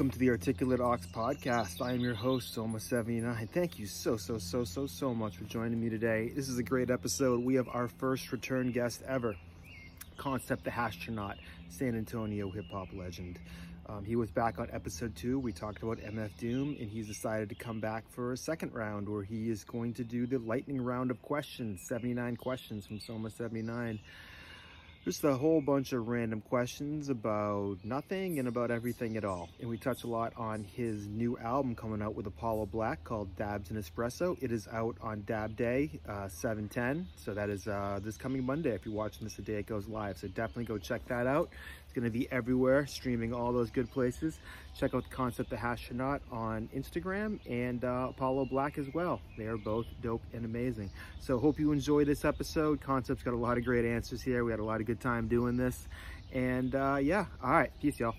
welcome to the Articulate Ox podcast. I am your host, Soma79. Thank you so, so, so, so, so much for joining me today. This is a great episode. We have our first return guest ever, Concept the Hashtronaut, San Antonio hip hop legend. Um, he was back on episode two. We talked about MF Doom, and he's decided to come back for a second round where he is going to do the lightning round of questions 79 questions from Soma79 just a whole bunch of random questions about nothing and about everything at all. And we touch a lot on his new album coming out with Apollo Black called Dabs and Espresso. It is out on Dab Day uh, 710. So that is uh, this coming Monday if you're watching this the day it goes live. So definitely go check that out. It's to be everywhere, streaming all those good places. Check out the Concept the Hashtronaut on Instagram and uh, Apollo Black as well. They are both dope and amazing. So hope you enjoy this episode. Concept's got a lot of great answers here. We had a lot of good time doing this. And uh, yeah, all right. Peace, y'all.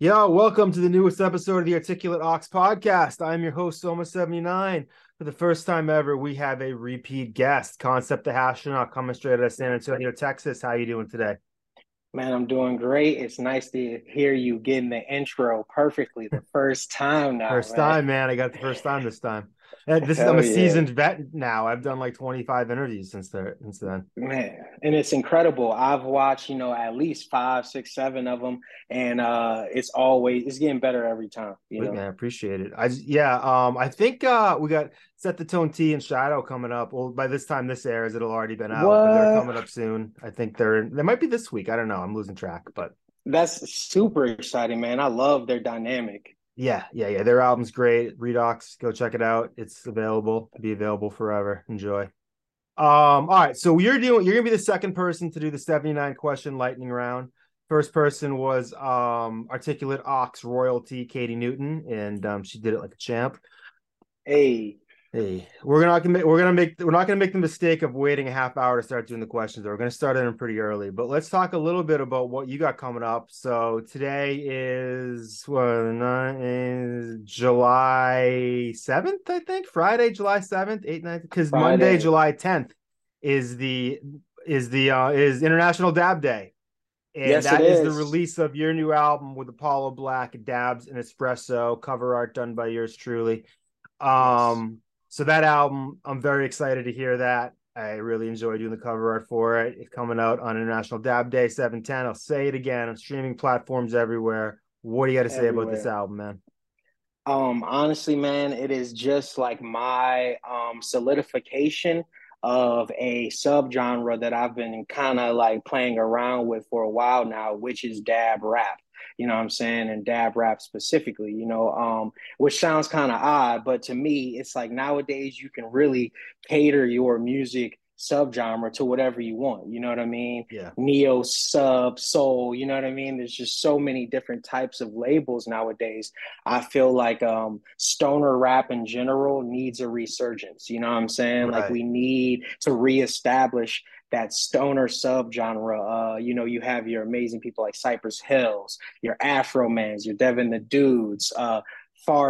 Yo, welcome to the newest episode of the Articulate Ox podcast. I'm your host, Soma79. For the first time ever, we have a repeat guest, Concept the Hashtronaut, coming straight out of San Antonio, Texas. How you doing today? Man, I'm doing great. It's nice to hear you getting the intro perfectly the first time now. First man. time, man. I got the first time this time. And this Hell I'm a yeah. seasoned vet now. I've done like 25 interviews since there since then. Man, and it's incredible. I've watched, you know, at least five, six, seven of them, and uh it's always it's getting better every time. You know, man, I appreciate it. I yeah, um, I think uh we got set the tone T and Shadow coming up. Well, by this time this airs, it'll already been out. But they're coming up soon. I think they're they might be this week. I don't know. I'm losing track, but that's super exciting, man. I love their dynamic. Yeah, yeah, yeah. Their album's great. Redox, go check it out. It's available, be available forever. Enjoy. Um, all right. So you're doing you're gonna be the second person to do the 79 question lightning round. First person was um articulate ox royalty Katie Newton, and um she did it like a champ. Hey, Hey, we're not gonna make we're gonna make we're not gonna make the mistake of waiting a half hour to start doing the questions. We're gonna start in pretty early, but let's talk a little bit about what you got coming up. So today is what is July seventh, I think. Friday, July seventh, eight, nine, because Monday, July tenth is the is the uh is International Dab Day. And yes, that is. is. the release of your new album with Apollo Black, Dabs and Espresso, cover art done by yours truly. Um yes so that album, I'm very excited to hear that. I really enjoy doing the cover art for it. It's coming out on International Dab Day 710. I'll say it again on streaming platforms everywhere. What do you got to say everywhere. about this album, man? Um, honestly, man, it is just like my um solidification of a subgenre that I've been kind of like playing around with for a while now, which is dab rap you know what I'm saying, and dab rap specifically, you know, um, which sounds kind of odd, but to me, it's like nowadays you can really cater your music subgenre to whatever you want. You know what I mean? Yeah. Neo sub soul. You know what I mean? There's just so many different types of labels nowadays. I feel like um stoner rap in general needs a resurgence. You know what I'm saying? Right. Like we need to reestablish that stoner subgenre. Uh, you know, you have your amazing people like Cypress Hills, your Afromans, your Devin the Dudes, uh,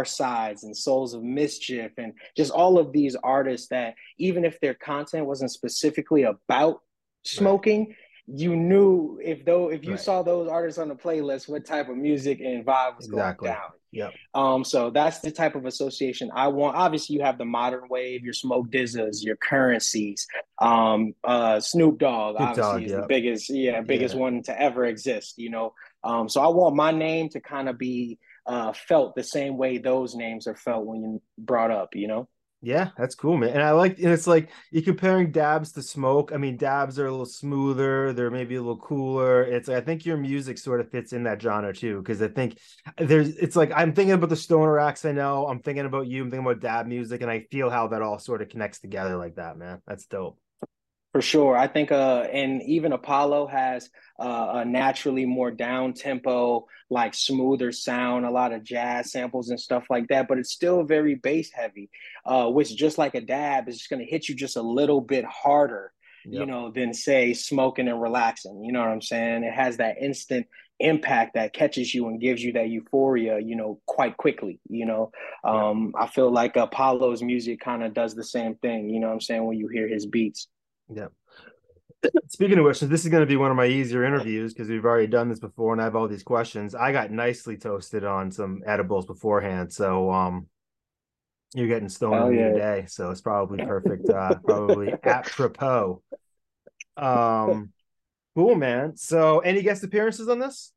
Sides, and Souls of Mischief, and just all of these artists that even if their content wasn't specifically about smoking, right. you knew if though if you right. saw those artists on the playlist, what type of music and vibe was exactly. going down. Yeah. Um, so that's the type of association I want. Obviously, you have the modern wave, your Smoke DZAs, your currencies. Um, uh, Snoop Dogg, Snoop obviously, Dogg, is the biggest, yeah, biggest yeah. one to ever exist. You know, um, so I want my name to kind of be uh, felt the same way those names are felt when you brought up. You know. Yeah, that's cool, man. And I like, and it's like you're comparing dabs to smoke. I mean, dabs are a little smoother, they're maybe a little cooler. It's like I think your music sort of fits in that genre too, because I think there's, it's like I'm thinking about the stoner acts I know, I'm thinking about you, I'm thinking about dab music, and I feel how that all sort of connects together like that, man. That's dope. For sure. I think uh and even Apollo has uh, a naturally more down tempo, like smoother sound, a lot of jazz samples and stuff like that, but it's still very bass heavy, uh, which just like a dab is just gonna hit you just a little bit harder yep. you know, than say smoking and relaxing. You know what I'm saying? It has that instant impact that catches you and gives you that euphoria, you know, quite quickly. You know, um, I feel like Apollo's music kind of does the same thing. You know what I'm saying? When you hear his beats. Yeah. Speaking of which, this is going to be one of my easier interviews because we've already done this before and I have all these questions. I got nicely toasted on some edibles beforehand, so um, you're getting stoned oh, yeah. today, so it's probably perfect, uh, probably apropos. Um, cool, man. So, any guest appearances on this?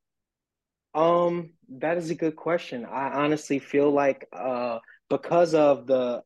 Um, that is a good question. I honestly feel like uh because of the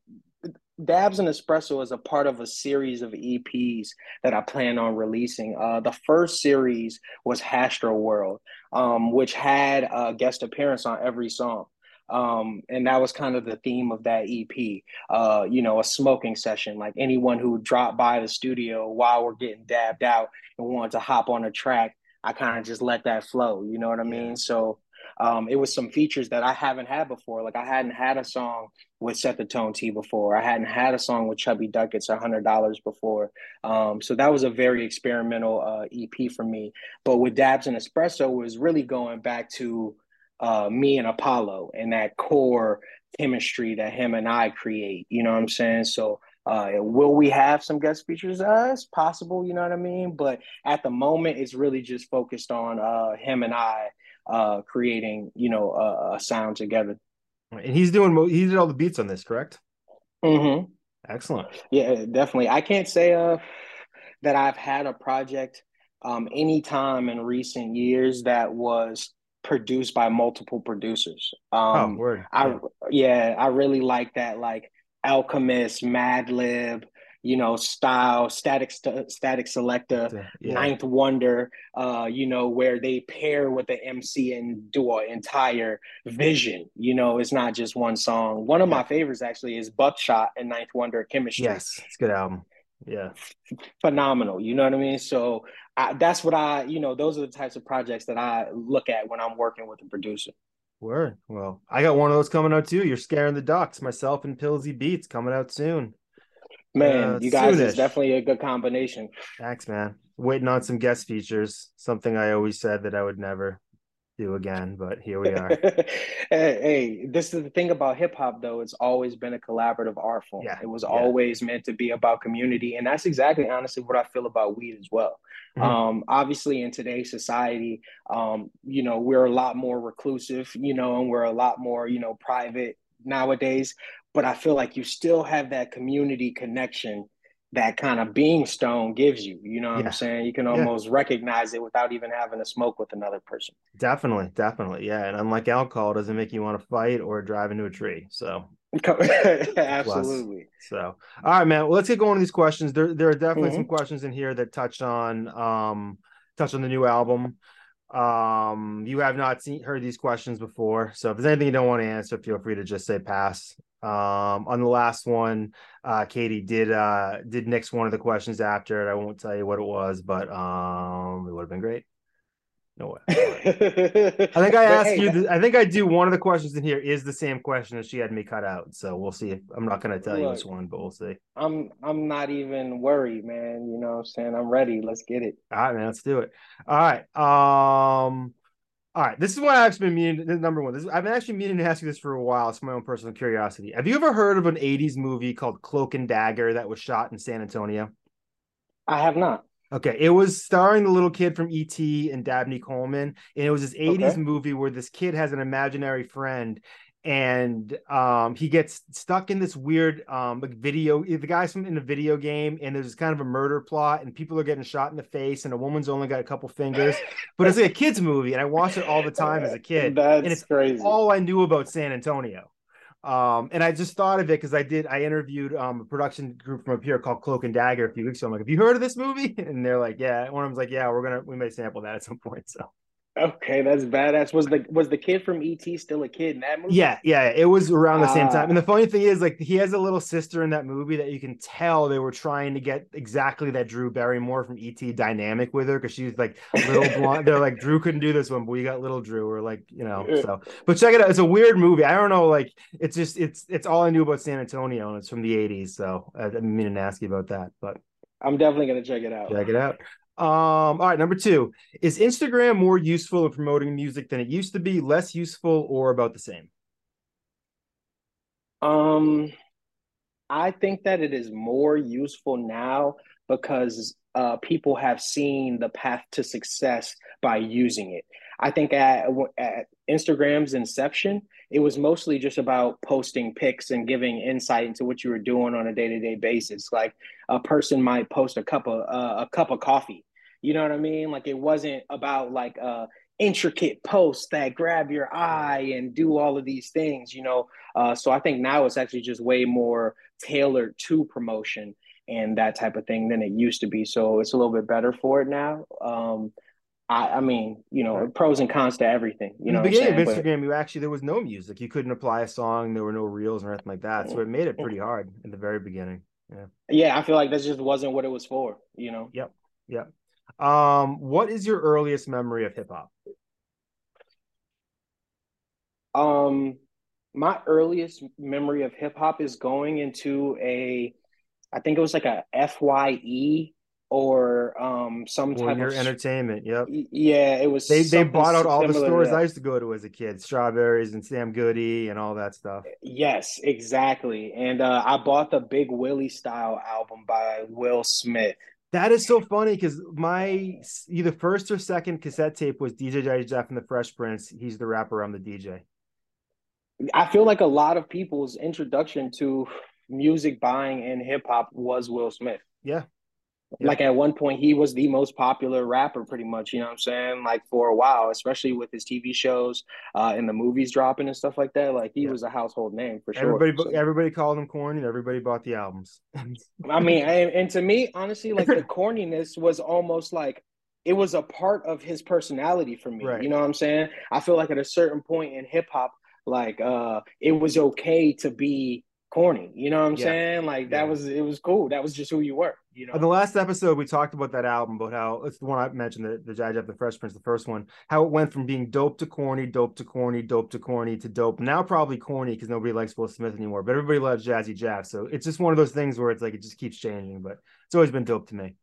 Dabs and Espresso is a part of a series of EPs that I plan on releasing. Uh, the first series was Hashtro World, um, which had a guest appearance on every song. Um, and that was kind of the theme of that EP. Uh, you know, a smoking session. Like anyone who dropped by the studio while we're getting dabbed out and wanted to hop on a track, I kind of just let that flow. You know what I mean? So um, it was some features that I haven't had before. Like I hadn't had a song with Set the Tone T before. I hadn't had a song with Chubby Duckets, a hundred dollars before. Um, so that was a very experimental uh, EP for me. But with Dabs and Espresso was really going back to uh, me and Apollo and that core chemistry that him and I create. You know what I'm saying? So uh, will we have some guest features? Uh, it's possible, you know what I mean? But at the moment, it's really just focused on uh, him and I uh, creating, you know, a, a sound together. And he's doing he did all the beats on this, correct? Mm-hmm. Excellent. Yeah, definitely. I can't say uh that I've had a project um any time in recent years that was produced by multiple producers. Um oh, word. I yeah, I really like that like Alchemist, Madlib, you know, style, static, st- Statik Selektah, yeah. ninth wonder, uh, you know, where they pair with the MC and do an entire vision. You know, it's not just one song. One of my favorites actually is Buckshot and Ninth Wonder Chemistry. Yes, it's a good album. Yeah, phenomenal. You know what I mean? So I, that's what I, you know, those are the types of projects that I look at when I'm working with a producer. Word. Well, I got one of those coming out too. You're scaring the ducks. Myself and Pillsy Beats coming out soon. Man, uh, you guys soonish. is definitely a good combination. Thanks, man. Waiting on some guest features. Something I always said that I would never do again, but here we are. hey, hey, this is the thing about hip hop, though. It's always been a collaborative art form. Yeah, it was yeah. always meant to be about community, and that's exactly, honestly, what I feel about weed as well. Mm-hmm. Um, obviously, in today's society, um, you know, we're a lot more reclusive, you know, and we're a lot more, you know, private nowadays but I feel like you still have that community connection that kind of being stone gives you. You know what yeah. I'm saying? You can almost yeah. recognize it without even having to smoke with another person. Definitely, definitely. Yeah. And unlike alcohol, doesn't make you want to fight or drive into a tree. So absolutely. So all right, man. Well, let's get going to these questions. There there are definitely mm-hmm. some questions in here that touch on um touch on the new album. Um, you have not seen heard these questions before. So if there's anything you don't want to answer, feel free to just say pass. Um, on the last one, uh, Katie did uh did next one of the questions after it. I won't tell you what it was, but um, it would have been great. No way. I think I asked hey, you. The, I think I do one of the questions in here is the same question that she had me cut out. So we'll see. If, I'm not going to tell look, you which one, but we'll see. I'm I'm not even worried, man. You know what I'm saying? I'm ready. Let's get it. All right, man. Let's do it. All right. Um. All right, this is what I've been meaning. Number one, this is, I've been actually meaning to ask you this for a while. It's my own personal curiosity. Have you ever heard of an '80s movie called Cloak and Dagger that was shot in San Antonio? I have not. Okay, it was starring the little kid from ET and Dabney Coleman, and it was this '80s okay. movie where this kid has an imaginary friend, and um, he gets stuck in this weird um, like video. The guy's from in a video game, and there's kind of a murder plot, and people are getting shot in the face, and a woman's only got a couple fingers. But it's like a kids movie, and I watched it all the time as a kid. That's and it's crazy. All I knew about San Antonio. Um, and I just thought of it because I did. I interviewed um, a production group from up here called Cloak and Dagger a few weeks ago. I'm like, "Have you heard of this movie?" And they're like, "Yeah." One of them's like, "Yeah, we're gonna we may sample that at some point." So Okay, that's badass. Was the was the kid from ET still a kid in that movie? Yeah, yeah, it was around the same time. Ah. And the funny thing is, like, he has a little sister in that movie that you can tell they were trying to get exactly that Drew Barrymore from ET dynamic with her because she's like little blonde. They're like Drew couldn't do this one, but we got little Drew. Or like, you know, so. But check it out. It's a weird movie. I don't know. Like, it's just it's it's all I knew about San Antonio, and it's from the '80s. So I didn't mean to ask you about that, but I'm definitely gonna check it out. Check it out. Um, all right, number two. Is Instagram more useful in promoting music than it used to be, less useful, or about the same? Um, I think that it is more useful now because uh, people have seen the path to success by using it. I think at, at Instagram's inception, it was mostly just about posting pics and giving insight into what you were doing on a day to day basis. Like a person might post a cup of uh, a cup of coffee. You know what I mean? Like it wasn't about like uh, intricate posts that grab your eye and do all of these things. You know, uh, so I think now it's actually just way more tailored to promotion and that type of thing than it used to be. So it's a little bit better for it now. Um, I, I mean, you know, right. pros and cons to everything. You In know, the beginning of Instagram, but, you actually there was no music. You couldn't apply a song. There were no reels or anything like that. So it made it pretty hard in the very beginning. Yeah. Yeah, I feel like that just wasn't what it was for. You know. Yep. Yep. Um, what is your earliest memory of hip hop? Um, my earliest memory of hip hop is going into a, I think it was like a Fye or um some type of entertainment. Yep. Yeah, it was. They they bought out all the stores I used to go to as a kid, Strawberries and Sam Goody and all that stuff. Yes, exactly. And uh, I bought the Big Willie style album by Will Smith. That is so funny because my either first or second cassette tape was DJ Jazzy Jeff and the Fresh Prince. He's the rapper. I'm the DJ. I feel like a lot of people's introduction to music buying and hip hop was Will Smith. Yeah. Yeah. Like at one point, he was the most popular rapper, pretty much. You know what I'm saying? Like for a while, especially with his TV shows uh, and the movies dropping and stuff like that. Like he yeah. was a household name for sure. Everybody, so. everybody called him corny, and everybody bought the albums. I mean, and, and to me, honestly, like the corniness was almost like it was a part of his personality for me. Right. You know what I'm saying? I feel like at a certain point in hip hop, like uh it was okay to be corny you know what i'm yeah. saying? Like that yeah. was it was cool. That was just who you were you know? In the last episode we talked about that album about how it's the one i mentioned the, the jazz the fresh prince the first one how it went from being dope to corny dope to corny dope to corny to dope. Now probably corny because nobody likes will smith anymore but everybody loves jazzy jeff so it's just one of those things where it's like it just keeps changing but it's always been dope to me.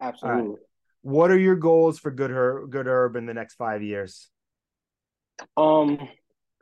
Absolutely right. what are your goals for good herb good herb in the next five years? Um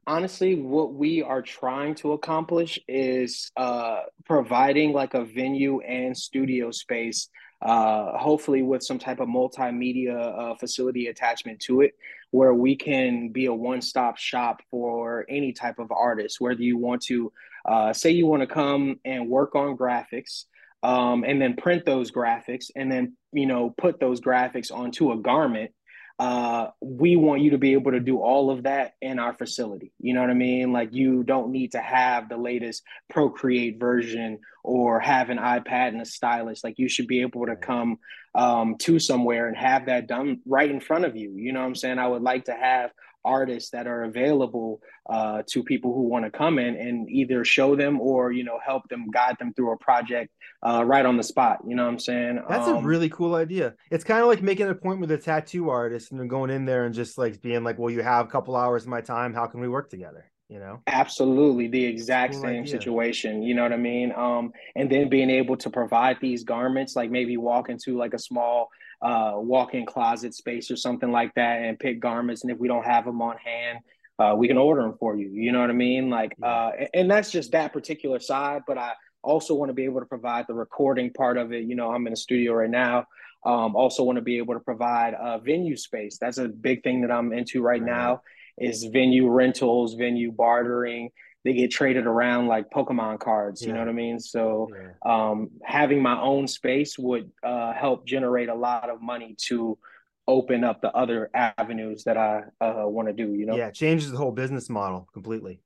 honestly what we are trying to accomplish is uh, providing like a venue and studio space uh, hopefully with some type of multimedia uh, facility attachment to it where we can be a one-stop shop for any type of artist whether you want to uh, say you want to come and work on graphics um, and then print those graphics and then you know put those graphics onto a garment uh, we want you to be able to do all of that in our facility. You know what I mean? Like you don't need to have the latest Procreate version or have an iPad and a stylus. Like you should be able to come um, to somewhere and have that done right in front of you. You know what I'm saying? I would like to have artists that are available uh, to people who want to come in and either show them or you know help them guide them through a project uh, right on the spot you know what i'm saying? That's um, a really cool idea. It's kind of like making an appointment with a tattoo artist and going in there and just like being like well you have a couple hours of my time. How can we work together? You know? Absolutely the exact cool same idea. situation you know what i mean? Um and then being able to provide these garments like maybe walk into like a small uh, walk-in closet space or something like that and pick garments. And if we don't have them on hand, uh, we can order them for you. You know what I mean? Like, uh, and that's just that particular side. But I also want to be able to provide the recording part of it. You know, I'm in a studio right now. Um, also want to be able to provide a venue space. That's a big thing that I'm into right, right. now is venue rentals, venue bartering they get traded around like Pokemon cards. You yeah. know what I mean? So yeah. um, having my own space would uh, help generate a lot of money to open up the other avenues that I uh, want to do. You know? Yeah, changes the whole business model completely.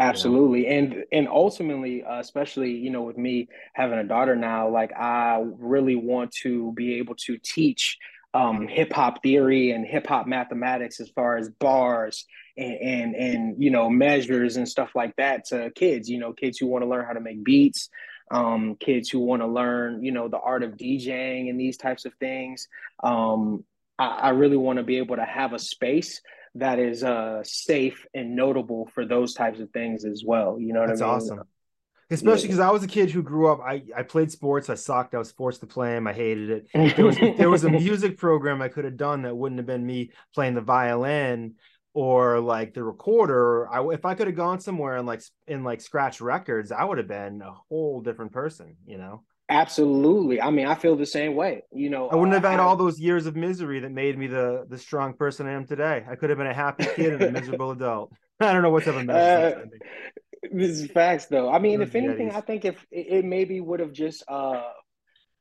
Absolutely, and and ultimately, uh, especially you know, with me having a daughter now, like I really want to be able to teach um, hip hop theory and hip hop mathematics as far as bars and, and, and you know measures and stuff like that to kids. You know, kids who want to learn how to make beats, um, kids who want to learn you know the art of DJing and these types of things. Um, I, I really want to be able to have a space that is uh, safe and notable for those types of things as well. You know what That's I mean? awesome. especially because yeah. I was a kid who grew up. I, I played sports. I sucked. I was forced to play them. I hated it. There was, there was a music program I could have done that wouldn't have been me playing the violin or like the recorder. I, if I could have gone somewhere and like in like scratch records, I would have been a whole different person. You know. Absolutely. I mean, I feel the same way. You know, I wouldn't have had all those years of misery that made me the the strong person I am today. I could have been a happy kid and a miserable adult. I don't know what's up. Uh, this is facts, though. I mean, if anything, I think if it, maybe would have just uh,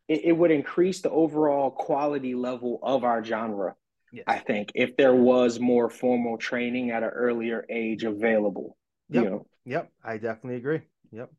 it, it, would increase the overall quality level of our genre. Yes. I think if there was more formal training at an earlier age available. Yep. You know? Yep. I definitely agree. Yep.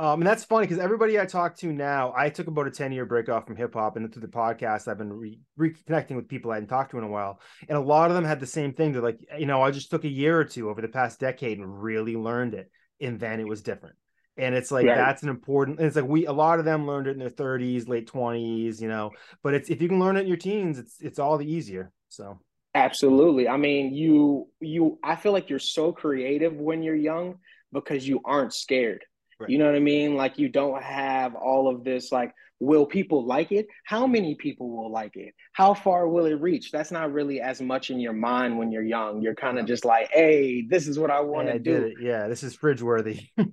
Um, and that's funny because everybody I talk to now, I took about a 10 year break off from hip hop and through the podcast, I've been re- reconnecting with people I hadn't talked to in a while. And a lot of them had the same thing. They're like, you know, I just took a year or two over the past decade and really learned it and then it was different and it's like right. that's an important it's like we a lot of them learned it in their 30s late 20s you know but it's if you can learn it in your teens it's it's all the easier so. Absolutely. I mean you you i feel like you're so creative when you're young because you aren't scared. Right. you know what i mean? Like you don't have all of this like will people like it? How many people will like it? How far will it reach? That's not really as much in your mind when you're young. You're kind of just like hey this is what i want to do. yeah this is fridge worthy.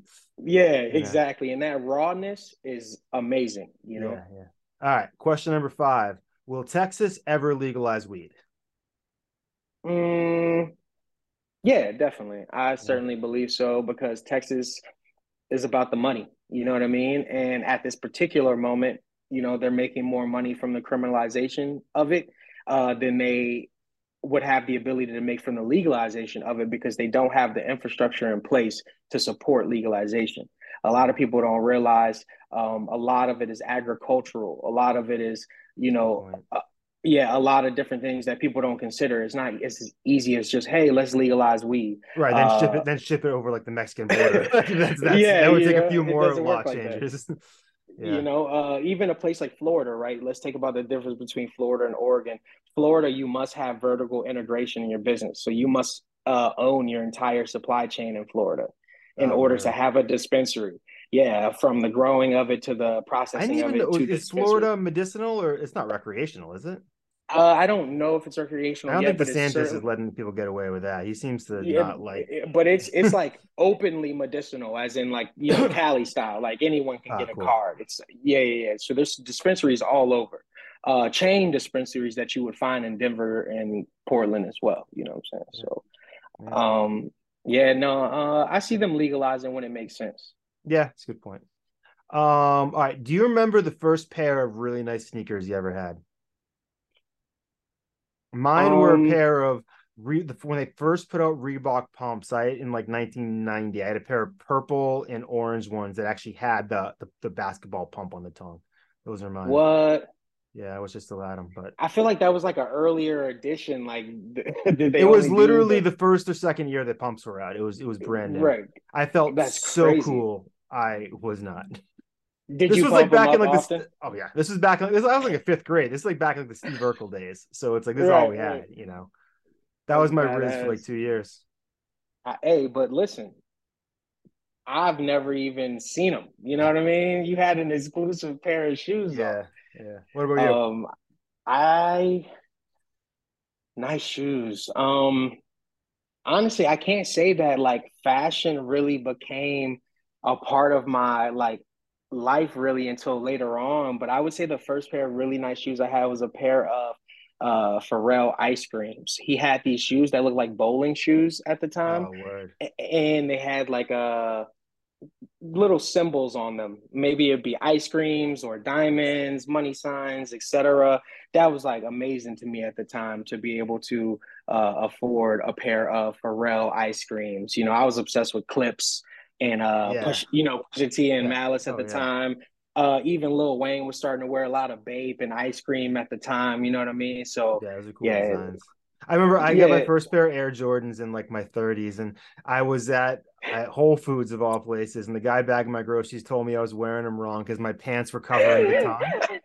Yeah. exactly. And that rawness is amazing you know? Yeah, yeah. all right question number five. Will texas ever legalize weed mm, yeah definitely i certainly believe so because texas is about the money. You know what I mean? And at this particular moment, you know, they're making more money from the criminalization of it uh, than they would have the ability to make from the legalization of it because they don't have the infrastructure in place to support legalization. A lot of people don't realize um, a lot of it is agricultural. A lot of it is, you know, yeah, a lot of different things that people don't consider. It's not as easy as just, hey, let's legalize weed. Right. Then uh, ship it. Then ship it over like the Mexican border. that's, that's, yeah, that would take know, a few more law changes. Yeah. You know, uh, even a place like Florida, right? Let's take about the difference between Florida and Oregon. Florida, you must have vertical integration in your business, so you must uh, own your entire supply chain in Florida in oh, order man. to have a dispensary. Yeah, from the growing of it to the processing of it. Know, is Florida medicinal or it's not recreational? Is it? Uh, I don't know if it's recreational. I don't yet, think DeSantis certain... is letting people get away with that. He seems to yeah, not like. But it's it's like openly medicinal, as in like you know Cali style. Like anyone can ah, get cool. a card. It's yeah, yeah, yeah. So there's dispensaries all over, uh, chain dispensaries that you would find in Denver and Portland as well. You know what I'm saying? So, yeah. um, yeah, no, uh, I see them legalizing when it makes sense. Yeah, it's a good point. Um, all right. Do you remember the first pair of really nice sneakers you ever had? Mine um, were a um, pair of re- the, when they first put out Reebok pumps. I in like 1990. I had a pair of purple and orange ones that actually had the the, the basketball pump on the tongue. Those are mine. What? Yeah, I was just still at them, but I feel like that was like an earlier edition. Like, it was literally the... the first or second year that pumps were out. It was it was brand new. Right. I felt That's so crazy. cool. I was not. Did this was like back in like often? this. Oh yeah, this was back in this. I was like a fifth grade. This is like back in like the Steve Urkel days. So it's like this is all we right. had. You know, that was my riz for like two years. Uh, hey, but listen, I've never even seen them. You know what I mean? You had an exclusive pair of shoes. Yeah, on. yeah. What about you? Um, I nice shoes. Um, honestly, I can't say that like fashion really became a part of my like life really until later on. But I would say the first pair of really nice shoes I had was a pair of uh Pharrell ice creams. He had these shoes that looked like bowling shoes at the time. Oh, and they had like a uh, little symbols on them. Maybe it'd be ice creams or diamonds, money signs, etc. That was like amazing to me at the time to be able to uh, afford a pair of Pharrell ice creams. You know, I was obsessed with clips and uh yeah. push you know Pusha T and yeah. Malice at oh, the yeah. time. Uh, even Lil Wayne was starting to wear a lot of Bape and ice cream at the time. You know what I mean? So yeah, it was cool yeah. Designs. I remember I got my first pair of Air Jordans in like my 30s, and I was at, at Whole Foods of all places, and the guy bagging my groceries told me I was wearing them wrong because my pants were covering the top.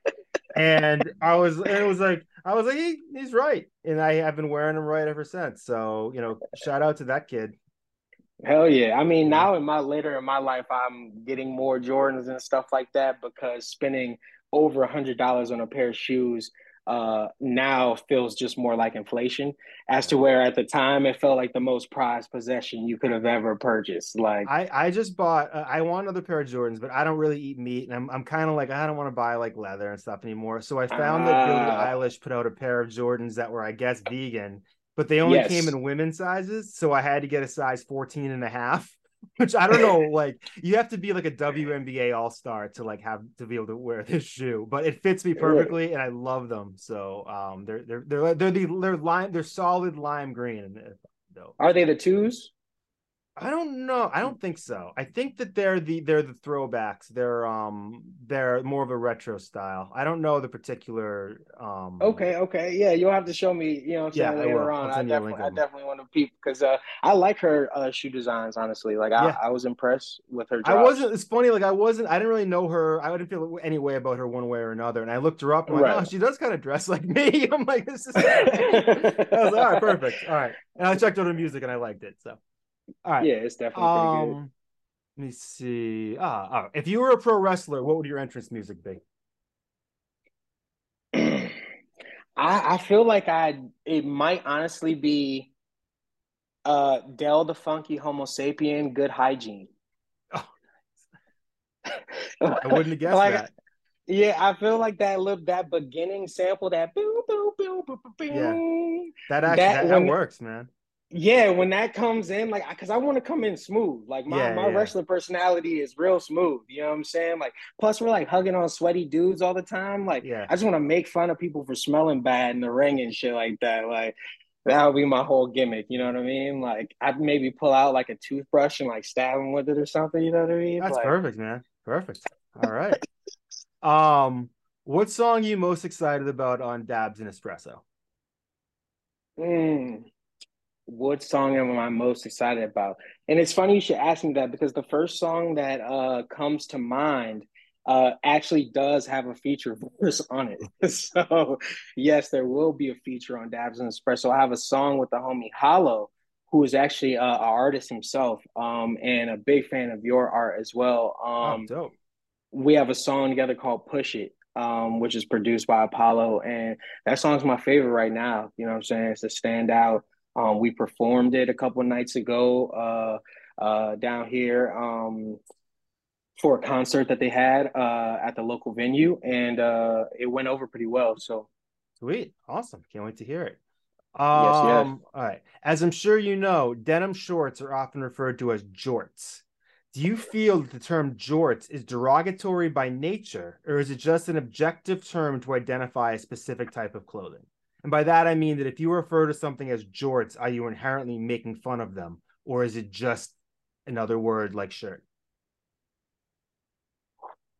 and I was, and it was like, I was like, he, he's right, and I have been wearing them right ever since. So you know, shout out to that kid. Hell yeah. I mean, now in my later in my life, I'm getting more Jordans and stuff like that because spending over a hundred dollars on a pair of shoes uh, now feels just more like inflation as to where at the time it felt like the most prized possession you could have ever purchased like i i just bought uh, i want another pair of jordans but i don't really eat meat and i'm, I'm kind of like i don't want to buy like leather and stuff anymore so i found uh, that billie ah. eilish put out a pair of jordans that were i guess vegan but they only yes. came in women's sizes so i had to get a size 14 and a half which I don't know. Like you have to be like a WNBA All Star to like have to be able to wear this shoe, but it fits me perfectly, and I love them. So um, they're they're they're they're the they're lime they're solid lime green. Are they the twos? I don't know. I don't think so. I think that they're the they're the throwbacks. They're um they're more of a retro style. I don't know the particular um Okay, okay. Yeah, you'll have to show me, you know, yeah, later on. I definitely I definitely want to peep because uh I like her uh shoe designs, honestly. Like I, yeah. I was impressed with her drops. I wasn't it's funny, like I wasn't I didn't really know her. I didn't feel any way about her one way or another. And I looked her up and right. like, oh, she does kind of dress like me. I'm like, this is I was like, all right, perfect. All right. And I checked out her music and I liked it. So all right. Yeah, it's definitely um, pretty good. Um, let me see. Ah, oh, if you were a pro wrestler, what would your entrance music be? I I feel like I it might honestly be uh Del the Funky Homosapien Good Hygiene. Oh, I wouldn't have guessed like, that. Yeah, I feel like that little that beginning sample that boo boo boo boo boo. Yeah, that actually that, that, that works, man yeah, when that comes in, like, because I want to come in smooth. Like my, yeah, my yeah. wrestling personality is real smooth. You know what I'm saying? Like, plus we're like hugging on sweaty dudes all the time. Like, yeah. I just want to make fun of people for smelling bad in the ring and shit like that. Like, that would be my whole gimmick. You know what I mean? Like, I'd maybe pull out like a toothbrush and like stab him with it or something. You know what I mean? That's like, perfect, man. Perfect. All right. um, what song are you most excited about on Dabs and Espresso? Hmm what song am I most excited about? And it's funny you should ask me that because the first song that uh, comes to mind uh, actually does have a feature verse on it. so yes, there will be a feature on Dabs and Espresso. I have a song with the homie Hollow, who is actually uh, an artist himself um, and a big fan of your art as well. Oh, um, oh, dope. We have a song together called Push It. Um, which is produced by Apollo, and that song's my favorite right now. You know what I'm saying? It's a standout um, we performed it a couple nights ago uh, uh, down here um, for a concert that they had uh, at the local venue, and uh, it went over pretty well. So sweet, awesome! Can't wait to hear it. Um, yes, yes. Um, all right. As I'm sure you know, denim shorts are often referred to as jorts. Do you feel that the term jorts is derogatory by nature, or is it just an objective term to identify a specific type of clothing? And by that I mean that if you refer to something as jorts, are you inherently making fun of them, or is it just another word like shirt?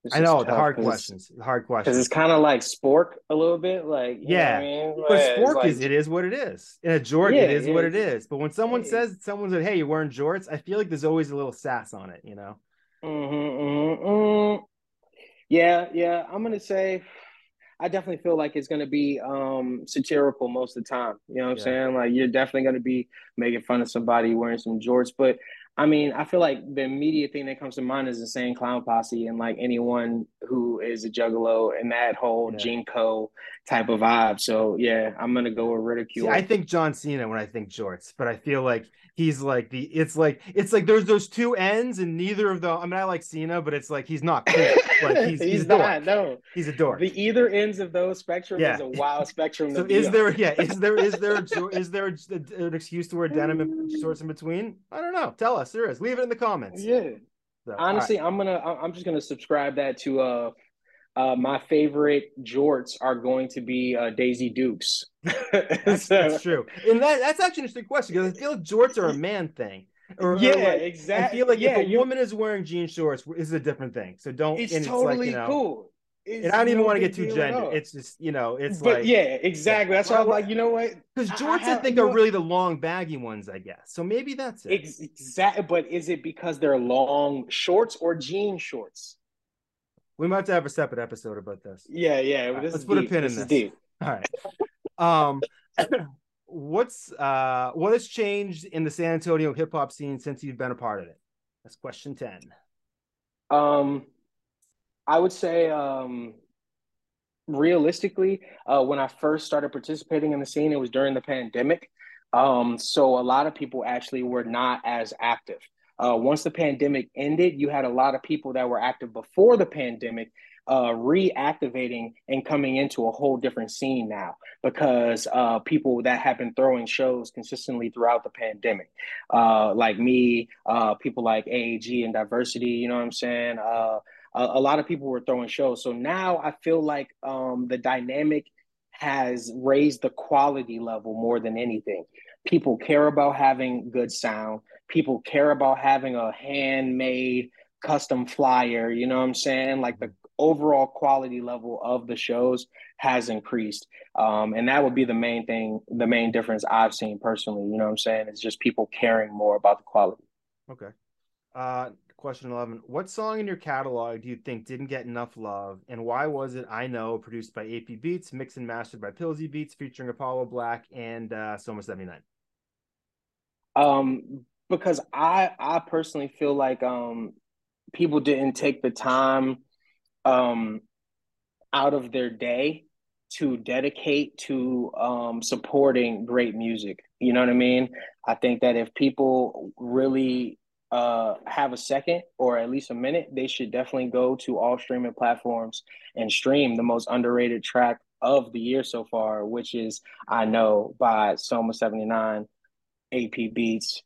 This I know the hard questions. The hard questions. Because it's kind of like spork a little bit, like yeah. I mean? But spork like... is it is what it is. In a jort, yeah, it is what it is. But when someone says someone said, "Hey, you're wearing jorts," I feel like there's always a little sass on it, you know. Mm-hmm, mm-hmm. mm-hmm. Yeah, yeah. I'm gonna say I definitely feel like it's going to be um, satirical most of the time. You know what I'm saying? Like you're definitely going to be making fun of somebody wearing some jorts, but I mean, I feel like the immediate thing that comes to mind is Insane Clown Posse and like anyone who is a juggalo and that whole yeah. JNCO type of vibe. So yeah, I'm gonna go with ridicule. See, I think John Cena when I think jorts, but I feel like he's like the it's like it's like there's those two ends and neither of them. I mean, I like Cena, but it's like he's not cool. Like he's he's, he's not. No, he's a dork. The either ends of those spectrum yeah. is a wild spectrum. so is there? Yeah, is there is there is there an excuse to wear denim and shorts in between? I don't know. Tell us. There is. Leave it in the comments. Yeah. So, Honestly, right. I'm gonna I'm just gonna subscribe that to uh uh, my favorite jorts are going to be uh, Daisy Dukes. that's, that's, true, and that, that's actually an interesting question because I feel like jorts are a man thing. Or, yeah, or like, exactly. I feel like yeah, if a woman is wearing jean shorts, is a different thing. So don't. It's, it's totally like, you know, cool. And I don't even no want to get too gendered. It's just you know, it's but like yeah, exactly. That's why I'm like, you know what? Because jorts, I, I, I think, are really the long, baggy ones, I guess. So maybe that's it. Exactly. But is it because they're long shorts or jean shorts? We might have to have a separate episode about this. Yeah, yeah. Right, let's put deep. a pin this in this. Deep. All right. Um, what's uh what has changed in the San Antonio hip hop scene since you've been a part of it? That's question 10. Um I would say um realistically, uh when I first started participating in the scene, it was during the pandemic. Um so a lot of people actually were not as active. Uh, once the pandemic ended, you had a lot of people that were active before the pandemic uh, reactivating and coming into a whole different scene now because uh, people that have been throwing shows consistently throughout the pandemic, uh, like me, uh, people like AAG and Diversity, you know what I'm saying? A, a, lot of people were throwing shows. So now I feel like um, the dynamic has raised the quality level more than anything. People care about having good sound. People care about having a handmade custom flyer, you know what I'm saying? Like the overall quality level of the shows has increased. Um, and that would be the main thing, the main difference I've seen personally. You know what I'm saying? It's just people caring more about the quality. Okay. Uh, question 11. What song in your catalog do you think didn't get enough love? And why was it I Know, produced by AP Beats, mixed and mastered by Pillsy Beats, featuring Apollo Black and uh, Soma 79? Um, because I I personally feel like um people didn't take the time um, out of their day to dedicate to um, supporting great music. You know what I mean? I think that if people really uh, have a second or at least a minute, they should definitely go to all streaming platforms and stream the most underrated track of the year so far, which is I Know by Soma 79, AP Beats,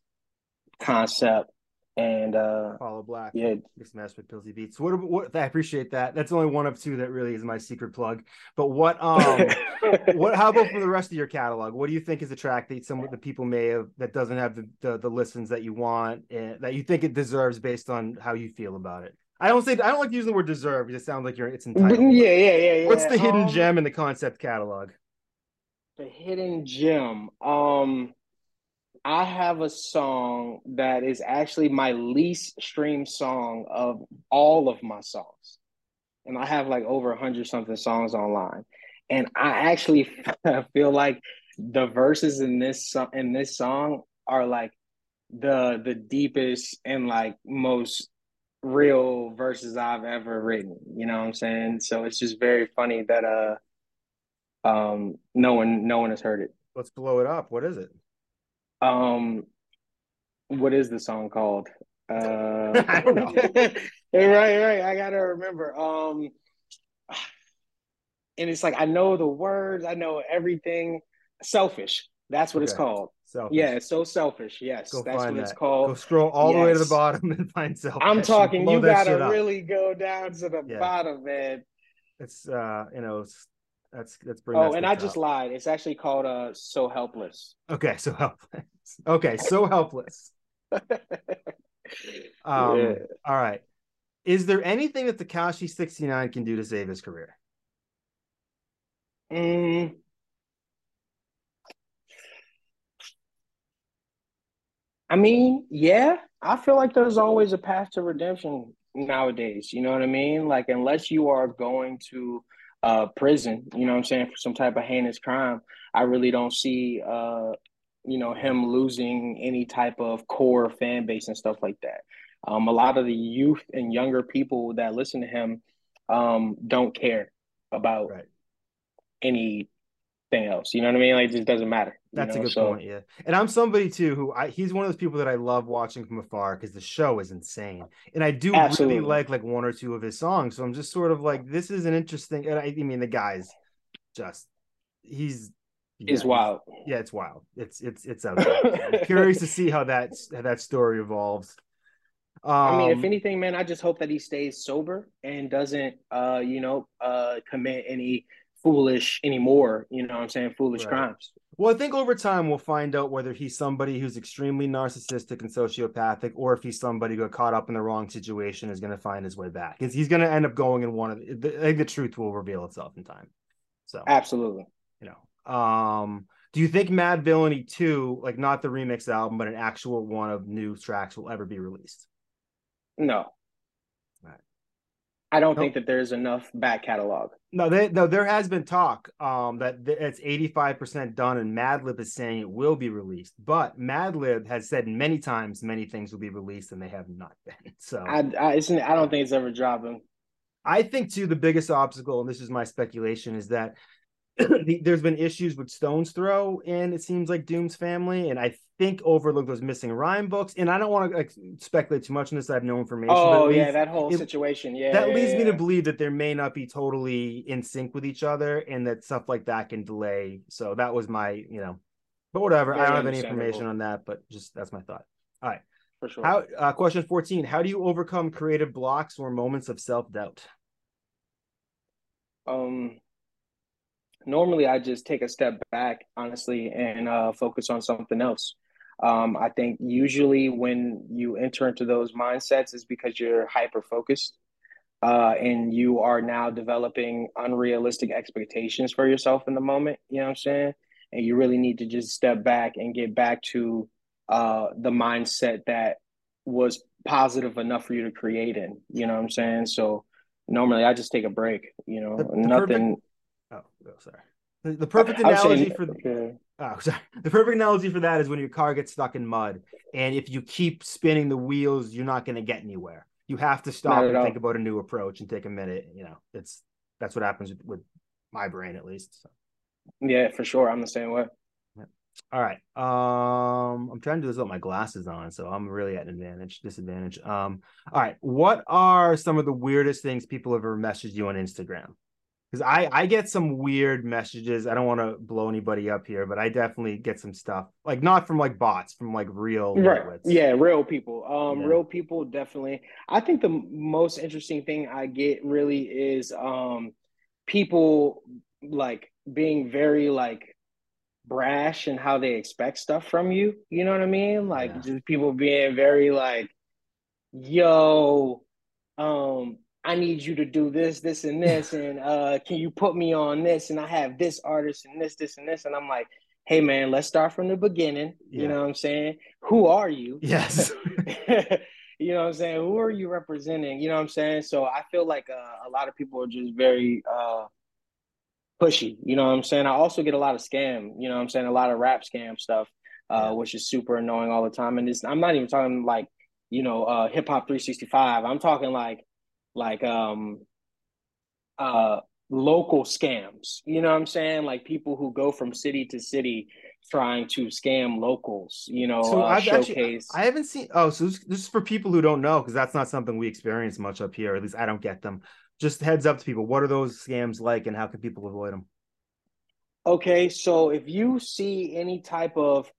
Concept, and uh Apollo Black. yeah. Mixed master with pillsy beats. What, what i appreciate that. That's only one of two that really is my secret plug. But what um what how about for the rest of your catalog? What do you think is a track that some of the people may have that doesn't have the the, the listens that you want and that you think it deserves based on how you feel about it? I don't say i don't like using the word deserve because it sounds like you're it's entitled. Yeah yeah yeah, yeah. what's the hidden um, gem in the concept catalog? The hidden gem. Um I have a song that is actually my least streamed song of all of my songs. And I have like over a hundred something songs online. And I actually feel like the verses in this in this song are like the the deepest and like most real verses I've ever written. You know what I'm saying? So it's just very funny that uh um no one no one has heard it. Let's blow it up. What is it? Um, what is the song called? Uh, I don't know. right, right. I gotta remember. Um, and it's like I know the words, I know everything. Selfish. That's what okay. it's called. Selfish. Yeah, it's so selfish. Yes, go that's what that. it's called. Go scroll all yes. the way to the bottom and find selfish. I'm talking. You gotta really go down to the yeah. bottom, man. It's uh, you know, that's that's bring. Oh, and I just lied. It's actually called uh "So Helpless." Okay, so helpless. Okay, so helpless. um. Yeah. All right. Is there anything that Tekashi sixty nine can do to save his career? Mm. I mean, yeah, I feel like there's always a path to redemption nowadays. You know what I mean? Like, unless you are going to uh, prison, you know what I'm saying, for some type of heinous crime, I really don't see, uh, you know, him losing any type of core fan base and stuff like that. Um, a lot of the youth and younger people that listen to him um, don't care about right. any else. You know what I mean? Like it just doesn't matter. That's know? a good so, point. Yeah. And I'm somebody too who I he's one of those people that I love watching from afar because the show is insane. And I do absolutely. really like like one or two of his songs. So I'm just sort of like, this is an interesting and I, I mean the guy's just he's yeah, is wild. Yeah, it's wild. It's it's it's out there. curious to see how that how that story evolves. Um, I mean, if um, anything, man, I just hope that he stays sober and doesn't, uh, you know, uh, commit any foolish anymore. You know what I'm saying? Foolish right. crimes. Well, I think over time we'll find out whether he's somebody who's extremely narcissistic and sociopathic, or if he's somebody who got caught up in the wrong situation is going to find his way back. Because he's going to end up going in one of. The, I think the truth will reveal itself in time. So absolutely, you know. Um, do you think Madvillainy two, like not the remix album, but an actual one of new tracks, will ever be released? No. I don't think that there's enough back catalog. No, they, no, there has been talk um, that it's 85% done, and Madlib is saying it will be released. But Madlib has said many times many things will be released, and they have not been. So I, I, I don't think it's ever dropping. I think too the biggest obstacle, and this is my speculation, is that there's been issues with Stones Throw and it seems like Doom's family, and I think Overlook was missing rhyme books. And I don't want to like, speculate too much on this. I have no information. Oh leads, yeah, that whole it, situation. Yeah, that yeah, leads yeah. me to believe that there may not be totally in sync with each other, and that stuff like that can delay. So that was my, you know, but whatever. Very I don't have any information on that, but just that's my thought. All right. For sure. How uh, question 14. How do you overcome creative blocks or moments of self-doubt? Um normally I just take a step back, honestly, and uh, focus on something else. Um, I think usually when you enter into those mindsets is because you're hyper focused uh, and you are now developing unrealistic expectations for yourself in the moment. You know what I'm saying? And you really need to just step back and get back to uh, the mindset that was positive enough for you to create in. You know what I'm saying? So normally I just take a break. You know, the, the nothing. Perfect Oh, oh sorry. The, the perfect analogy for okay. oh, sorry. The perfect analogy for that is when your car gets stuck in mud, and if you keep spinning the wheels, you're not going to get anywhere. You have to stop and all. think about a new approach and take a minute. You know, it's that's what happens with, with my brain at least. So. Yeah, for sure. I'm the same way. All right. Um, I'm trying to do this with my glasses on, so I'm really at an advantage, disadvantage. Um, all right. What are some of the weirdest things people have ever messaged you on Instagram? Because I I get some weird messages. I don't want to blow anybody up here, but I definitely get some stuff like not from like bots, from like real right. Yeah, real people. Um, yeah. real people definitely. I think the most interesting thing I get really is um people like being very like brash and how they expect stuff from you. You know what I mean? Like yeah. just people being very like, yo, um, I need you to do this, this, and this, and uh, can you put me on this? And I have this artist and this, this, and this, and I'm like, hey man, let's start from the beginning. Yeah. You know what I'm saying? Who are you? Yes. you know what I'm saying? Who are you representing? You know what I'm saying? So I feel like uh, a lot of people are just very uh, pushy. You know what I'm saying? I also get a lot of scam. You know what I'm saying? A lot of rap scam stuff, uh, yeah. which is super annoying all the time. And it's, I'm not even talking like you know uh, hip hop 365. I'm talking like like um uh local scams. You know what I'm saying? Like people who go from city to city trying to scam locals, you know, so uh, showcase. Actually, I haven't seen oh, so this, this is for people who don't know, because that's not something we experience much up here. At least I don't get them. Just heads up to people. What are those scams like and how can people avoid them? Okay, so if you see any type of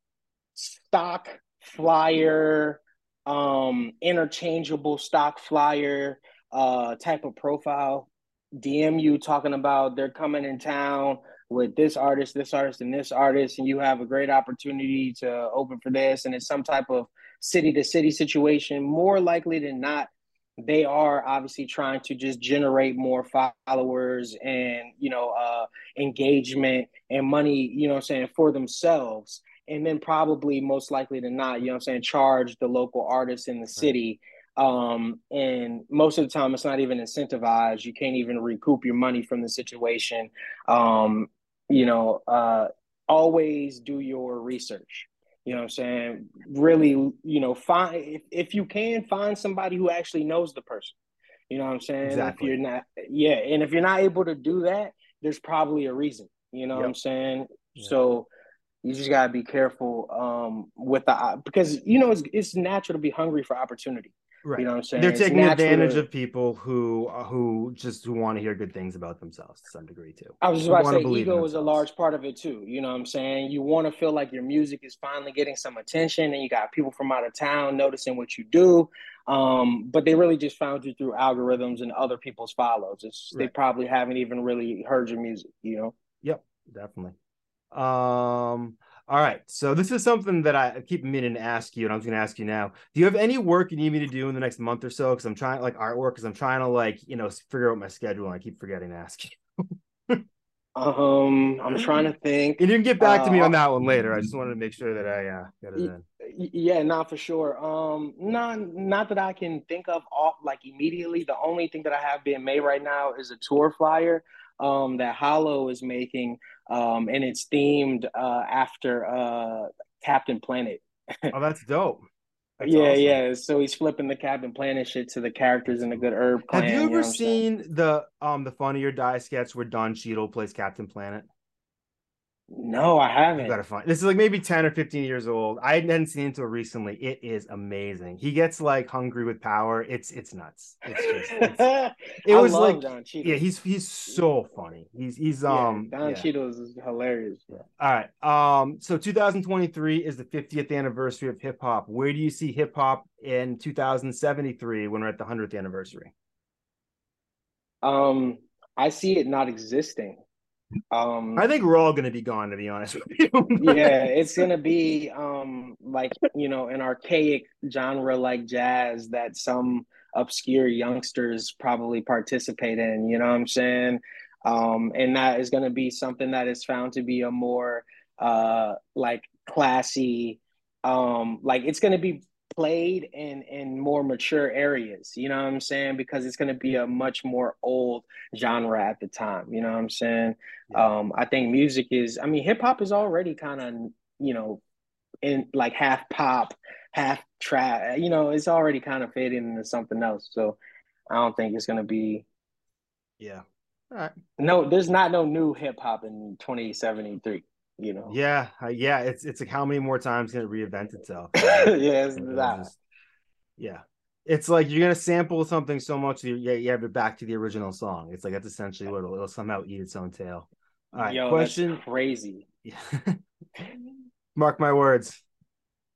stock flyer, um, interchangeable stock flyer, uh, type of profile, DM you talking about they're coming in town with this artist, this artist, and this artist, and you have a great opportunity to open for this, and it's some type of city to city situation, more likely than not, they are obviously trying to just generate more followers and you know uh, engagement and money, you know I'm saying, for themselves. And then probably most likely than not, you know I'm saying, charge the local artists in the city um, and most of the time it's not even incentivized. You can't even recoup your money from the situation. Um, you know uh, always do your research. You know what i'm saying? Really you know find if, if you can find somebody who actually knows the person. You know what i'm saying? Exactly. if you're not yeah and if you're not able to do that there's probably a reason. You know yep. what i'm saying? Yeah. so you just got to be careful um, with the because you know it's, it's natural to be hungry for opportunity Right. You know what I'm saying? They're taking advantage of people who uh, who just who want to hear good things about themselves to some degree too. I was just about to say ego is a large part of it too. You know what I'm saying? You want to feel like your music is finally getting some attention and you got people from out of town noticing what you do. Um, but they really just found you through algorithms and other people's follows. It's right. they probably haven't even really heard your music, you know? Yep, definitely. Um all right. So this is something that I keep meaning to ask you, and I was going to ask you now. Do you have any work you need me to do in the next month or so? Because I'm trying like artwork, because I'm trying to like you know figure out my schedule, and I keep forgetting to ask you. um, I'm trying to think. And you can get back uh, to me on uh, that one later. I just wanted to make sure that I uh, got it in. Yeah, not for sure. Um, not not that I can think of off like immediately. The only thing that I have being made right now is a tour flyer um, that Hollow is making, um, and it's themed uh, after uh, Captain Planet. oh, that's dope. That's yeah, awesome. yeah. So he's flipping the Captain Planet shit to the characters in the Good Herb Clan. Have you ever you know seen the um the Funny or Die sketch where Don Cheadle plays Captain Planet? No, I haven't. You gotta find this is like maybe 10 or 15 years old. I hadn't seen it until recently. It is amazing. He gets like hungry with power. It's it's nuts. It's just it's, it was like yeah, he's he's so funny. He's he's um yeah, Don yeah. Cheadle is hilarious. Yeah. All right. Um so 2023 is the 50th anniversary of hip hop. Where do you see hip hop in 2073 when we're at the 100th anniversary? Um I see it not existing. Um, I think we're all going to be gone, to be honest with you. yeah, it's going to be um, like you know an archaic genre like jazz that some obscure youngsters probably participate in. You know what I'm saying? Um, and that is going to be something that is found to be a more uh, like classy. Um, like it's going to be played in in more mature areas you know what i'm saying? Because it's going to be a much more old genre at the time you know what i'm saying? Yeah. um i think music is i mean hip hop is already kind of you know in like half pop half trap you know it's already kind of fading into something else. So i don't think it's going to be yeah. All right. No there's not no new hip hop in 2073 you know. Yeah, uh, yeah. It's it's like how many more times can it reinvent itself? yeah, it's that. Just, yeah, it's like you're gonna sample something so much you you have it back to the original song. It's like that's essentially what it'll, it'll somehow eat its own tail. All right, Yo, question. crazy. Mark my words.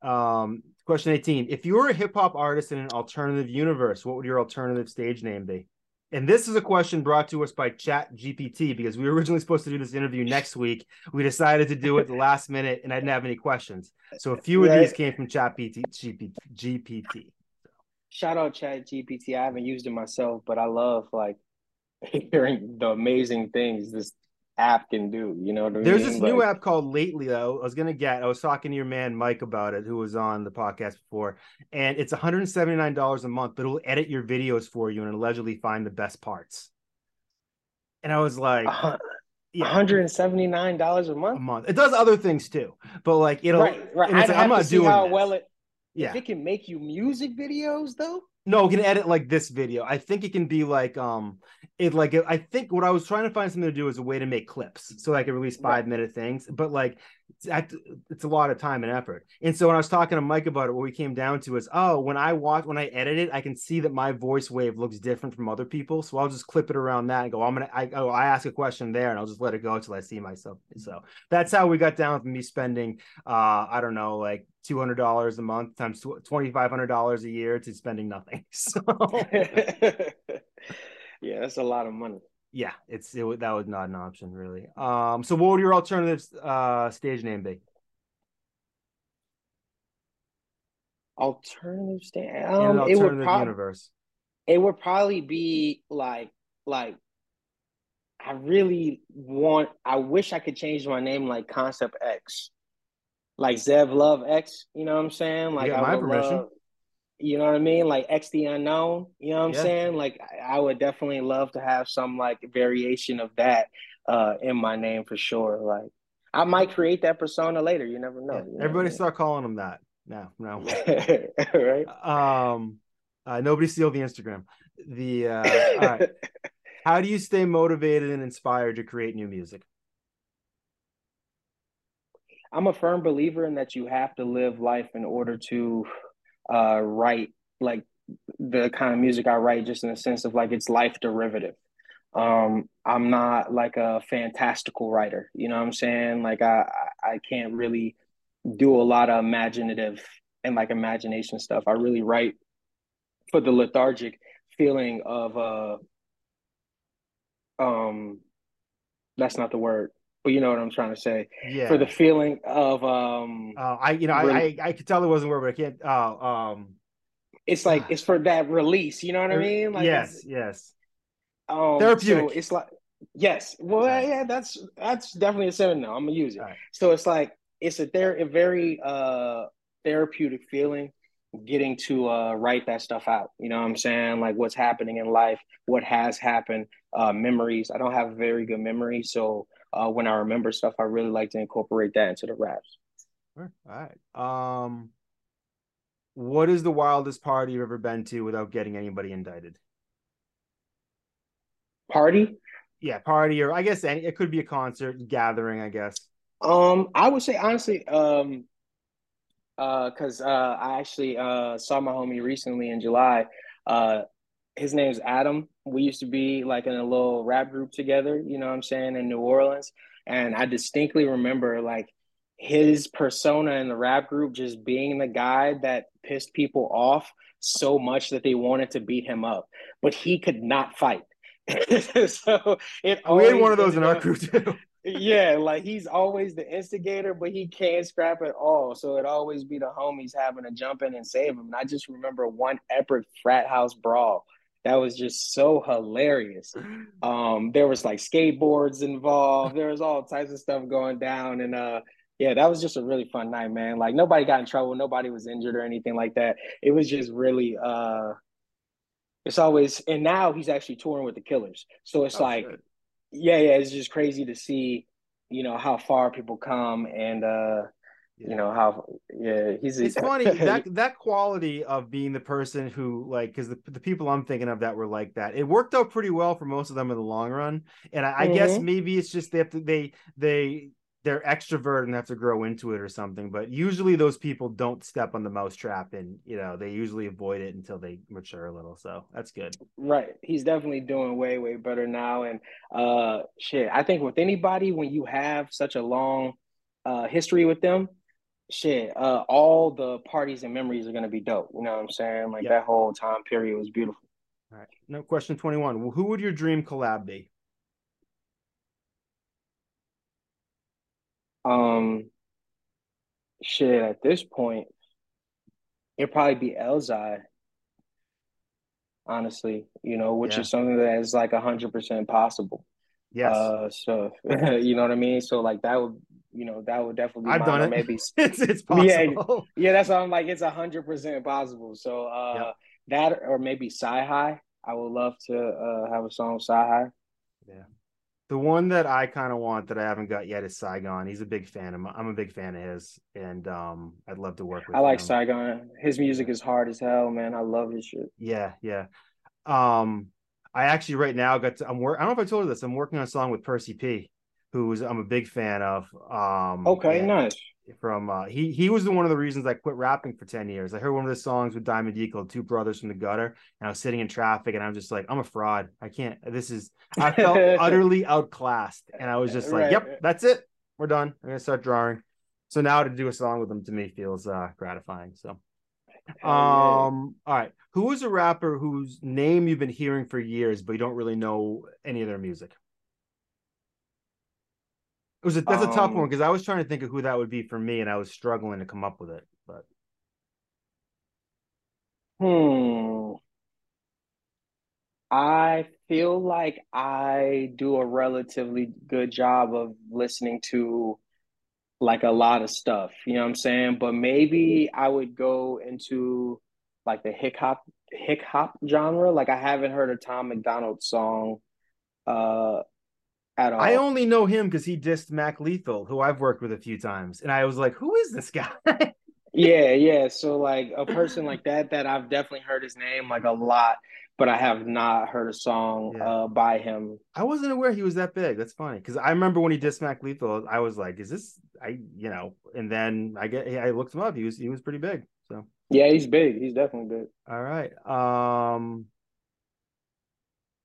Um, question 18. If you were a hip hop artist in an alternative universe, what would your alternative stage name be? And this is a question brought to us by Chat GPT because we were originally supposed to do this interview next week. We decided to do it the last minute and I didn't have any questions. So a few of these came from Chat GPT. GPT. Shout out Chat GPT. I haven't used it myself, but I love like hearing the amazing things this app can do. You know what I There's mean? this like, new app called Lately though. I was gonna get. I was talking to your man Mike about it, who was on the podcast before, and it's 179 dollars a month, but it'll edit your videos for you and allegedly find the best parts. And I was like. Yeah, $179 a month. A month. It does other things too, but like it'll. Right, right. Like, I'm not doing how this. well it. Yeah. If it can make you music videos though. No, it can edit like this video. I think it can be like um it like I think what I was trying to find something to do is a way to make clips so I could release five minute things. But like it's, it's a lot of time and effort. And so when I was talking to Mike about it, what we came down to is oh, when I watch when I edit it, I can see that my voice wave looks different from other people. So I'll just clip it around that and go, I'm gonna I oh I ask a question there and I'll just let it go until I see myself. So that's how we got down with me spending uh I don't know like two hundred dollars a month times twenty five hundred dollars a year to spending nothing. So yeah, that's a lot of money. Yeah, it's it, that was not an option really. Um, so what would your alternative uh stage name be? Alternative stage, um, alternative it would pro- universe. It would probably be like like I really want. I wish I could change my name like Concept X like Zev Love X, you know what I'm saying? Like I my permission. Love, you know what I mean? Like X the unknown, you know what I'm yeah. saying? Like I would definitely love to have some like variation of that uh in my name for sure. Like I might create that persona later. You never know. Yeah. You know Everybody start calling them that. now. no. right. Um uh, nobody steal the Instagram. The uh all right. How do you stay motivated and inspired to create new music? I'm a firm believer in that you have to live life in order to uh, write like the kind of music I write, just in the sense of like it's life derivative. Um, I'm not like a fantastical writer, you know what I'm saying? Like I I can't really do a lot of imaginative and like imagination stuff. I really write for the lethargic feeling of uh um that's not the word but you know what I'm trying to say. Yeah. For the feeling of um uh, I you know really, I, I I could tell it wasn't word, but I can't uh um it's like it's for that release, you know what I mean? Like yes, yes. Um therapeutic. So it's like yes. Well yeah, yeah that's that's definitely a seven now. I'm gonna use it. Right. So it's like it's a there a very uh therapeutic feeling getting to uh, write that stuff out. You know what I'm saying? Like what's happening in life, what has happened, uh, memories. I don't have a very good memory, so uh, when I remember stuff, I really like to incorporate that into the raps. All right. Um, what is the wildest party you've ever been to without getting anybody indicted? Party? Yeah, party, or I guess any, it could be a concert, gathering. I guess. Um, I would say honestly, um, uh, cause uh, I actually uh saw my homie recently in July. Uh, his name's Adam. We used to be like in a little rap group together, you know what I'm saying, in New Orleans. And I distinctly remember like his persona in the rap group just being the guy that pissed people off so much that they wanted to beat him up, but he could not fight. so it we had one of those in our group too. yeah, like he's always the instigator, but he can't scrap at all. So it always be the homies having to jump in and save him. And I just remember one epic frat house brawl that was just so hilarious. Um, there was like skateboards involved. There was all types of stuff going down, and uh, yeah, that was just a really fun night, man. Like nobody got in trouble, nobody was injured or anything like that. It was just really uh, it's always and now he's actually touring with the Killers, so it's oh, like, shit. yeah, yeah, it's just crazy to see, you know, how far people come and uh yeah. you know how yeah he's it's funny that that quality of being the person who like because the, the people i'm thinking of that were like that it worked out pretty well for most of them in the long run and i, mm-hmm. I guess mm-hmm. maybe it's just they have to they they they're extrovert and have to grow into it or something but usually those people don't step on the mousetrap and you know they usually avoid it until they mature a little so that's good right he's definitely doing way way better now and uh shit i think with anybody when you have such a long uh history with them shit, uh, all the parties and memories are gonna be dope. You know what I'm saying? Like yep. that whole time period was beautiful. All right. No question 21. Well, who would your dream collab be? Um shit, at this point, it'd probably be Elzhi. Honestly, you know, which yeah. is something that is like a hundred percent possible. Yes. Uh, so you know what I mean. So like that would you know, that would definitely. I've done it. Maybe it's it's possible. Yeah, yeah, that's why I'm like it's a hundred percent possible. So uh, yep. that or maybe CyHi. I would love to uh, have a song with CyHi. Yeah. The one that I kind of want that I haven't got yet is Saigon. He's a big fan of. I'm a big fan of his, and um, I'd love to work with. I like him. Saigon. His music is hard as hell, man. I love his shit. Yeah, yeah. Um, I actually right now got. To, I'm work. I don't know if I told you this. I'm working on a song with Percy P who's I'm a big fan of. Um, okay, nice. From uh, he he was the one of the reasons I quit rapping for ten years. I heard one of the songs with Diamond D called Two Brothers from the Gutter, and I was sitting in traffic, and I'm just like, I'm a fraud. I can't. This is. I felt utterly outclassed, and I was just like, right. Yep, that's it. We're done. I'm gonna start drawing. So now to do a song with them to me feels uh, gratifying. So. Um. All right. Who is a rapper whose name you've been hearing for years, but you don't really know any of their music? It was a, that's um, a tough one because um, I was trying to think of who that would be for me, and I was struggling to come up with it. But hmm, I feel like I do a relatively good job of listening to like a lot of stuff. You know what I'm saying? But maybe I would go into like the hip hop hip hop genre. Like I haven't heard a Tom MacDonald song uh at all. I only know him because he dissed Mac Lethal, who I've worked with a few times, and I was like, "Who is this guy?" yeah, yeah. So like a person like that, that I've definitely heard his name like a lot, but I have not heard a song yeah. uh, by him. I wasn't aware he was that big. That's funny because I remember when he dissed Mac Lethal, I was like, "Is this?" I you know, and then I get I looked him up. He was he was pretty big. So yeah, he's big. He's definitely big. All right. Um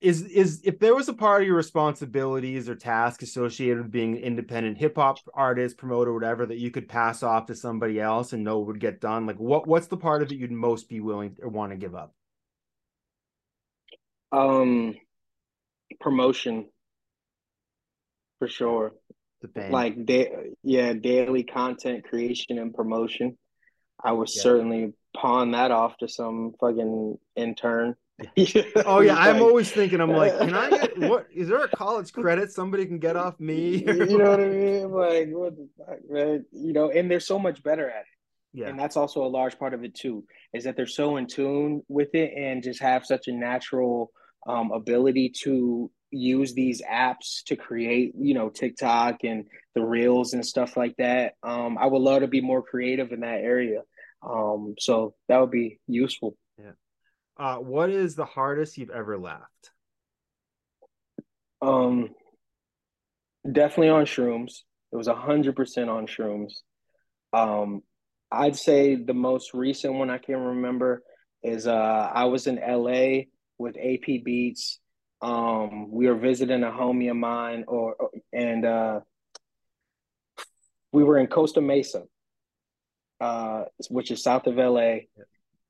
is is if there was a part of your responsibilities or task associated with being an independent hip hop artist, promoter, whatever that you could pass off to somebody else and know would get done, like what what's the part of it you'd most be willing or want to give up? Um, promotion for sure. Like da- yeah, daily content creation and promotion. I would yeah. certainly pawn that off to some fucking intern oh yeah, I'm always thinking. I'm like, can I get what? Is there a college credit somebody can get off me? you know what I mean? Like, what the fuck, man? You know, and they're so much better at it. Yeah. And that's also a large part of it too, is that they're so in tune with it and just have such a natural um, ability to use these apps to create, you know, TikTok and the reels and stuff like that. Um, I would love to be more creative in that area. Um, so that would be useful. Yeah. Uh, what is the hardest you've ever laughed? Um, definitely on shrooms. It was a hundred percent on shrooms. Um, I'd say the most recent one I can remember is uh, I was in LA with AP Beats. Um, we were visiting a homie of mine, or and uh, we were in Costa Mesa, uh, which is south of LA.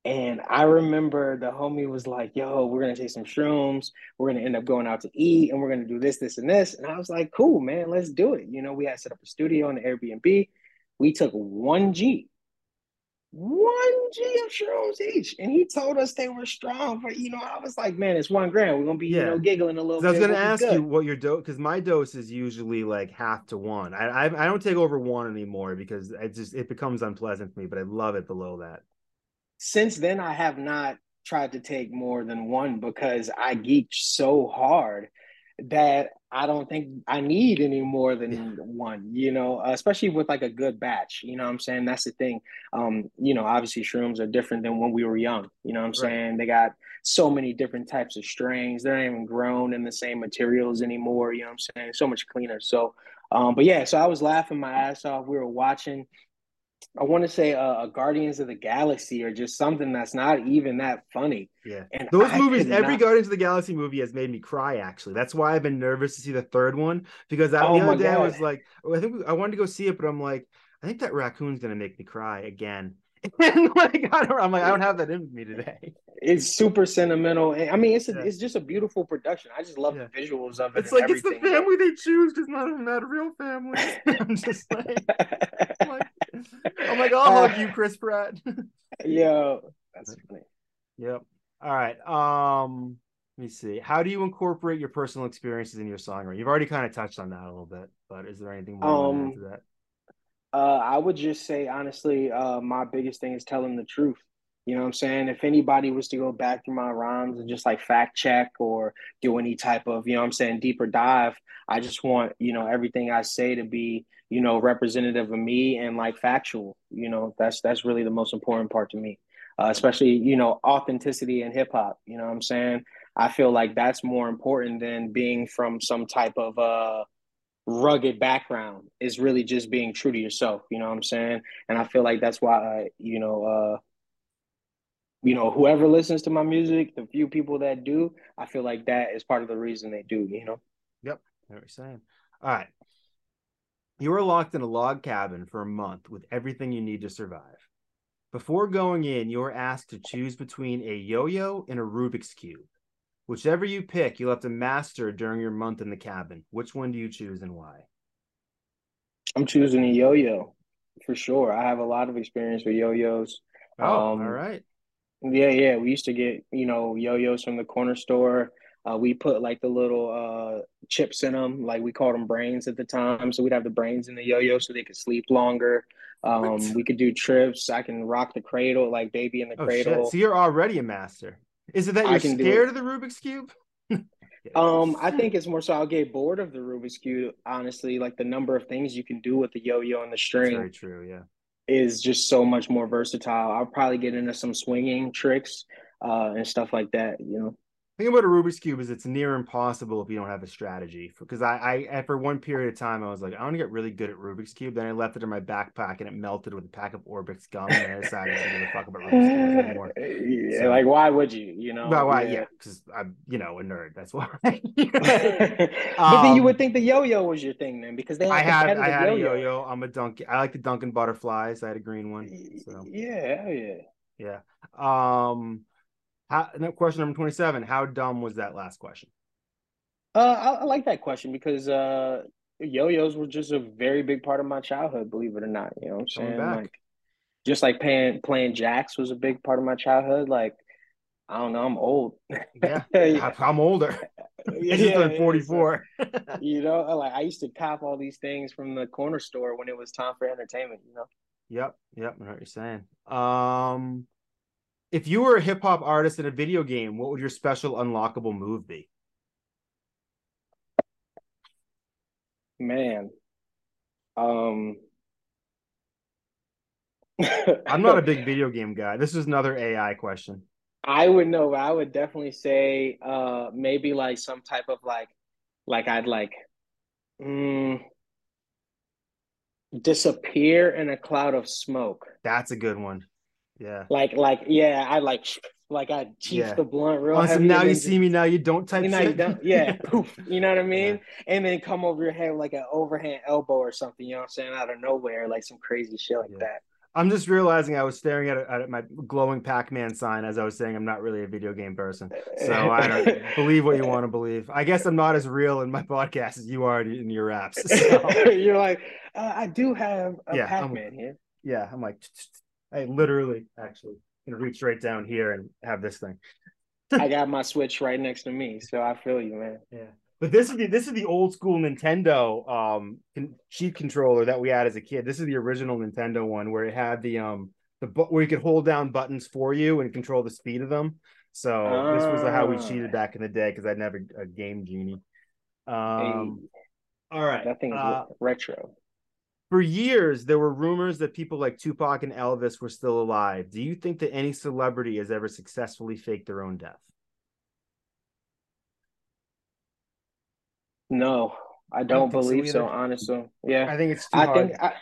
And I remember the homie was like, "Yo, we're gonna take some shrooms. We're gonna end up going out to eat, and we're gonna do this, this, and this." And I was like, "Cool, man, let's do it." You know, we had set up a studio on the Airbnb. We took one G one G of shrooms each. And he told us they were strong. But you know, I was like, man, it's one gram. We're gonna be, yeah. you know, giggling a little I was gonna ask you what your dose because my dose is usually like half to one. I, I I don't take over one anymore because it just it becomes unpleasant for me, but I love it below that. Since then I have not tried to take more than one because I geek so hard that I don't think I need any more than one, you know, uh, especially with like a good batch. You know I'm saying? That's the thing. Um, you know, obviously shrooms are different than when we were young. You know I'm right. saying? They got so many different types of strains. They're not even grown in the same materials anymore. You know I'm saying? So much cleaner. So, um, but yeah, so I was laughing my ass off. We were watching I want to say uh, Guardians of the Galaxy or just something that's not even that funny. Yeah, and those I movies, every not... Guardians of the Galaxy movie has made me cry. Actually, that's why I've been nervous to see the third one because I, oh the other day God. I was like, I think I wanted to go see it, but I'm like, I think that raccoon's gonna make me cry again. and like I don't, I'm like I don't have that in me today. It's super sentimental. I mean, it's a, yeah. it's just a beautiful production. I just love yeah. the visuals of it. It's like it's the family they choose because not not a real family. I'm just like, like, I'm like I'll hug you, Chris Pratt. Yo, that's funny. Yep. All right. Um, let me see. How do you incorporate your personal experiences in your songwriting? You've already kind of touched on that a little bit, but is there anything more um, to that? Uh, I would just say honestly, uh, my biggest thing is telling the truth. You know what I'm saying? If anybody was to go back through my rhymes and just like fact check or do any type of, you know I'm saying, deeper dive, I just want, you know, everything I say to be, you know, representative of me and like factual. You know, that's that's really the most important part to me. Uh, especially, you know, authenticity in hip hop. You know what I'm saying? I feel like that's more important than being from some type of uh rugged background is really just being true to yourself you know what i'm saying and i feel like that's why I, you know uh you know whoever listens to my music the few people that do i feel like that is part of the reason they do you know yep you're saying all right you were locked in a log cabin for a month with everything you need to survive before going in you were asked to choose between a yo-yo and a rubik's cube Whichever you pick, you'll have to master during your month in the cabin. Which one do you choose and why? I'm choosing a yo-yo for sure. I have a lot of experience with yo-yos. Oh, um, all right. Yeah, yeah. We used to get you know yo-yos from the corner store. Uh, we put like the little uh, chips in them, like we called them brains at the time. So we'd have the brains in the yo-yo so they could sleep longer. Um, we could do trips. I can rock the cradle, like baby in the oh, cradle. Shit. So you're already a master. Is it that you're scared of the Rubik's cube? um, I think it's more so I'll get bored of the Rubik's cube. Honestly, like the number of things you can do with the yo-yo and the string. very true. Yeah, is just so much more versatile. I'll probably get into some swinging tricks uh, and stuff like that. You know thing about a Rubik's cube is it's near impossible if you don't have a strategy. Because I, I, for one period of time, I was like, I want to get really good at Rubik's cube. Then I left it in my backpack and it melted with a pack of Orbix gum, and I decided to give a fuck about Rubik's cube anymore. Yeah, so, like why would you? You know? Well, why? Yeah, because yeah, I'm, you know, a nerd. That's why. but um, then you would um, think the yo-yo was your thing, then, because they. I had, I had yo-yo. a yo-yo. I'm a Duncan. I like the Duncan butterflies. I had a green one. So yeah, yeah, yeah. Um how, question number 27. How dumb was that last question? Uh, I, I like that question because uh, yo-yos were just a very big part of my childhood, believe it or not. You know what I'm saying? Like, just like playing playing jacks was a big part of my childhood. Like, I don't know, I'm old. Yeah, I'm older. yeah, than 44. you know, like I used to cop all these things from the corner store when it was time for entertainment, you know. Yep, yep. I know what you're saying. Um, if you were a hip hop artist in a video game, what would your special unlockable move be? Man, um, I'm not a big video game guy. This is another AI question. I would know. I would definitely say uh maybe like some type of like like I'd like mm, disappear in a cloud of smoke. That's a good one. Yeah. Like like yeah, I like like I cheat yeah. the blunt real awesome. Now you see me. Now you don't type. Now you don't. Yeah. Poof. You know what I mean? Yeah. And then come over your head like an overhand elbow or something. You know what I'm saying? Out of nowhere, like some crazy shit like yeah. that. I'm just realizing I was staring at, at my glowing Pac-Man sign as I was saying I'm not really a video game person. So I don't believe what you want to believe. I guess I'm not as real in my podcast as you are in your raps. So. You're like, uh, I do have a yeah, Pac-Man I'm, here. Yeah, I'm like, I literally actually can reach right down here and have this thing. I got my Switch right next to me, so I feel you, man. Yeah. But this is the this is the old school Nintendo um sheet controller that we had as a kid. This is the original Nintendo one where it had the um the where you could hold down buttons for you and control the speed of them. So this was how we cheated ah. back in the day because I'd never a game genie. Um, hey, all right, that thing's uh, retro. For years, there were rumors that people like Tupac and Elvis were still alive. Do you think that any celebrity has ever successfully faked their own death? No, I don't, I don't believe so, so, honestly. Yeah. I think it's I hard. think I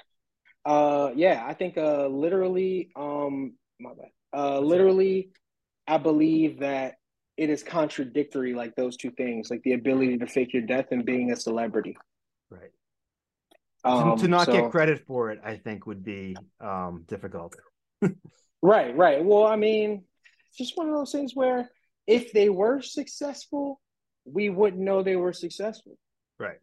uh yeah, I think uh literally um my bad. Uh literally I believe that it is contradictory like those two things, like the ability to fake your death and being a celebrity. Right. Um, to not so, get credit for it, I think would be um difficult. right, right. Well, I mean, it's just one of those things where if they were successful, we wouldn't know they were successful. Right.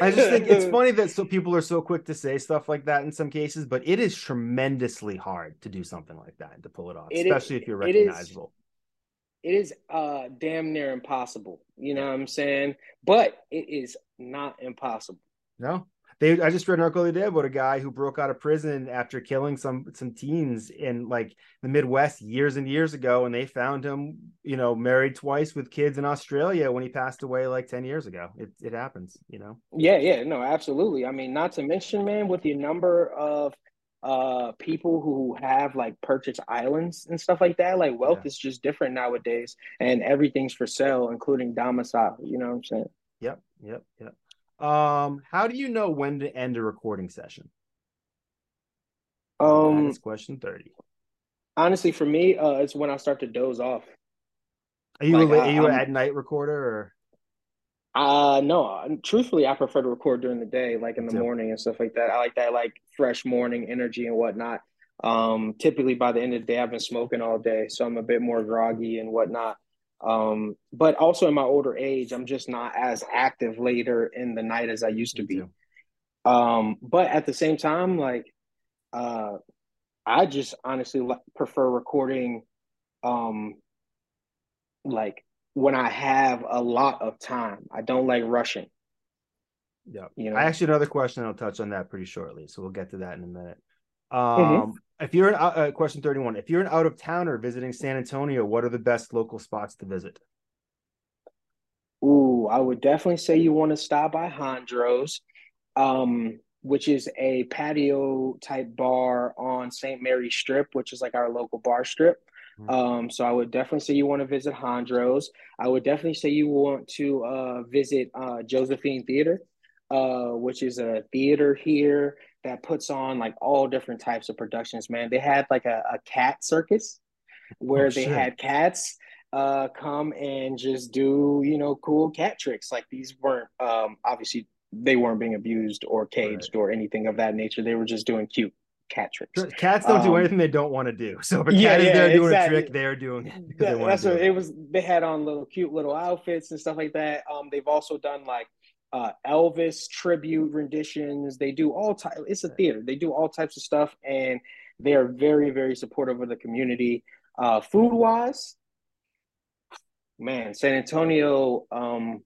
I just think it's funny that so people are so quick to say stuff like that in some cases, but it is tremendously hard to do something like that and to pull it off, it especially is, if you're recognizable. It is, it is uh damn near impossible. You know what I'm saying? But it is not impossible. No, they I just read an article the other day about a guy who broke out of prison after killing some some teens in like the Midwest years and years ago, and they found him, you know, married twice with kids in Australia when he passed away like 10 years ago. It it happens, you know. Yeah, yeah, no, absolutely. I mean, not to mention, man, with the number of uh people who have like purchased islands and stuff like that like wealth yeah. is just different nowadays and everything's for sale including domicile you know what i'm saying yep yep yep um, how do you know when to end a recording session? Um, that's question thirty. Honestly, for me, uh, it's when I start to doze off. Are you like, a, are you an at night recorder or? Uh no. Truthfully, I prefer to record during the day, like in the morning and stuff like that. I like that like fresh morning energy and whatnot. Um, typically by the end of the day, I've been smoking all day, so I'm a bit more groggy and whatnot. Um, but also in my older age, I'm just not as active later in the night as I used to be. Um, but at the same time, like, uh, I just honestly prefer recording, um, like when I have a lot of time. I don't like rushing. Yeah. You know, I actually another question. I'll touch on that pretty shortly, so we'll get to that in a minute. Mm-hmm. Um, mm-hmm if you're an uh, question 31 if you're an out of towner visiting san antonio what are the best local spots to visit Ooh, I would definitely say you want to stop by Hondros, um, which is a patio type bar on St. Mary Strip, which is like our local bar strip. Mm-hmm. Um, so I would definitely say you want to visit Hondros. I would definitely say you want to uh, visit uh, Josephine Theater, uh, which is a theater here that puts on like all different types of productions, man. They had like a, a cat circus where oh, they had cats uh, come and just do, you know, cool cat tricks. Like these weren't um, obviously they weren't being abused or caged right. or anything of that nature. They were just doing cute cat tricks. Cats don't um, do anything they don't want to do. So if a cat yeah, is there doing exactly. a trick, they're doing it. That, that's what it. it was. They had on little cute little outfits and stuff like that. Um, they've also done like uh, Elvis tribute renditions. They do all types. It's a theater. They do all types of stuff, and they are very, very supportive of the community. Uh, food wise, man, San Antonio. Um,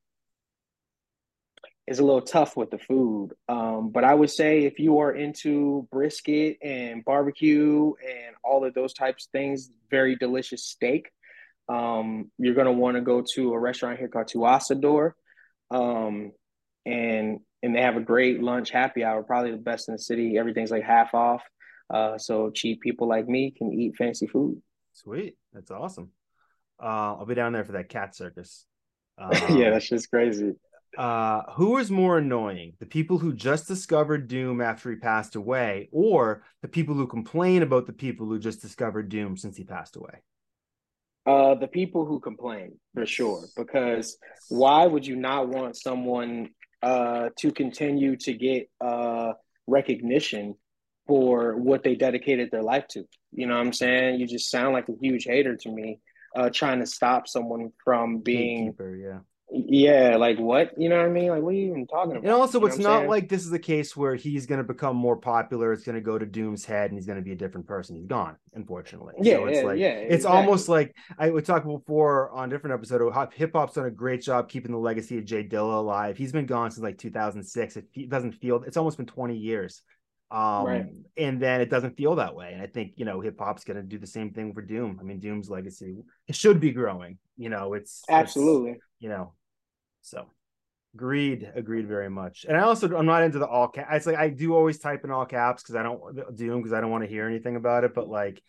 is a little tough with the food. Um, but I would say if you are into brisket and barbecue and all of those types of things, very delicious steak, um, you're gonna want to go to a restaurant here called Tuasador, um, and and they have a great lunch happy hour, probably the best in the city. Everything's like half off, uh, so cheap people like me can eat fancy food. Sweet, that's awesome. Uh, I'll be down there for that cat circus. Um, yeah, that's just crazy. Uh, who is more annoying, the people who just discovered Doom after he passed away, or the people who complain about the people who just discovered Doom since he passed away? Uh, the people who complain for sure, because why would you not want someone uh, to continue to get uh, recognition for what they dedicated their life to? You know what I'm saying? You just sound like a huge hater to me, uh, trying to stop someone from being Gatekeeper, yeah yeah, like what? You know what I mean? Like, what are you even talking about? And also, you it's not saying? like this is a case where he's going to become more popular. It's going to go to Doom's head, and he's going to be a different person. He's gone, unfortunately. Yeah, so it's yeah, like yeah, it's exactly. almost like I would talk before on a different episode. Of hip hop's done a great job keeping the legacy of J Dilla alive. He's been gone since like 2006. It doesn't feel. It's almost been 20 years. Um, right. and then it doesn't feel that way. And I think you know hip hop's going to do the same thing for Doom. I mean, Doom's legacy it should be growing. You know, it's absolutely. It's, you know, so agreed, agreed very much. And I also I'm not into the all caps. It's like I do always type in all caps because I don't do them because I don't want to hear anything about it. But like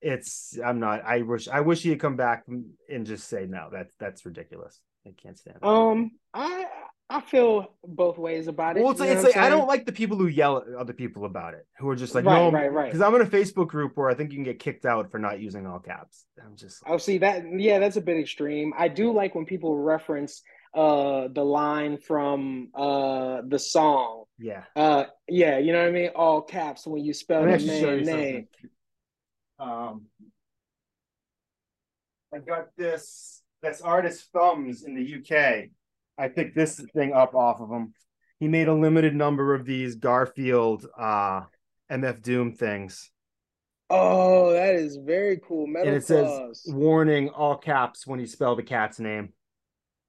it's I'm not. I wish I wish he had come back and just say no. That's that's ridiculous. I can't stand. It. Um, I I feel both ways about it. Well, it's like, it's like I don't like the people who yell at other people about it, who are just like, right, no, right, right. Because I'm in a Facebook group where I think you can get kicked out for not using all caps. I'm just. Like, oh, see that? Yeah, that's a bit extreme. I do like when people reference uh the line from uh the song. Yeah. Uh yeah, you know what I mean? All caps when you spell the man name. Um I got this this artist thumbs in the UK. I picked this thing up off of him. He made a limited number of these Garfield uh MF Doom things. Oh, that is very cool. Metal and it claws. says warning all caps when you spell the cat's name.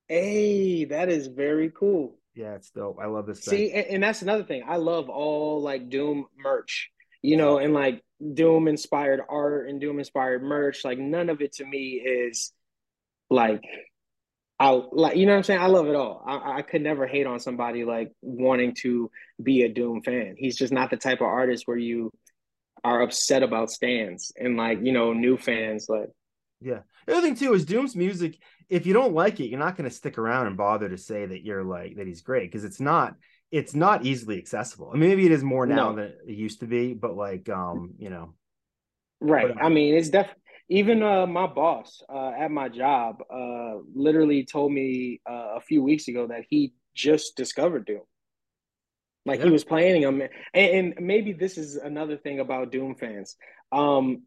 Hey, that is very cool. Yeah, it's dope. I love this. See, and, and, that's another thing. I love all like Doom merch, you know, and like Doom inspired art and Doom inspired merch. Like none of it to me is like out like you know what I'm saying. I love it all. I, I could never hate on somebody like wanting to be a Doom fan. He's just not the type of artist where you are upset about stands and like you know new fans like. Yeah. The other thing too is Doom's music if you don't like it, you're not going to stick around and bother to say that you're like that he's great because it's not it's not easily accessible. I mean, maybe it is more now no. than it used to be, but like um, you know, right. I mean, it's definitely even uh my boss uh at my job uh literally told me uh, a few weeks ago that he just discovered Doom. Like yeah. he was playing him, and, and maybe this is another thing about Doom fans. Um,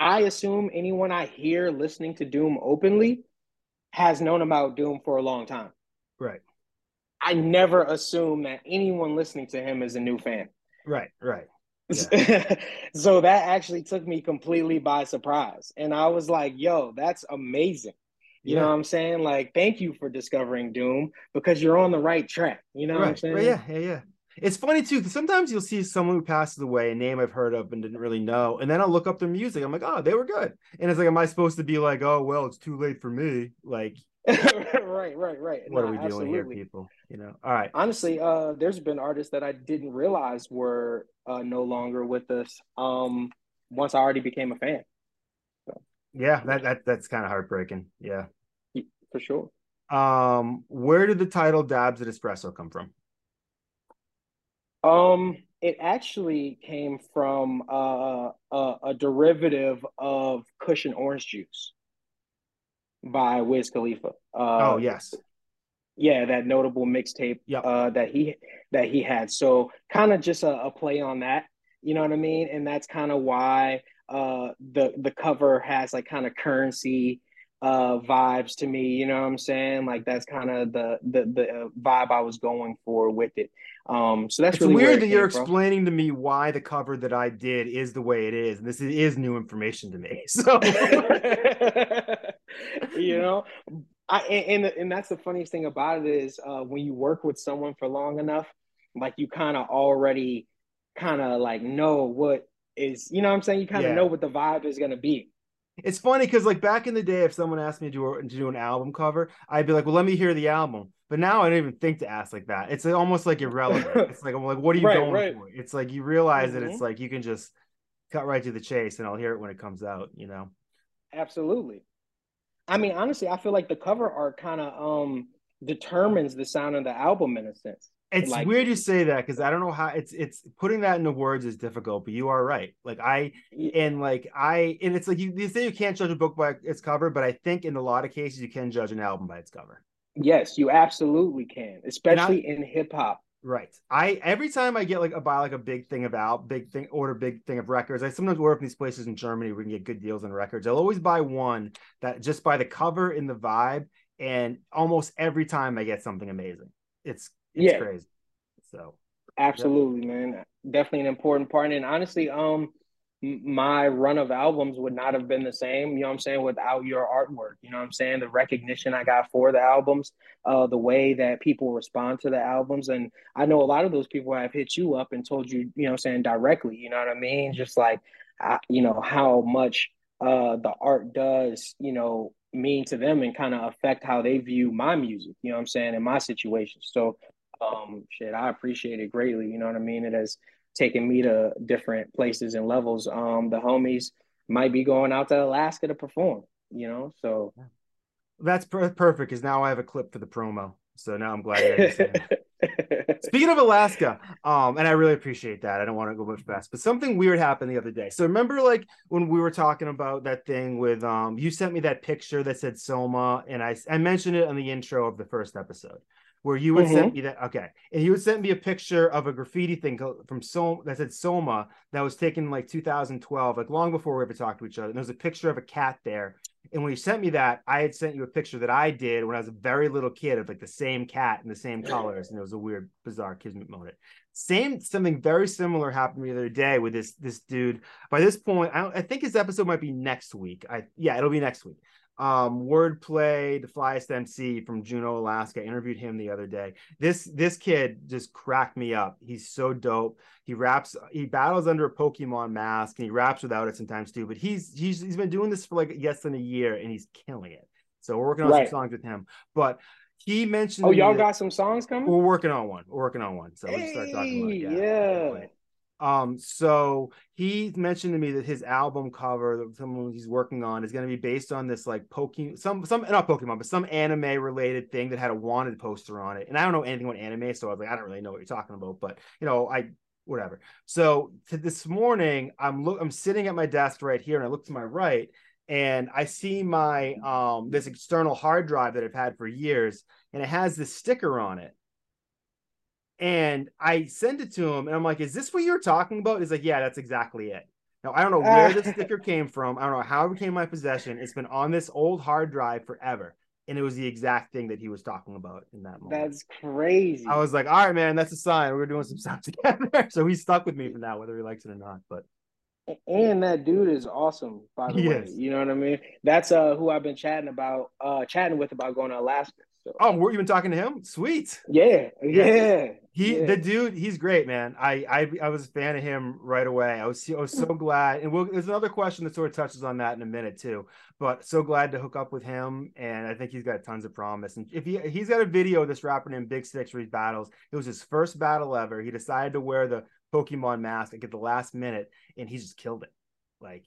I assume anyone I hear listening to Doom openly has known about Doom for a long time. Right. I never assume that anyone listening to him is a new fan. Right, right. Yeah. so that actually took me completely by surprise. And I was like, yo, that's amazing. You yeah. know what I'm saying? Like, thank you for discovering Doom because you're on the right track. You know right. what I'm saying? Right. Yeah, yeah, yeah. It's funny too, because sometimes you'll see someone who passes away, a name I've heard of and didn't really know, and then I'll look up their music. I'm like, oh, they were good. And it's like, am I supposed to be like, oh, well, it's too late for me? Like, right, right, right. What no, are we absolutely. doing here, people? You know, all right. Honestly, uh, there's been artists that I didn't realize were uh, no longer with us. Um, once I already became a fan. So. Yeah, that, that that's kind of heartbreaking. Yeah, for sure. Um, where did the title "Dabs at Espresso" come from? Um, it actually came from uh, a, a derivative of Kush and Orange Juice by Wiz Khalifa. Uh, oh yes, yeah, that notable mixtape yep. uh, that he that he had. So kind of just a, a, play on that, you know what I mean? And that's kind of why uh, the the cover has like kind of currency uh vibes to me you know what i'm saying like that's kind of the the the vibe i was going for with it um so that's it's really weird that you're from. explaining to me why the cover that i did is the way it is and this is new information to me so you know I and and that's the funniest thing about it is uh, when you work with someone for long enough, like you kind of already kind of like know what is you know what I'm saying. You kind of yeah. know what the vibe is gonna be. It's funny because like back in the day, if someone asked me to do, to do an album cover, I'd be like, "Well, let me hear the album." But now I don't even think to ask like that. It's almost like irrelevant. it's like I'm like, what are you right, going right. for? It's like you realize mm-hmm. that it's mm-hmm. like you can just cut right to the chase, and I'll hear it when it comes out. You know. Absolutely. I mean, honestly, I feel like the cover art kind of um determines the sound of the album in a sense. It's like, weird you say that because I don't know how it's it's putting that into words is difficult, but you are right. Like I and like I and it's like you, you say you can't judge a book by its cover, but I think in a lot of cases you can judge an album by its cover. Yes, you absolutely can, especially I, in hip hop. Right. I every time I get like a buy like a big thing of out, big thing order big thing of records. I sometimes work in these places in Germany where we can get good deals on records. I'll always buy one that just by the cover and the vibe, and almost every time I get something amazing. It's it's yeah. crazy. So absolutely, yeah. man. Definitely an important part. And honestly, um, my run of albums would not have been the same, you know what I'm saying, without your artwork. You know what I'm saying? The recognition I got for the albums, uh, the way that people respond to the albums. And I know a lot of those people have hit you up and told you, you know I'm saying, directly, you know what I mean? Just like, I, you know, how much uh, the art does, you know, mean to them and kind of affect how they view my music, you know what I'm saying, in my situation. So, um, shit, I appreciate it greatly, you know what I mean? It has taken me to different places and levels. Um, the homies might be going out to Alaska to perform, you know. So that's per- perfect because now I have a clip for the promo. So now I'm glad. Speaking of Alaska, um, and I really appreciate that. I don't want to go much fast, but something weird happened the other day. So remember, like when we were talking about that thing with um, you sent me that picture that said Soma, and I I mentioned it on the intro of the first episode where you would mm-hmm. send me that okay and you would send me a picture of a graffiti thing from Soma that said Soma that was taken in like 2012 like long before we ever talked to each other and there was a picture of a cat there. And when you sent me that I had sent you a picture that I did when I was a very little kid of like the same cat and the same colors and it was a weird bizarre kismet moment. Same something very similar happened the other day with this this dude. By this point I, I think his episode might be next week. I yeah it'll be next week um, wordplay, the flyest MC from Juneau, Alaska. Interviewed him the other day. This this kid just cracked me up. He's so dope. He raps, he battles under a Pokemon mask, and he raps without it sometimes too. But he's he's he's been doing this for like less than a year, and he's killing it. So we're working on right. some songs with him. But he mentioned. Oh, y'all got some songs coming? We're working on one. We're working on one. So hey, we'll start talking about it. Yeah. yeah. Um, so he mentioned to me that his album cover someone he's working on is going to be based on this like Pokemon, some some not Pokemon, but some anime related thing that had a wanted poster on it. And I don't know anything about anime, so I was like, I don't really know what you're talking about, but you know, I whatever. So this morning, I'm look, I'm sitting at my desk right here, and I look to my right, and I see my um this external hard drive that I've had for years, and it has this sticker on it and I send it to him, and I'm like, "Is this what you're talking about?" He's like, "Yeah, that's exactly it." Now I don't know where this sticker came from. I don't know how it became my possession. It's been on this old hard drive forever, and it was the exact thing that he was talking about in that moment. That's crazy. I was like, "All right, man, that's a sign. We're doing some stuff together." so he's stuck with me for now, whether he likes it or not. But and that dude is awesome, by the he way. Is. You know what I mean? That's uh who I've been chatting about, uh chatting with about going to Alaska. So. Oh, were you been talking to him? Sweet. Yeah, yeah. He, yeah. the dude, he's great, man. I, I, I was a fan of him right away. I was, I was so glad. And we'll, there's another question that sort of touches on that in a minute too. But so glad to hook up with him, and I think he's got tons of promise. And if he, he's got a video of this rapper named Big Six where he battles. It was his first battle ever. He decided to wear the Pokemon mask at the last minute, and he just killed it. Like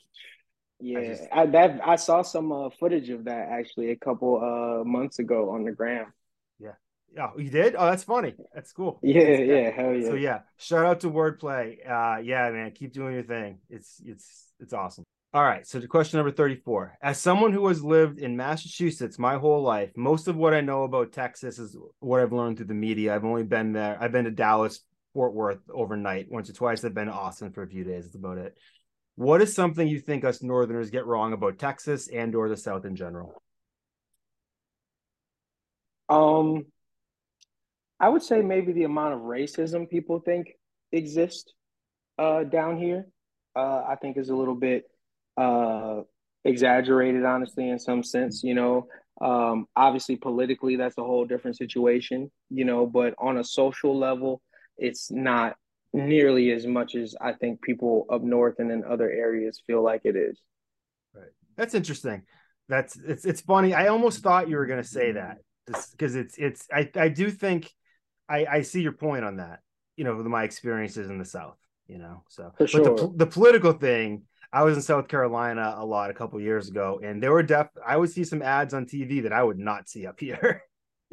yeah, I, just, I, that I saw some uh, footage of that actually a couple uh, months ago on the gram. Yeah. Oh, you did? Oh, that's funny. That's cool. Yeah, that's yeah, hell yeah. So yeah, shout out to Wordplay. Uh, yeah, man, keep doing your thing. It's it's it's awesome. All right, so to question number 34. As someone who has lived in Massachusetts my whole life, most of what I know about Texas is what I've learned through the media. I've only been there. I've been to Dallas, Fort Worth overnight once or twice. I've been to Austin for a few days. That's about it. What is something you think us Northerners get wrong about Texas and or the South in general? Um, I would say maybe the amount of racism people think exists uh, down here. Uh, I think is a little bit uh, exaggerated, honestly, in some sense. You know, Um, obviously, politically, that's a whole different situation, you know. But on a social level, it's not nearly as much as I think people up north and in other areas feel like it is. Right. That's interesting. That's it's it's funny. I almost thought you were going to say that because it's it's I I do think I I see your point on that. You know, with my experiences in the South. You know, so For sure. but the the political thing. I was in South Carolina a lot a couple years ago, and there were def. I would see some ads on TV that I would not see up here.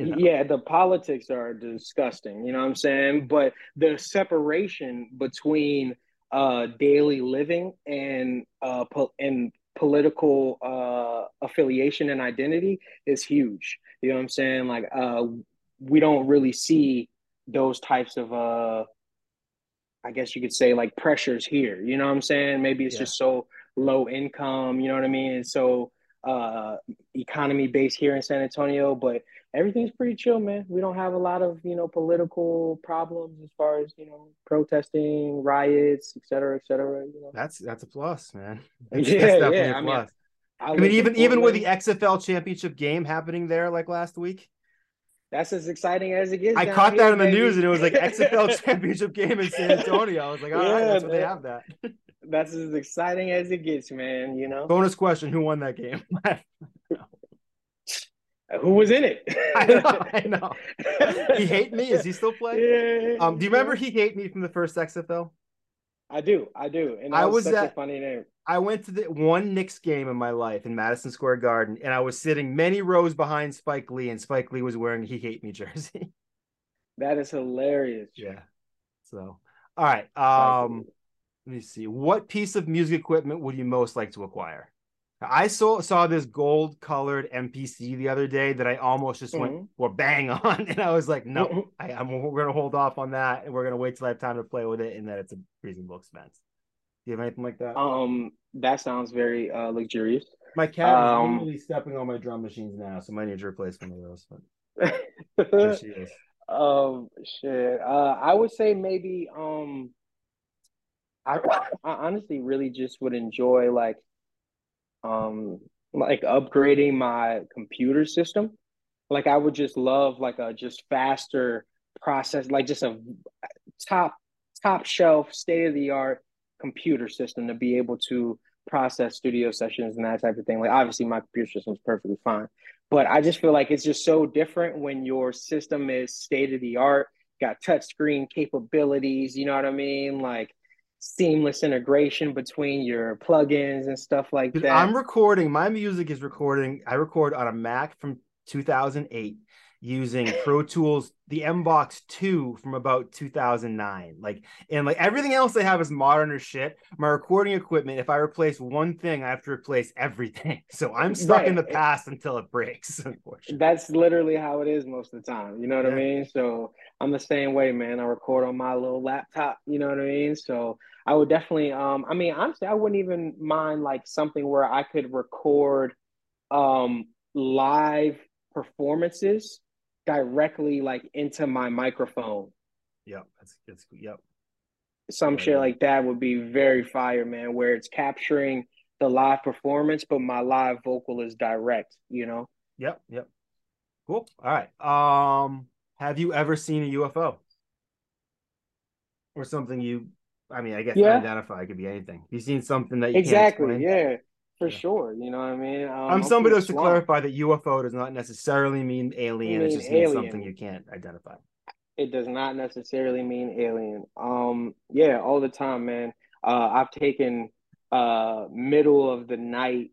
You know? Yeah, the politics are disgusting. You know what I'm saying? But the separation between uh, daily living and uh, po- and political uh, affiliation and identity is huge. You know what I'm saying? Like, uh, we don't really see those types of, uh, I guess you could say, like pressures here. You know what I'm saying? Maybe it's yeah. just so low income. You know what I mean? And so uh, economy based here in San Antonio, but everything's pretty chill, man. We don't have a lot of you know political problems as far as you know protesting, riots, et cetera, et cetera. You know, that's that's a plus, man. That's, yeah, that's yeah. I mean, I, I mean, even even with the XFL championship game happening there like last week. That's as exciting as it gets. I caught here, that in the news, and it was like XFL championship game in San Antonio. I was like, all yeah, right, that's what they have that. That's as exciting as it gets, man. You know. Bonus question: Who won that game? Who was in it? I know. I know. he hate me. Is he still playing? Yeah, um, do you remember he hate me from the first XFL? I do. I do. And I was, was at, funny name. I went to the one Knicks game in my life in Madison Square Garden, and I was sitting many rows behind Spike Lee, and Spike Lee was wearing "He Hate Me" jersey. That is hilarious. Yeah. So, all right. Um, let me see. What piece of music equipment would you most like to acquire? I saw saw this gold colored MPC the other day that I almost just mm-hmm. went or bang on, and I was like, no, mm-hmm. I, am we're gonna hold off on that, and we're gonna wait till I have time to play with it, and that it's a reasonable expense. Do you have anything like that? Um, that sounds very uh luxurious. My cat um, is literally stepping on my drum machines now, so I need to replace one of those. But there she is. Um, shit. Uh, I would say maybe um, I I honestly really just would enjoy like um like upgrading my computer system. Like I would just love like a just faster process, like just a top top shelf, state of the art computer system to be able to process studio sessions and that type of thing. Like obviously my computer system is perfectly fine, but I just feel like it's just so different when your system is state of the art, got touchscreen capabilities, you know what I mean? Like seamless integration between your plugins and stuff like that. I'm recording, my music is recording. I record on a Mac from 2008 using Pro Tools, the Mbox 2 from about 2009. Like, and like everything else I have is modern or shit. My recording equipment, if I replace one thing, I have to replace everything. So I'm stuck right. in the past until it breaks, unfortunately. That's literally how it is most of the time. You know what yeah. I mean? So I'm the same way, man. I record on my little laptop, you know what I mean? So I would definitely um I mean honestly I wouldn't even mind like something where I could record um live performances directly like into my microphone. Yep, that's that's yep. Some shit like that would be very fire, man, where it's capturing the live performance, but my live vocal is direct, you know? Yep, yep. Cool. All right. Um, have you ever seen a UFO? Or something you I mean, I guess yeah. identify It could be anything. You've seen something that you exactly, yeah, for yeah. sure. You know what I mean? Um, I'm somebody else to clarify that UFO does not necessarily mean alien. Mean it just alien. means something you can't identify. It does not necessarily mean alien. Um, yeah, all the time, man. Uh, I've taken uh middle of the night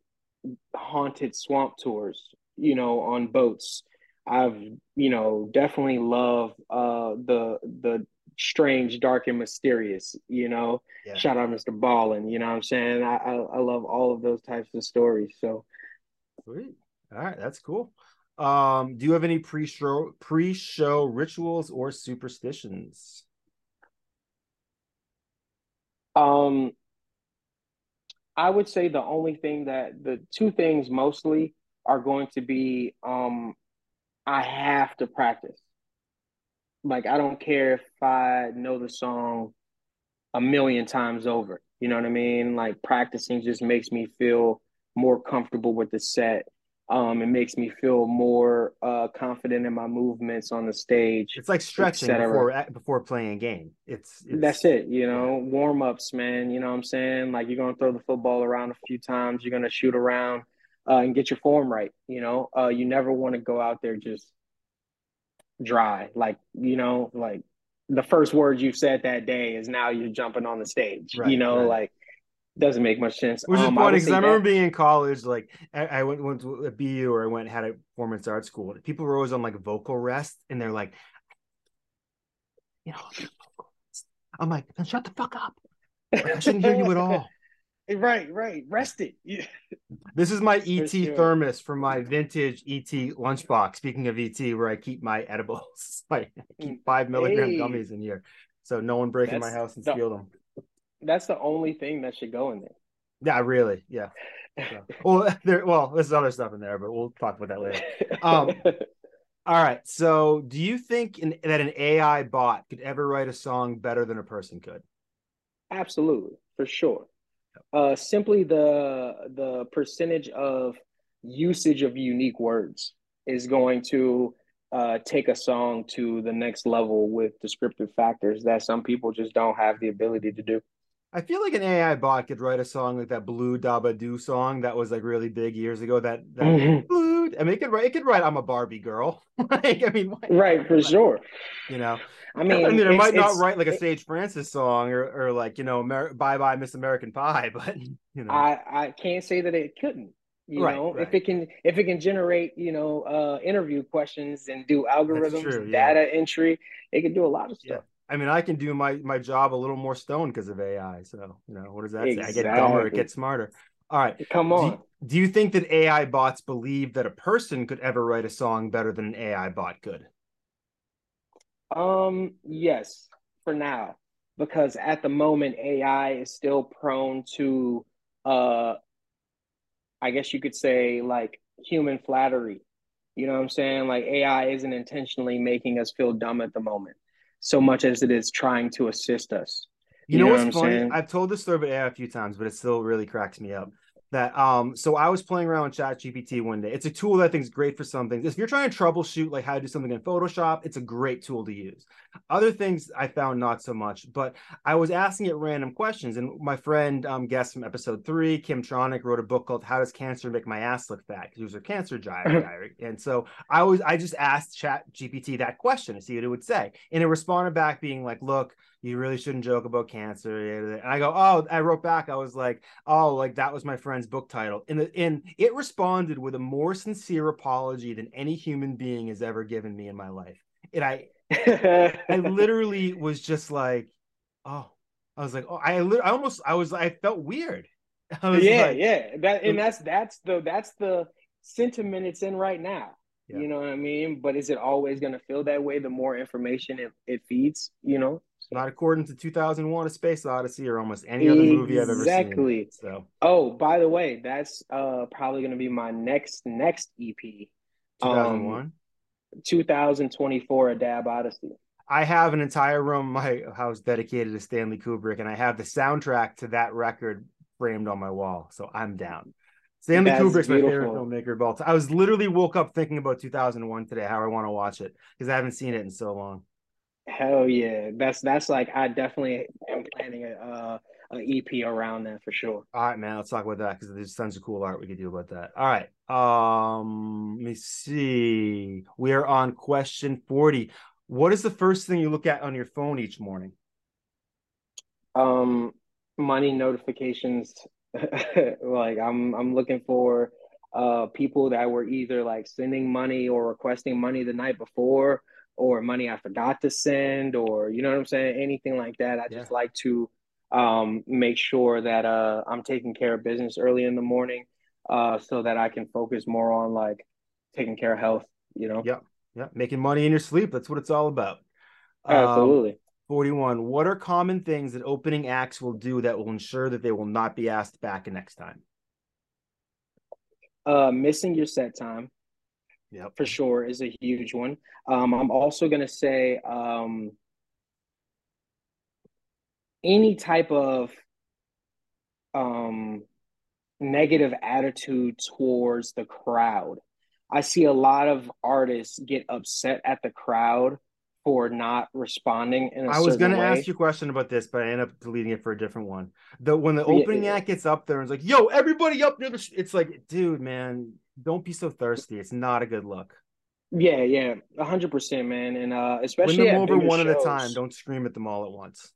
haunted swamp tours. You know, on boats. I've you know definitely love uh the the strange, dark, and mysterious. You know, yeah. shout out MrBallen. You know what I'm saying? I, I, I love all of those types of stories. So sweet. All right, that's cool. Um, do you have any pre-show pre-show rituals or superstitions? Um, I would say the only thing that the two things mostly are going to be um I have to practice like I don't care if I know the song a million times over. You know what I mean? Like practicing just makes me feel more comfortable with the set Um, it makes me feel more uh, confident in my movements on the stage. It's like stretching before before playing a game. It's, it's that's it. You know, yeah. warm ups, man. You know what I'm saying? Like you're gonna throw the football around a few times. You're gonna shoot around uh, and get your form right. You know, uh, you never want to go out there just dry. Like you know, like the first words you've said that day is now you're jumping on the stage. Right, you know, right. like doesn't make much sense. Which um, is funny because I, I, remember being in college, like I, I, went, went to a BU or I went had a performance art school. People were always on like vocal rest, and they're like, you know, I'm like, shut the fuck up. I shouldn't hear you at all. Right, right. Rest it. Yeah. This is my ET sure. thermos from my vintage ET lunchbox. Speaking of ET, where I keep my edibles, I keep five milligram hey. gummies in here, so no one break in my house and the, steal them. That's the only thing that should go in there. Yeah, really. Yeah. So, well, there. Well, there's other stuff in there, but we'll talk about that later. Um, all right. So, do you think in, that an AI bot could ever write a song better than a person could? Absolutely, for sure. Uh, simply the the percentage of usage of unique words is going to uh, take a song to the next level with descriptive factors that some people just don't have the ability to do. I feel like an AI bot could write a song like that Blue Daba Do song that was like really big years ago. That, that mm-hmm. Blue, I mean, it could write, it could write, I'm a Barbie girl. like, I mean, right for sure. You know, I mean, I mean, it might not write like a Sage Francis song or, or like you know, Amer- Bye Bye Miss American Pie, but you know, I I can't say that it couldn't. You right, know, right. if it can if it can generate you know uh, interview questions and do algorithms, true, yeah. data entry, it can do a lot of stuff. Yeah. I mean, I can do my my job a little more stoned because of AI. So, you know, what does that exactly. say? I get dumber, it gets smarter. All right. Come on. Do do you think that AI bots believe that a person could ever write a song better than an AI bot could? Um, yes, for now. Because at the moment AI is still prone to uh I guess you could say like human flattery. You know what I'm saying? Like AI isn't intentionally making us feel dumb at the moment so much as it is trying to assist us. You, you know, know, what's what funny? Saying? I've told this story about AI a few times, but it still really cracks me up that um so I was playing around with Chat GPT one day. It's a tool that I think is great for some things. If you're trying to troubleshoot like how to do something in Photoshop, it's a great tool to use. Other things I found not so much, but I was asking it random questions. And my friend um guest from episode three, Kim Tronick, wrote a book called How Does Cancer Make My Ass Look Fat? Because he was a cancer diary. and so I was I just asked Chat GPT that question to see what it would say. And it responded back being like, look, you really shouldn't joke about cancer. And I go, oh, I wrote back. I was like, oh, like that was my friend's book title. And the, and it responded with a more sincere apology than any human being has ever given me in my life. And I, I literally was just like, oh, I was like, oh, I, I almost, I was, I felt weird. I yeah, like, yeah. That and that's that's the that's the sentiment it's in right now. Yeah. You know what I mean? But is it always going to feel that way? The more information it, it feeds, you know. Not according to 2001: A Space Odyssey or almost any other movie I've ever seen. Exactly. So. Oh, by the way, that's uh probably going to be my next next EP. 2001. Um, 2024: A Dab Odyssey. I have an entire room in my house dedicated to Stanley Kubrick, and I have the soundtrack to that record framed on my wall. So I'm down. Stanley That's Kubrick's beautiful. my favorite filmmaker of all time. I was literally woke up thinking about 2001 today, how I want to watch it because I haven't seen it in so long. Hell yeah, that's that's like I definitely am planning a uh, an EP around that for sure. All right, man, let's talk about that because there's tons of cool art we could do about that. All right, um, let me see. We are on question forty. What is the first thing you look at on your phone each morning? Um, money notifications. like I'm I'm looking for uh people that were either like sending money or requesting money the night before or money I forgot to send or you know what I'm saying anything like that I yeah. just like to um make sure that uh I'm taking care of business early in the morning uh so that I can focus more on like taking care of health you know? Yeah yeah making money in your sleep that's what it's all about. Absolutely. Um, 41 what are common things that opening acts will do that will ensure that they will not be asked back next time? Uh missing your set time yeah, for sure is a huge one. Um, I'm also going to say um, any type of um, negative attitude towards the crowd. I see a lot of artists get upset at the crowd for not responding in a I was going to ask you a question about this, but I end up deleting it for a different one. The when the opening yeah, act gets up there and it's like, "Yo, everybody up near the," it's like, dude, man, don't be so thirsty. It's not a good look. Yeah, yeah, hundred percent, man, and uh, especially win them over one shows. at a time. Don't scream at them all at once.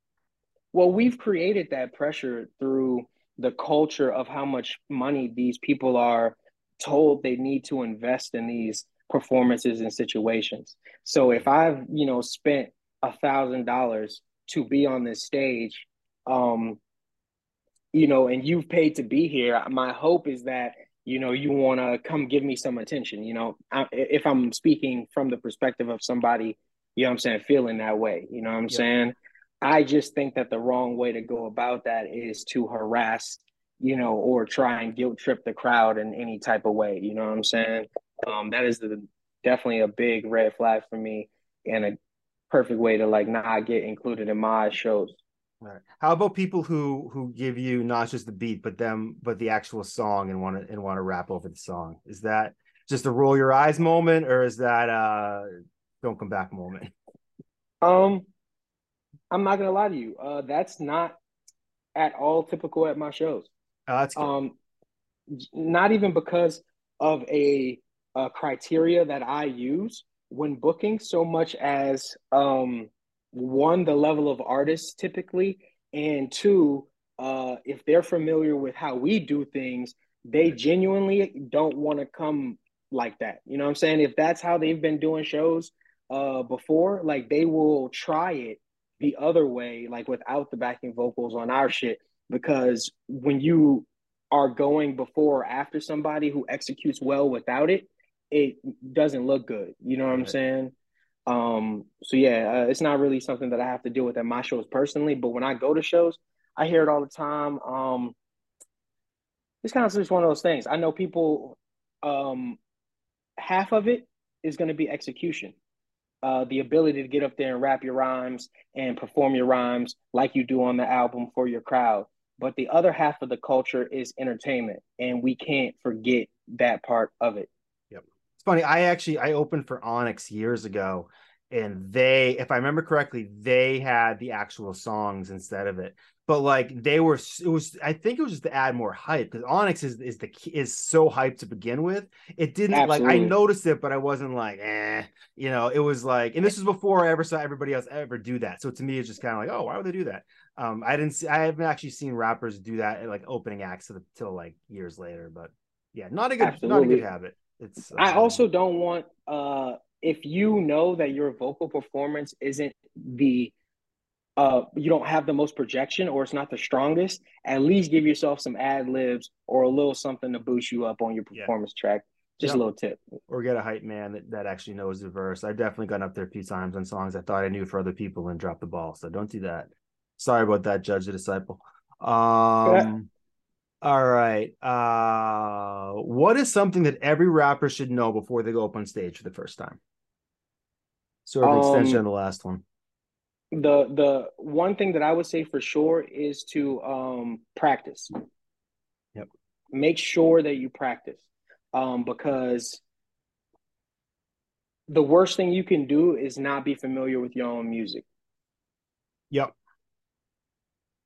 Well, we've created that pressure through the culture of how much money these people are told they need to invest in these performances and situations. So if I've, you know, spent a thousand dollars to be on this stage, um, you know, and you've paid to be here, my hope is that, you know, you want to come give me some attention, you know, I, if I'm speaking from the perspective of somebody, you know I'm saying, feeling that way, you know what I'm yeah. saying? I just think that the wrong way to go about that is to harass, you know, or try and guilt trip the crowd in any type of way. You know what I'm saying? Um, that is the, definitely a big red flag for me and a perfect way to like not get included in my shows. Right. How about people who who give you not just the beat, but them, but the actual song and want to and want to rap over the song? Is that just a roll your eyes moment, or is that uh don't come back moment? Um, I'm not gonna lie to you. Uh, that's not at all typical at my shows. Oh, that's good. um, not even because of a, a, criteria that I use when booking, so much as um, one, the level of artists typically, and two, uh, if they're familiar with how we do things, they genuinely don't want to come like that. You know what I'm saying? If that's how they've been doing shows uh, before, like they will try it the other way, like without the backing vocals on our shit, because when you are going before or after somebody who executes well without it, it doesn't look good. You know what right. I'm saying? Um, so yeah, uh, it's not really something that I have to deal with at my shows personally, but when I go to shows, I hear it all the time. Um, it's kind of just one of those things. I know people, um, half of it is going to be execution uh, the ability to get up there and rap your rhymes and perform your rhymes like you do on the album for your crowd. But the other half of the culture is entertainment, and we can't forget that part of it. Yep, it's funny. I actually I opened for Onyx years ago, and they, if I remember correctly, they had the actual songs instead of it. But like they were it was i think it was just to add more hype because onyx is is the is so hyped to begin with. It didn't Absolutely. like i noticed it but i wasn't like eh you know it was like and this was before i ever saw everybody else ever do that. So to me it's just kind of like oh why would they do that? Um i didn't see i haven't actually seen rappers do that like opening acts until like years later but yeah not a good Absolutely. not a good habit. It's i um, also don't want uh if you know that your vocal performance isn't the uh, you don't have the most projection or it's not the strongest, at least give yourself some ad libs or a little something to boost you up on your performance yeah. track. Just a little tip. Or get a hype man that, that actually knows the verse. I've definitely gone up there a few times on songs I thought I knew for other people and dropped the ball. So don't do that. Sorry about that, Judge the Disciple. Um, yeah. All right. Uh, what is something that every rapper should know before they go up on stage for the first time? Sort of um, extension of the last one the the one thing that I would say for sure is to um, practice. Yep. Make sure that you practice, um, because the worst thing you can do is not be familiar with your own music. Yep.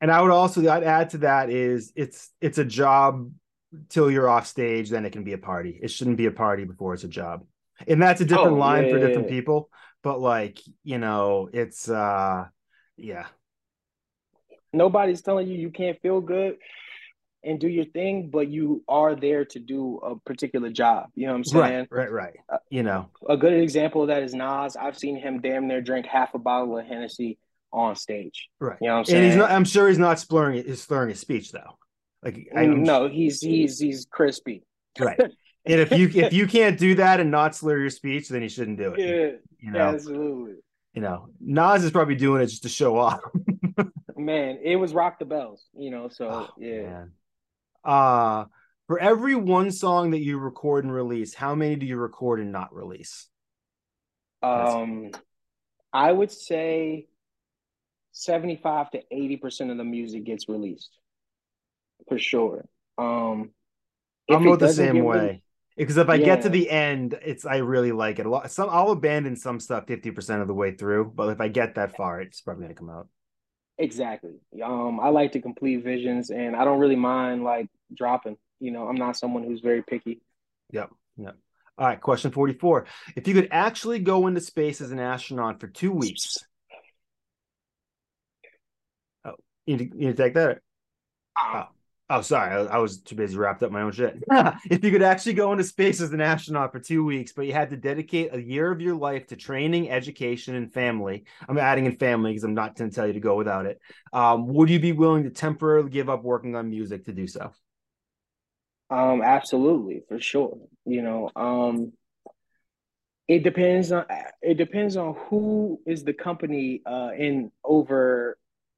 And I would also I'd add to that is it's it's a job till you're off stage, then it can be a party. It shouldn't be a party before it's a job. And that's a different oh, line yeah, for different yeah. people but like you know it's uh yeah. Nobody's telling you you can't feel good and do your thing but you are there to do a particular job. You know what i'm saying? right right. Right uh, you know. a good example of that is nas. I've seen him damn near drink half a bottle of hennessy on stage. Right. You know what i'm saying and he's not i'm sure he's not slurring his slurring his speech though. Like I, no he's he's he's crispy. Right and if you if you can't do that and not slur your speech, then you shouldn't do it. Yeah, you know, absolutely. You know, Nas is probably doing it just to show off. man, it was rock the bells. You know, so oh, yeah. Man. Uh for every one song that you record and release, how many do you record and not release? Um, I would say seventy-five to eighty percent of the music gets released, for sure. Um, I'm about the same way. Because if I yeah. get to the end, it's I really like it a lot. Some I'll abandon some stuff 50% of the way through, but if I get that far, it's probably gonna come out. Exactly. Um, I like to complete visions and I don't really mind like dropping. You know, I'm not someone who's very picky. Yep. Yep. All right, question 44. If you could actually go into space as an astronaut for two weeks. Oh, you need to, you need to take that? Oh. Oh, sorry. I, I, was too busy wrapped up my own shit. if you could actually go into space as an astronaut for two weeks, but you had to dedicate a year of your life to training, education, and family, I'm adding in family because I'm not going to tell you to go without it. Um, would you be willing to temporarily give up working on music to do so? Um, absolutely, for sure. You know, um, it depends on it depends on who is the company uh in over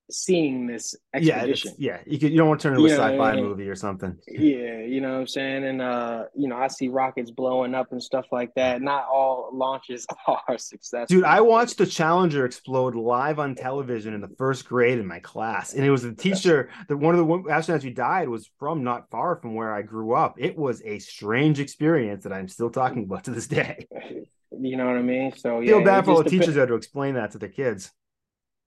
seeing this expedition. Yeah, yeah. You could, you don't want to turn it into you a sci-fi movie or something. Yeah, you know what I'm saying? And uh, you know, I see rockets blowing up and stuff like that. Not all launches are successful. Dude, I watched the Challenger explode live on television in the first grade in my class. And it was the teacher that one of the astronauts who died was from not far from where I grew up. It was a strange experience that I'm still talking about to this day. You know what I mean? So yeah, feel bad for all the teachers had to explain that to their kids.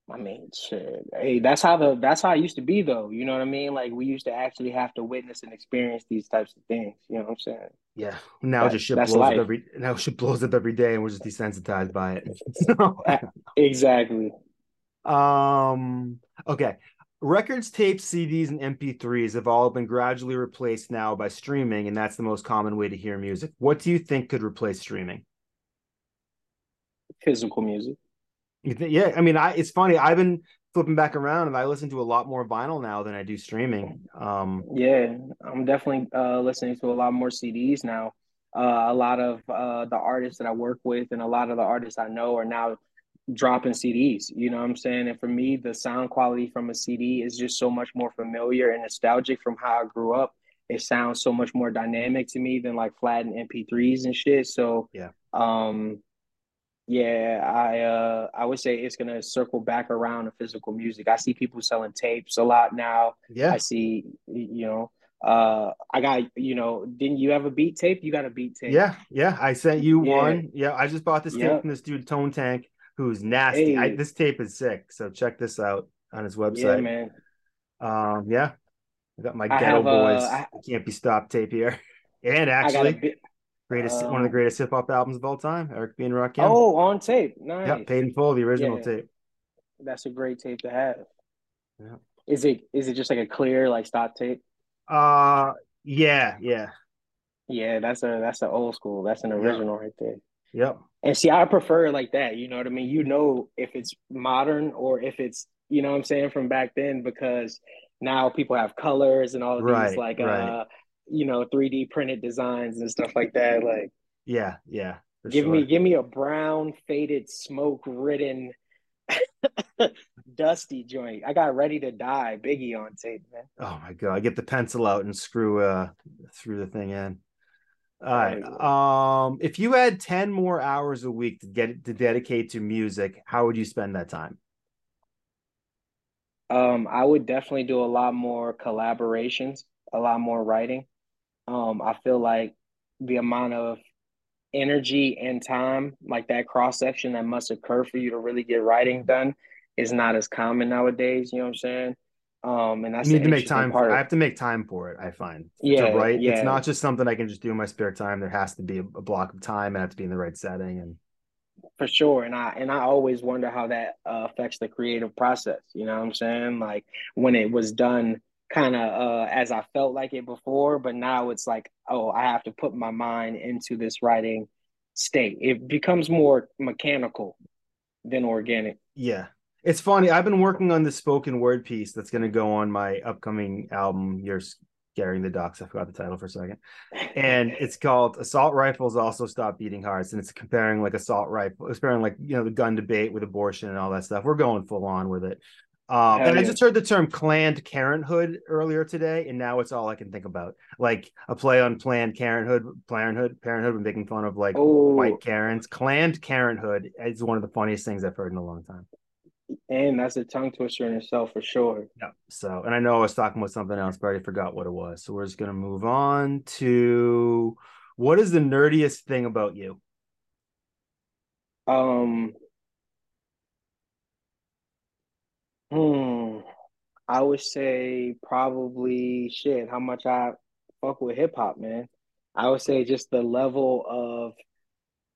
I mean, shit. Hey, that's how the that's how it used to be though. You know what I mean? Like we used to actually have to witness and experience these types of things. You know what I'm saying? Yeah. Now that, just shit blows life. up every now shit blows up every day and we're just desensitized by it. so, exactly. Um okay. Records, tapes, CDs, and MP3s have all been gradually replaced now by streaming, and that's the most common way to hear music. What do you think could replace streaming? Physical music. Yeah, I mean, I it's funny. I've been flipping back around, and I listen to a lot more vinyl now than I do streaming. Um, yeah, I'm definitely uh, listening to a lot more CDs now. Uh, a lot of uh, the artists that I work with, and a lot of the artists I know, are now dropping CDs. You know what I'm saying? And for me, the sound quality from a CD is just so much more familiar and nostalgic from how I grew up. It sounds so much more dynamic to me than like flattened MP3s and shit. So yeah. Um, yeah, I uh I would say it's gonna circle back around to physical music. I see people selling tapes a lot now. Yeah. I see you know, uh I got you know, didn't you have a beat tape? You got a beat tape. Yeah, yeah. I sent you yeah. one. Yeah, I just bought this tape from this dude Tone Tank who's nasty. Hey. I, this tape is sick. So check this out on his website. Yeah, man. Um, yeah. I got my I Geto have, Boys. Uh, I, Can't be stopped tape here. And actually, Greatest, um, one of the um, greatest hip hop albums of all time. Eric B and Rakim. Oh, on tape. Nice. Yep, paid in full, the original yeah. tape. That's a great tape to have. Yeah. Is it is it just like a clear like stock tape? Uh yeah, yeah. Yeah, that's a that's an old school. That's an original yep. right there. Yep. And see, I prefer it like that. You know what I mean? You know if it's modern or if it's you know what I'm saying from back then because now people have colors and all of right, these like right. uh you know 3D printed designs and stuff like that. Like yeah, yeah. Give sure. me give me a brown faded smoke ridden dusty joint. I got ready to die, Biggie on tape, man. Oh my god! I get the pencil out and screw uh through the thing in. All right. Um, if you had ten more hours a week to get to dedicate to music, how would you spend that time? Um, I would definitely do a lot more collaborations, a lot more writing. Um, I feel like the amount of energy and time, like that cross section that must occur for you to really get writing done, is not as common nowadays. You know what I'm saying? Um, and that's you need to make time part. for. I have to make time for it. I find yeah, to write. Yeah. It's not just something I can just do in my spare time. There has to be a, a block of time. and have to be in the right setting and for sure and i and i always wonder how that uh, affects the creative process you know what i'm saying like when it was done kind of uh, as I felt like it before, but now it's like, oh, I have to put my mind into this writing state. It becomes more mechanical than organic. Yeah. It's funny. I've been working on this spoken word piece that's going to go on my upcoming album, You're Scaring the Ducks. I forgot the title for a second. And it's called Assault Rifles Also Stop Beating Hearts. And it's comparing like assault rifle, comparing like, you know, the gun debate with abortion and all that stuff. We're going full on with it. Um, and yeah. I just heard the term Planned Parenthood earlier today, and now it's all I can think about. Like a play on Planned Parenthood, Parenthood, Parenthood, when making fun of like oh. white Karens. Planned Parenthood is one of the funniest things I've heard in a long time. And that's a tongue twister in itself for sure. Yeah. So, and I know I was talking about something else, but I already forgot what it was. So we're just gonna move on to what is the nerdiest thing about you? Um. Hmm. I would say probably shit. How much I fuck with hip hop, man. I would say just the level of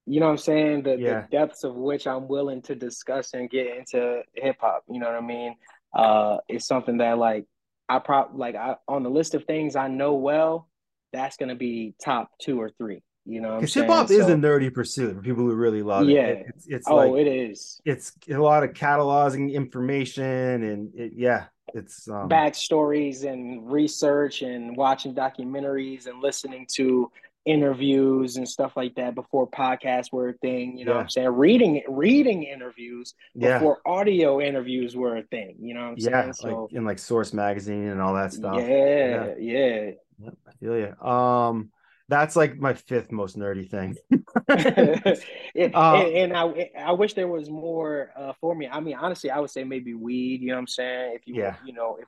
you know what I'm saying? The, yeah. the depths of which I'm willing to discuss and get into hip hop. You know what I mean? Uh, it's something that like I prop like I on the list of things I know well. That's gonna be top two or three. You know, because hip hop so, is a nerdy pursuit for people who really love yeah. it. It's, it's oh, like, it is. It's a lot of cataloging information and it, yeah, it's um, backstories and research and watching documentaries and listening to interviews and stuff like that before podcasts were a thing. You know yeah. what I'm saying? Reading reading interviews before yeah. audio interviews were a thing. You know what I'm yeah, saying? So like in like Source magazine and all that stuff. Yeah, yeah. yeah. I feel you. Um that's like my fifth most nerdy thing. and, uh, and, and, I I wish there was more uh, for me. I mean, honestly, I would say maybe weed. You know what I'm saying? If you yeah. you know if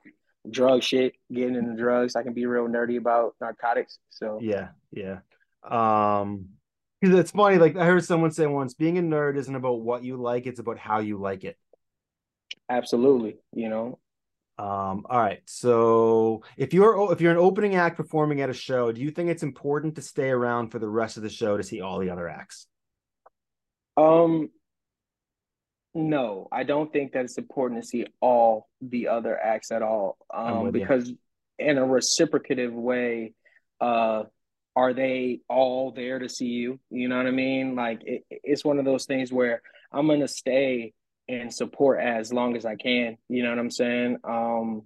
drug shit, getting into drugs, I can be real nerdy about narcotics. So yeah, yeah. Um, because it's funny. Like I heard someone say once, being a nerd isn't about what you like; it's about how you like it. Absolutely. You know, um, all right. So if you're if you're an opening act performing at a show, do you think it's important to stay around for the rest of the show to see all the other acts? Um no, I don't think that it's important to see all the other acts at all. Um because you. in a reciprocative way, uh are they all there to see you? You know what I mean? Like it, it's one of those things where I'm gonna stay and support as long as I can. You know what I'm saying? Um,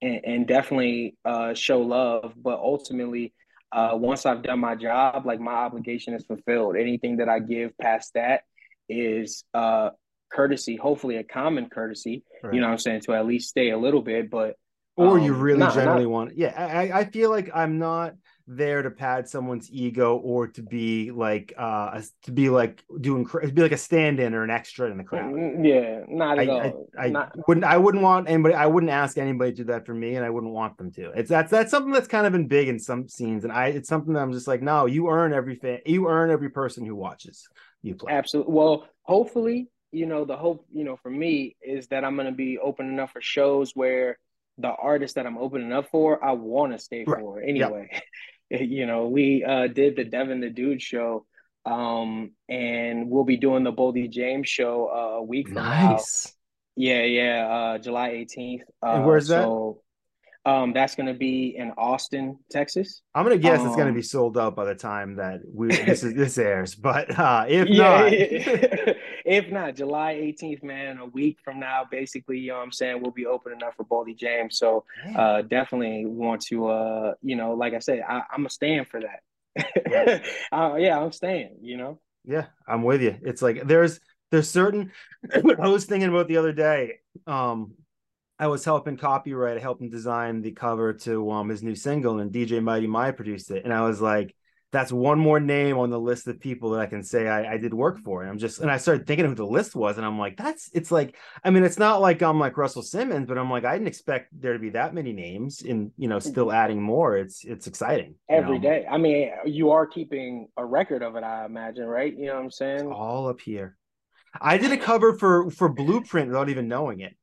and, and definitely uh, show love. But ultimately, uh, once I've done my job, like my obligation is fulfilled. Anything that I give past that is uh, courtesy, hopefully a common courtesy. Right. You know what I'm saying? To at least stay a little bit, but or um, you really not, generally not, want. Yeah, I, I feel like I'm not there to pad someone's ego or to be like uh to be like doing to be like a stand-in or an extra in the crowd. Mm, yeah, not at I, all. I, I not... wouldn't I wouldn't want anybody I wouldn't ask anybody to do that for me and I wouldn't want them to. It's that's that's something that's kind of been big in some scenes and I it's something that I'm just like no, you earn every fan you earn every person who watches you play. Absolutely. Well, hopefully, you know, the hope, you know, for me is that I'm going to be open enough for shows where the artist that I'm opening up for, I want to stay right. for anyway. Yep. you know, we uh, did the Devin the Dude show, um, and we'll be doing the Boldy James show uh, a week from nice. now. Yeah, yeah, uh, July 18th. Uh, and where's that? Um, that's going to be in Austin, Texas. I'm going to guess um, it's going to be sold out by the time that we this is this airs. But uh, if yeah, not, if not, July 18th, man, a week from now, basically, you know, what I'm saying we'll be opening up for Boldy James. So uh, definitely want to, uh, you know, like I said, I, am a stand for that. uh, yeah, I'm staying. You know. Yeah, I'm with you. It's like there's there's certain. I was thinking about the other day. Um, I was helping Copywrite, I helped him design the cover to um his new single, and DJ Mighty Mi produced it. And I was like, that's one more name on the list of people that I can say I, I did work for. And I'm just and I started thinking of who the list was, and I'm like, that's it's like, I mean, it's not like I'm like Russell Simmons, but I'm like, I didn't expect there to be that many names in you know, still mm-hmm. adding more. It's it's exciting. Every know? day. I mean, you are keeping a record of it, I imagine, right? You know what I'm saying? It's all up here. I did a cover for for Blueprint without even knowing it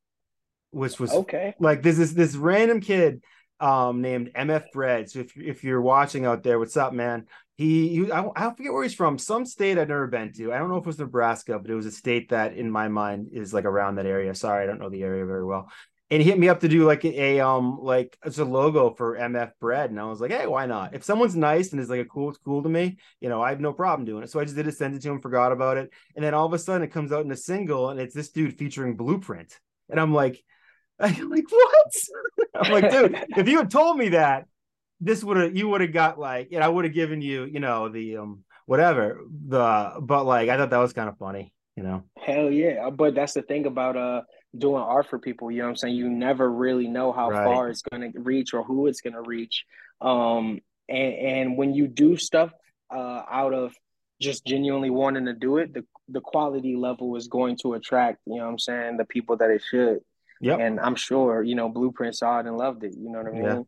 which was okay. Like this is this random kid um named MF Bread. So if if you're watching out there, what's up, man? He, he I, I forget where he's from. Some state I've never been to. I don't know if it was Nebraska, but it was a state that in my mind is like around that area. Sorry, I don't know the area very well. And he hit me up to do like a, um like it's a logo for MF Bread, and I was like, hey, why not? If someone's nice and is like a cool, cool to me, you know, I have no problem doing it. So I just did it, sent it to him, forgot about it, and then all of a sudden it comes out in a single, and it's this dude featuring Blueprint, and I'm like, I'm like, what? I'm like, dude, if you had told me that, this would have you would have got like, and I would have given you, you know, the um whatever. The but like I thought that was kind of funny, you know. Hell yeah. But that's the thing about uh doing art for people, you know what I'm saying? You never really know how right. far it's gonna reach or who it's gonna reach. Um and, and when you do stuff uh out of just genuinely wanting to do it, the the quality level is going to attract, you know what I'm saying, the people that it should. Yeah. And I'm sure, you know, Blueprint saw it and loved it. You know what I mean? Yeah.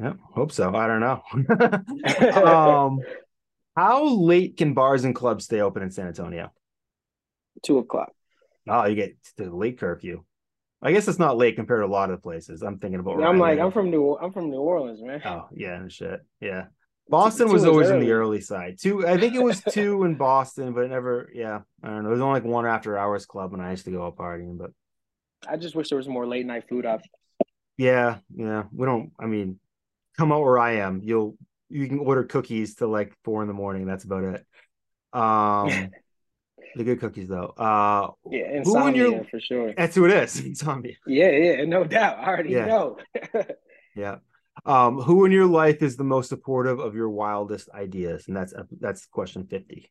Yeah. Hope so. I don't know. um how late can bars and clubs stay open in San Antonio? Two o'clock. Oh, you get the late curfew. I guess it's not late compared to a lot of the places. I'm thinking about. Yeah, I'm like, I'm from New, I'm from New Orleans, man. Oh yeah, and shit, yeah. Boston two was always early. in the early side. Two, I think it was two in Boston, but it never. Yeah, I don't know. It was only like one after hours club when I used to go out partying. But I just wish there was more late night food options. Yeah, yeah. We don't. I mean, come out where I am. You'll you can order cookies till like four in the morning. That's about it. Um, the good cookies though. Uh, yeah, insomnia for sure. That's who it is. Insomnia. Yeah, yeah, no doubt. I already yeah. know. yeah. Um, who in your life is the most supportive of your wildest ideas? And that's that's question fifty.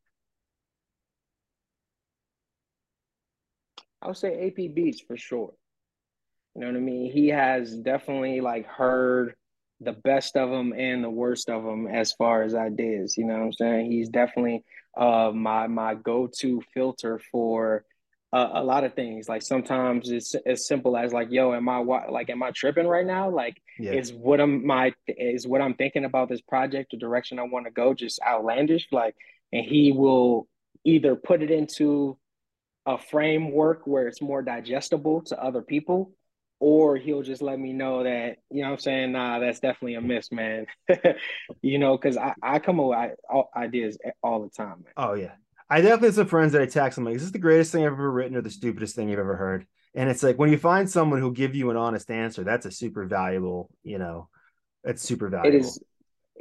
I would say AP Beats for sure. You know what I mean? He has definitely like heard the best of them and the worst of them as far as ideas. You know what I'm saying? He's definitely uh, my my go to filter for uh, a lot of things. Like sometimes it's as simple as like, yo, am I like am I tripping right now? Like, yeah. is what I'm my is what I'm thinking about this project, the direction I want to go, just outlandish? Like, and he will either put it into a framework where it's more digestible to other people or he'll just let me know that you know what i'm saying? Nah that's definitely a miss man. You know because I, I come up with ideas all the time man. oh yeah. I definitely have some friends that i text i'm like is this the greatest thing i've ever written or the stupidest thing you've ever heard? And it's like when you find someone who'll give you an honest answer that's a super valuable you know it's super valuable it is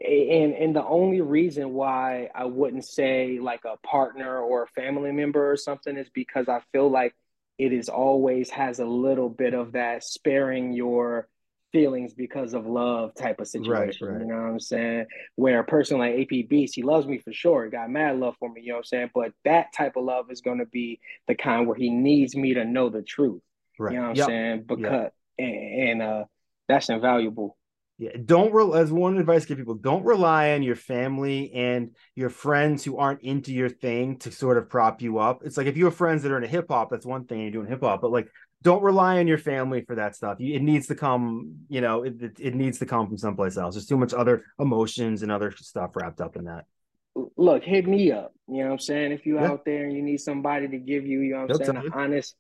and and the only reason why i wouldn't say like a partner or a family member or something is because i feel like it is always has a little bit of that sparing your feelings because of love type of situation. Right, right. You know what I'm saying? Where a person like AP Beats, he loves me for sure. He got mad love for me, you know what I'm saying? But that type of love is gonna be the kind where he needs me to know the truth. Right. You know what I'm saying? Because yep. and, and uh that's invaluable yeah, don't re- as one advice give people don't rely on your family and your friends who aren't into your thing to sort of prop you up. It's like if you have friends that are into hip hop, that's one thing you're doing hip hop, but like don't rely on your family for that stuff. It needs to come, you know, it, it, it needs to come from someplace else. There's too much other emotions and other stuff wrapped up in that. Look, hit me up. You know what I'm saying? If you're yeah. out there and you need somebody to give you, you know what I'm saying, an honest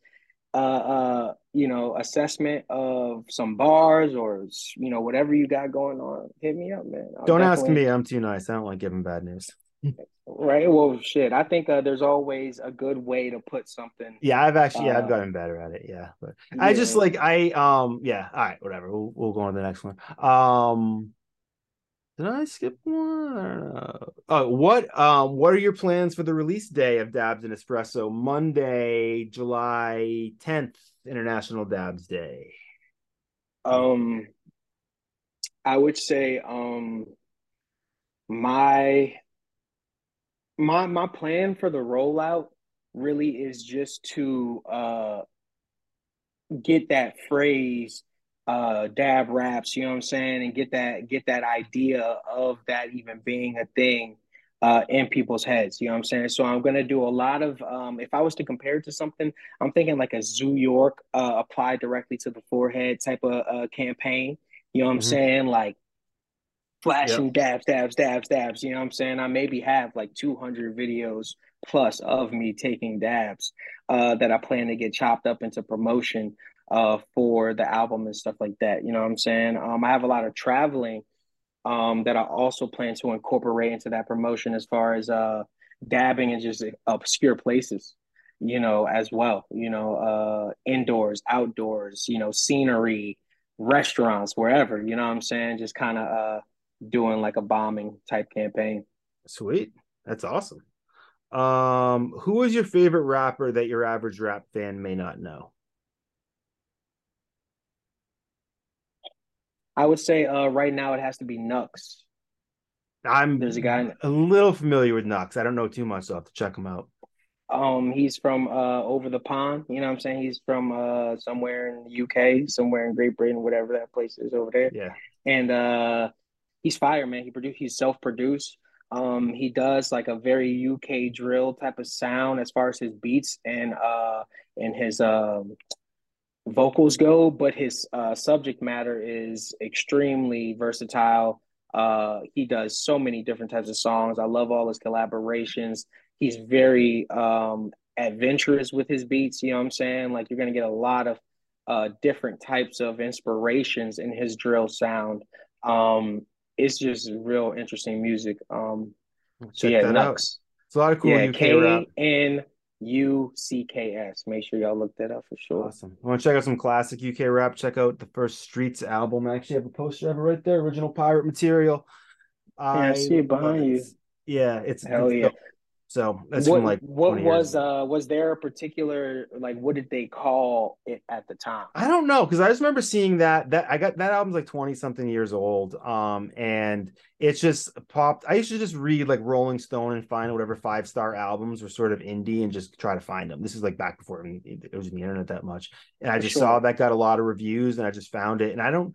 uh, uh, you know, assessment of some bars or you know whatever you got going on, hit me up, man. I'll don't ask me. I'm too nice. I don't like giving bad news. right. Well, shit. I think uh, there's always a good way to put something. Yeah, I've actually yeah, I've uh, gotten better at it. Yeah, but yeah. I just like I um yeah. All right, whatever. We'll we'll go on to the next one. Um. Did I skip one? Oh, what um what are your plans for the release day of Dabs and Espresso? Monday, July 10th, International Dabs Day. Um I would say um my my my plan for the rollout really is just to uh get that phrase uh, dab raps, you know what I'm saying, and get that get that idea of that even being a thing uh, in people's heads. You know what I'm saying? So I'm gonna do a lot of. Um, if I was to compare it to something, I'm thinking like a Zoo York uh, applied directly to the forehead type of uh, campaign. You know what I'm mm-hmm. saying? Like flashing yep. dabs, dabs, dabs, dabs. You know what I'm saying? I maybe have like 200 videos plus of me taking dabs uh, that I plan to get chopped up into promotion uh, for the album and stuff like that. You know what I'm saying? Um, I have a lot of traveling um, that I also plan to incorporate into that promotion as far as uh, dabbing in just obscure places, you know, as well. You know, uh, indoors, outdoors, you know, scenery, restaurants, wherever. You know what I'm saying? Just kind of uh, doing like a bombing type campaign. Sweet, that's awesome. Um, who is your favorite rapper that your average rap fan may not know? I would say uh, right now it has to be Nux. I'm there's a guy a little familiar with Nux. I don't know too much, so I have to check him out. Um, he's from uh over the pond. You know what I'm saying? He's from uh somewhere in the UK, somewhere in Great Britain, whatever that place is over there. Yeah. And uh he's fire, man. He produced he's self-produced. Um, he does like a very UK drill type of sound as far as his beats and uh and his um vocals go, but his uh, subject matter is extremely versatile. Uh, he does so many different types of songs. I love all his collaborations. He's very um, adventurous with his beats. You know what I'm saying? Like you're gonna get a lot of uh, different types of inspirations in his drill sound. Um, it's just real interesting music. Um, so yeah, Nux. It's a lot of cool yeah, UK K rap. And U C K S. Make sure y'all look that up for sure. Awesome. Want to check out some classic UK rap. Check out the first Streets album. I actually have a poster of it right there. Original pirate material. Yeah, I, I see it behind you. Yeah, it's hell it's yeah. Dope. So that's what, like what was uh was there a particular like what did they call it at the time? I don't know because I just remember seeing that that I got that album's like 20 something years old. Um and it's just popped. I used to just read like Rolling Stone and find whatever five star albums were sort of indie and just try to find them. This is like back before it was in the internet that much. And I just sure. saw that got a lot of reviews and I just found it. And I don't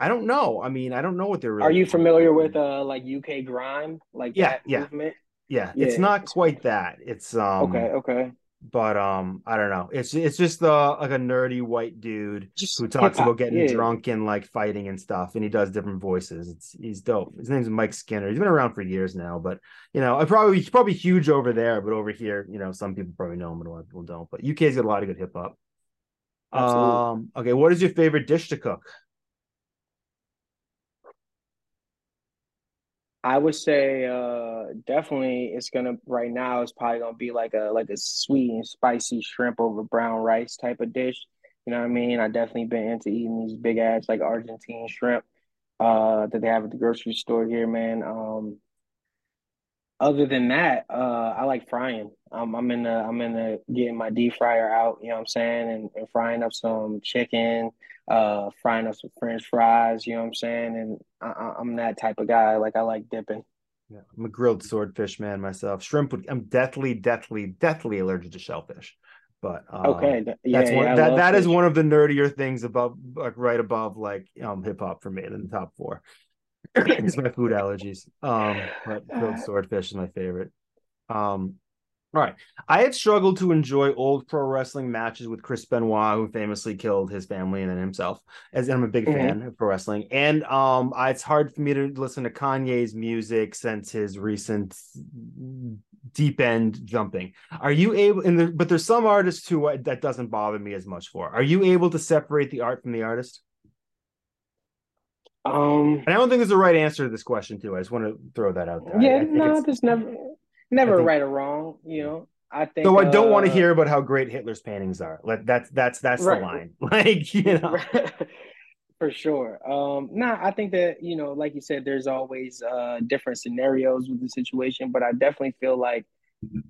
I don't know. I mean, I don't know what they're really Are you familiar with uh like UK grime? Like yeah, yeah. Movement? Yeah, yeah, it's not quite that. It's um okay, okay. But um, I don't know. It's it's just uh like a nerdy white dude just who talks about getting yeah. drunk and like fighting and stuff, and he does different voices. It's he's dope. His name's Mike Skinner. He's been around for years now, but you know, I probably he's probably huge over there, but over here, you know, some people probably know him, but a lot of people don't. But UK's got a lot of good hip hop. Um, okay, what is your favorite dish to cook? I would say uh, definitely it's gonna right now it's probably gonna be like a like a sweet and spicy shrimp over brown rice type of dish. You know what I mean? I definitely been into eating these big ass like Argentine shrimp uh, that they have at the grocery store here, man. Um, other than that, uh, I like frying. Um, I'm in the I'm in the getting my deep fryer out, you know what I'm saying, and, and frying up some chicken, uh, frying up some French fries, you know what I'm saying, and I, am that type of guy. Like I like dipping. Yeah, I'm a grilled swordfish man myself. Shrimp would I'm deathly, deathly, deathly allergic to shellfish. But um, okay, yeah, that's one yeah, that that is one of the nerdier things above like right above like um hip hop for me in the top four. it's my food allergies. Um, but grilled swordfish is my favorite. Um, all right. I had struggled to enjoy old pro wrestling matches with Chris Benoit, who famously killed his family and then himself. As I'm a big mm-hmm. fan of pro wrestling, and um, I, it's hard for me to listen to Kanye's music since his recent deep end jumping. Are you able? And there, but there's some artists who uh, that doesn't bother me as much for. Are you able to separate the art from the artist? Um, and I don't think there's a right answer to this question too. I just want to throw that out there. Yeah, I, I no, there's never never think, right or wrong. You know, I think. So I don't uh, want to hear about how great Hitler's paintings are. Like that's that's that's right. the line. Like you know. For sure. Um, nah, I think that you know, like you said, there's always uh, different scenarios with the situation, but I definitely feel like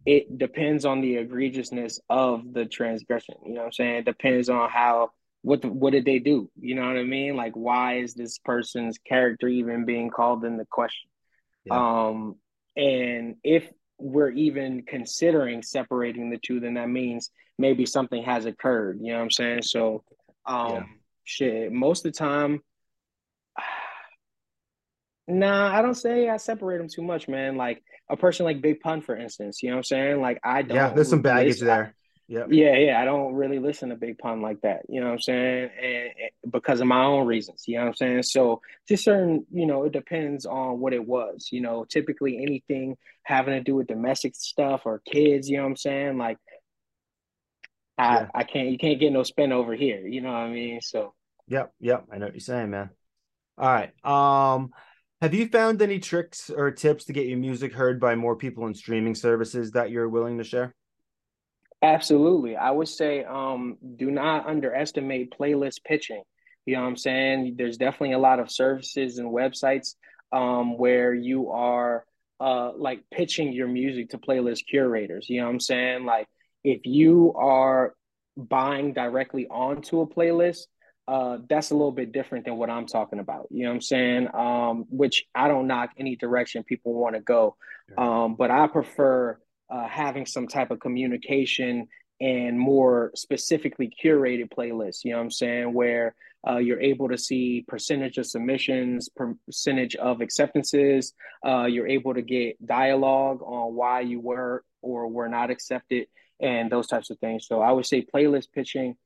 it depends on the egregiousness of the transgression. You know what I'm saying? It depends on how what the, what did they do? You know what I mean? Like, why is this person's character even being called into question? Yeah. Um, and if we're even considering separating the two, then that means maybe something has occurred. You know what I'm saying? So, um, yeah. shit, most of the time, nah, I don't say I separate them too much, man. Like a person like Big Pun, for instance, you know what I'm saying? Like I don't. Yeah, there's some baggage there. Yeah. Yeah, yeah. I don't really listen to Big Pun like that. You know what I'm saying? And, and, because of my own reasons. You know what I'm saying? So just certain, you know, it depends on what it was. You know, typically anything having to do with domestic stuff or kids, you know what I'm saying? Like I, yeah. I can't you can't get no spin over here. You know what I mean? So Yep, yep. I know what you're saying, man. All right. Um have you found any tricks or tips to get your music heard by more people in streaming services that you're willing to share? Absolutely. I would say um, do not underestimate playlist pitching. You know what I'm saying? There's definitely a lot of services and websites um, where you are uh, like pitching your music to playlist curators. You know what I'm saying? Like if you are buying directly onto a playlist, uh, that's a little bit different than what I'm talking about. You know what I'm saying? Um, which I don't knock any direction people want to go. Um, but I prefer uh, having some type of communication and more specifically curated playlists, you know what I'm saying? Where Uh, you're able to see percentage of submissions, percentage of acceptances. Uh, you're able to get dialogue on why you were or were not accepted, and those types of things. So I would say playlist pitching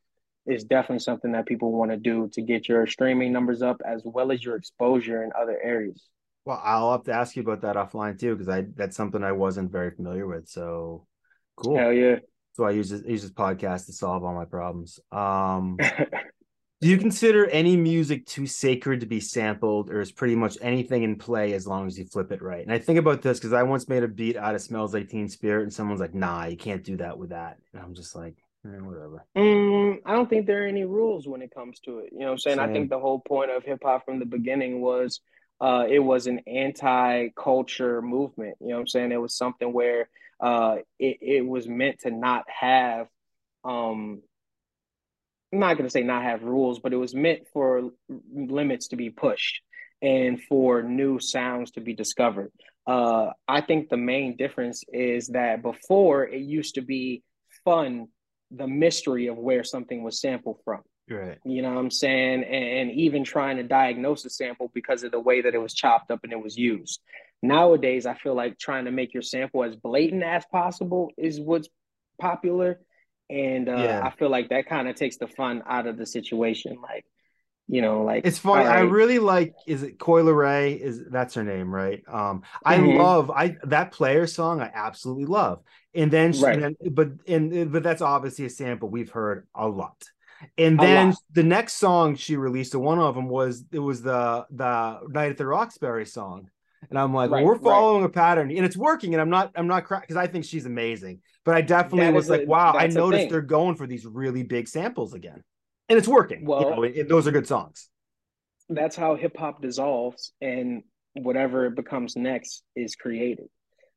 is definitely something that people want to do to get your streaming numbers up as well as your exposure in other areas. Well, I'll have to ask you about that offline too, because I that's something I wasn't very familiar with. So cool. Hell yeah. So I use this, use this podcast to solve all my problems. Um, do you consider any music too sacred to be sampled, or is pretty much anything in play as long as you flip it right? And I think about this because I once made a beat out of "Smells Like Teen Spirit," and someone's like, "Nah, you can't do that with that," and I'm just like, eh, whatever. Mm, I don't think there are any rules when it comes to it. You know what I'm saying? Same. I think the whole point of hip hop from the beginning was uh, it was an anti-culture movement. You know what I'm saying? It was something where uh, it, it was meant to not have um, I'm not going to say not have rules, but it was meant for limits to be pushed and for new sounds to be discovered. Uh, I think the main difference is that before it used to be fun, the mystery of where something was sampled from. Right. You know what I'm saying? And, and even trying to diagnose a sample because of the way that it was chopped up and it was used. Nowadays, I feel like trying to make your sample as blatant as possible is what's popular. And uh, yeah. I feel like that kind of takes the fun out of the situation. Like, you know, like it's funny. Right. I really like is it Coi Leray? Is that's her name, right? Um, I mm-hmm. love I that player song. I absolutely love. And then, she, right. and then, but and but that's obviously a sample we've heard a lot. And oh, then the next song she released, the one of them was it was the the Night at the Roxbury song. And I'm like, right, well, we're following right. a pattern, and it's working. And I'm not, I'm not crying because I think she's amazing. But I definitely was like, a, wow, I noticed they're going for these really big samples again, and it's working. Well, you know, it, it, those are good songs. That's how hip hop dissolves, and whatever it becomes next is created.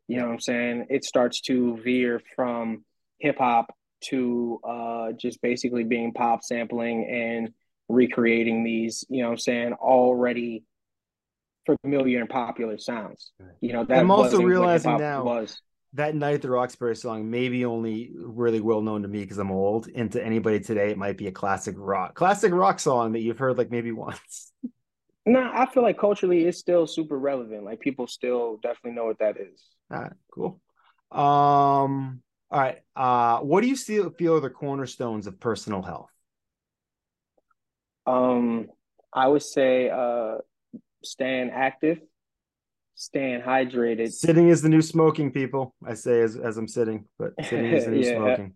You know what I'm saying? It starts to veer from hip hop to uh, just basically being pop sampling and recreating these, you know I'm saying, already familiar and popular sounds. You know, that I'm also realizing now was. that Night at the Roxbury song maybe only really well known to me because I'm old, and to anybody today, it might be a classic rock, classic rock song that you've heard like maybe once. No, nah, I feel like culturally it's still super relevant. Like people still definitely know what that is. All right, cool. Um, all right. Uh, what do you see, feel are the cornerstones of personal health? Um, I would say uh, staying active, staying hydrated. Sitting is the new smoking, people. I say as as I'm sitting, but sitting is the new yeah, smoking.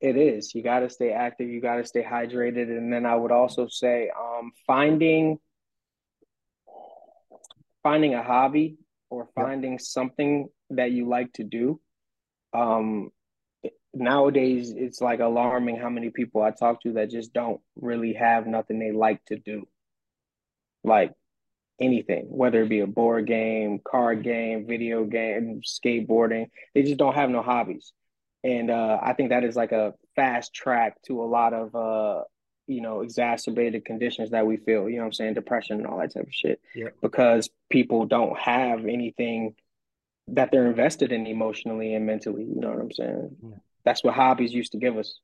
It is. You got to stay active. You got to stay hydrated, and then I would also say, um, finding finding a hobby or finding yep. something that you like to do um nowadays it's like alarming how many people I talk to that just don't really have nothing they like to do. Like anything, whether it be a board game, card game, video game, skateboarding, they just don't have no hobbies. And uh, I think that is like a fast track to a lot of uh, you know, exacerbated conditions that we feel, you know what I'm saying, depression and all that type of shit. Yeah. Because people don't have anything that they're invested in emotionally and mentally. You know what I'm saying? Yeah. That's what hobbies used to give us.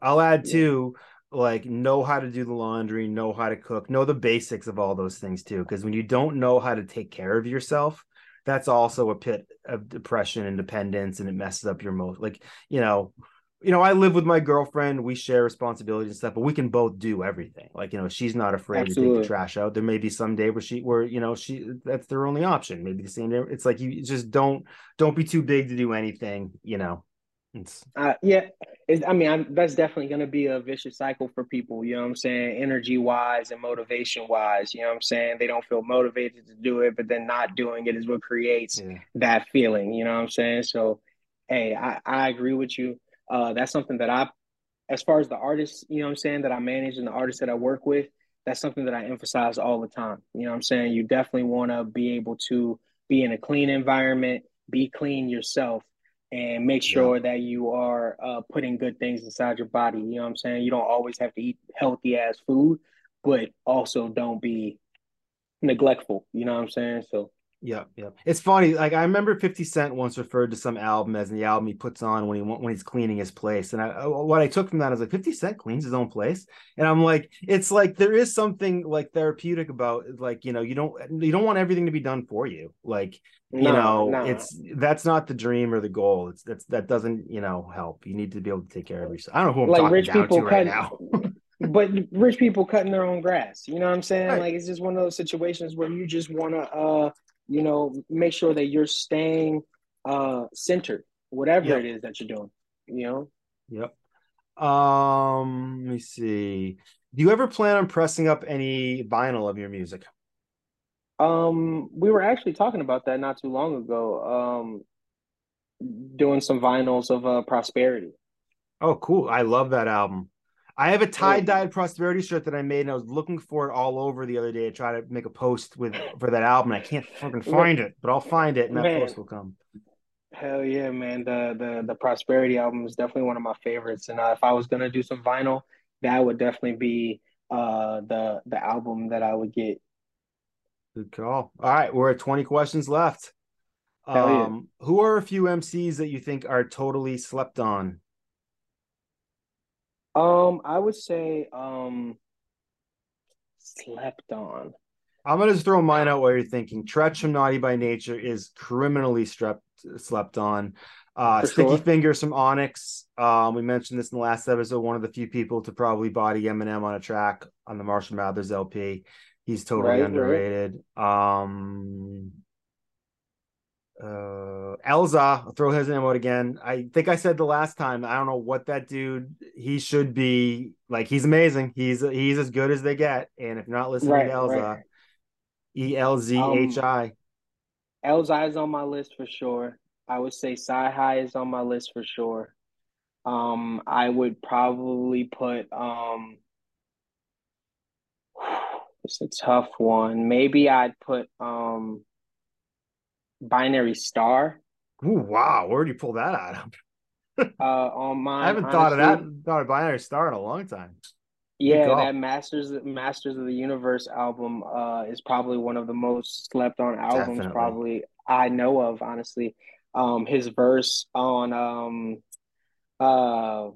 I'll add yeah. too, like know how to do the laundry, know how to cook, know the basics of all those things too. Because when you don't know how to take care of yourself, that's also a pit of depression and dependence, and it messes up your most. Like you know, you know, I live with my girlfriend. We share responsibilities and stuff, but we can both do everything. Like, you know, she's not afraid Absolutely. to take the trash out. There may be some day where she, where you know, she that's their only option. Maybe the same day. It's like you just don't don't be too big to do anything. You know. It's... Uh, yeah, it, I mean, I'm, that's definitely going to be a vicious cycle for people. You know what I'm saying? Energy wise and motivation wise. You know what I'm saying? They don't feel motivated to do it, but then not doing it is what creates yeah. that feeling. You know what I'm saying? So, hey, I, I agree with you uh, that's something that I, as far as the artists, you know what I'm saying, that I manage and the artists that I work with, that's something that I emphasize all the time. You know what I'm saying? You definitely want to be able to be in a clean environment, be clean yourself, and make sure yeah. that you are uh, putting good things inside your body. You know what I'm saying? You don't always have to eat healthy ass food, but also don't be neglectful. You know what I'm saying? So Yep, yep. It's funny. Like I remember Fifty Cent once referred to some album as the album he puts on when he when he's cleaning his place. And I, uh, what I took from that is like Fifty Cent cleans his own place, and I'm like, it's like there is something like therapeutic about like you know you don't you don't want everything to be done for you. Like you no, know no. it's that's not the dream or the goal. It's that's that doesn't you know help. You need to be able to take care of yourself. I don't know who I'm like talking rich people to right now. but rich people cutting their own grass. You know what I'm saying? Right. Like it's just one of those situations where you just want to uh you know, make sure that you're staying uh centered, whatever yep. it is that you're doing, you know? Yep. Um, let me see. Do you ever plan on pressing up any vinyl of your music? Um, we were actually talking about that not too long ago. Um, doing some vinyls of uh prosperity. Oh, cool. I love that album. I have a tie dyed prosperity shirt that I made, and I was looking for it all over the other day to try to make a post with for that album. I can't fucking find it, but I'll find it, and that man, post will come. Hell yeah, man! The the the prosperity album is definitely one of my favorites, and uh, if I was gonna do some vinyl, that would definitely be uh the the album that I would get. Good call. All right, we're at twenty questions left. Hell um, yeah. who are a few MCs that you think are totally slept on? Um, I would say um slept on. I'm gonna just throw mine out while you're thinking. Treach from Naughty by Nature is criminally slept slept on. Uh, Sticky sure. Fingaz from Onyx. Um, we mentioned this in the last episode. One of the few people to probably body Eminem on a track on the Marshall Mathers LP. He's totally right, underrated. Right. Um, uh Elzhi, I'll throw his name out again. I think I said the last time. I don't know what that dude. He should be like he's amazing. He's he's as good as they get. And if you're not listening right, to Elzhi. E L Z H I. Um, Elzhi is on my list for sure. I would say CyHi is on my list for sure. Um, I would probably put um. It's a tough one. Maybe I'd put um binary star. Ooh, wow, where did you pull that out of? uh, on my, I haven't honestly, thought of that. Thought of binary star in a long time. Yeah, that Masters Masters of the Universe album uh, is probably one of the most slept on albums Definitely. probably I know of. Honestly, um, his verse on um, uh,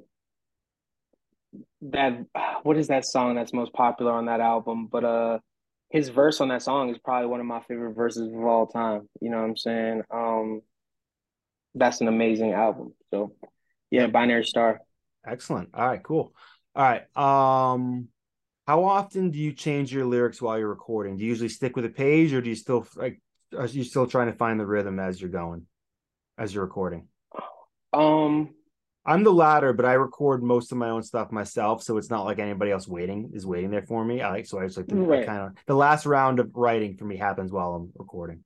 that what is that song that's most popular on that album? But uh, his verse on that song is probably one of my favorite verses of all time. You know what I'm saying? Um, that's an amazing album. So, yeah, Binary Star. Excellent. All right, cool. All right. Um, how often do you change your lyrics while you're recording? Do you usually stick with a page, or do you still like? Are you still trying to find the rhythm as you're going, as you're recording? Um, I'm the latter, but I record most of my own stuff myself, so it's not like anybody else waiting is waiting there for me. I like so I just like to right. kind of the last round of writing for me happens while I'm recording.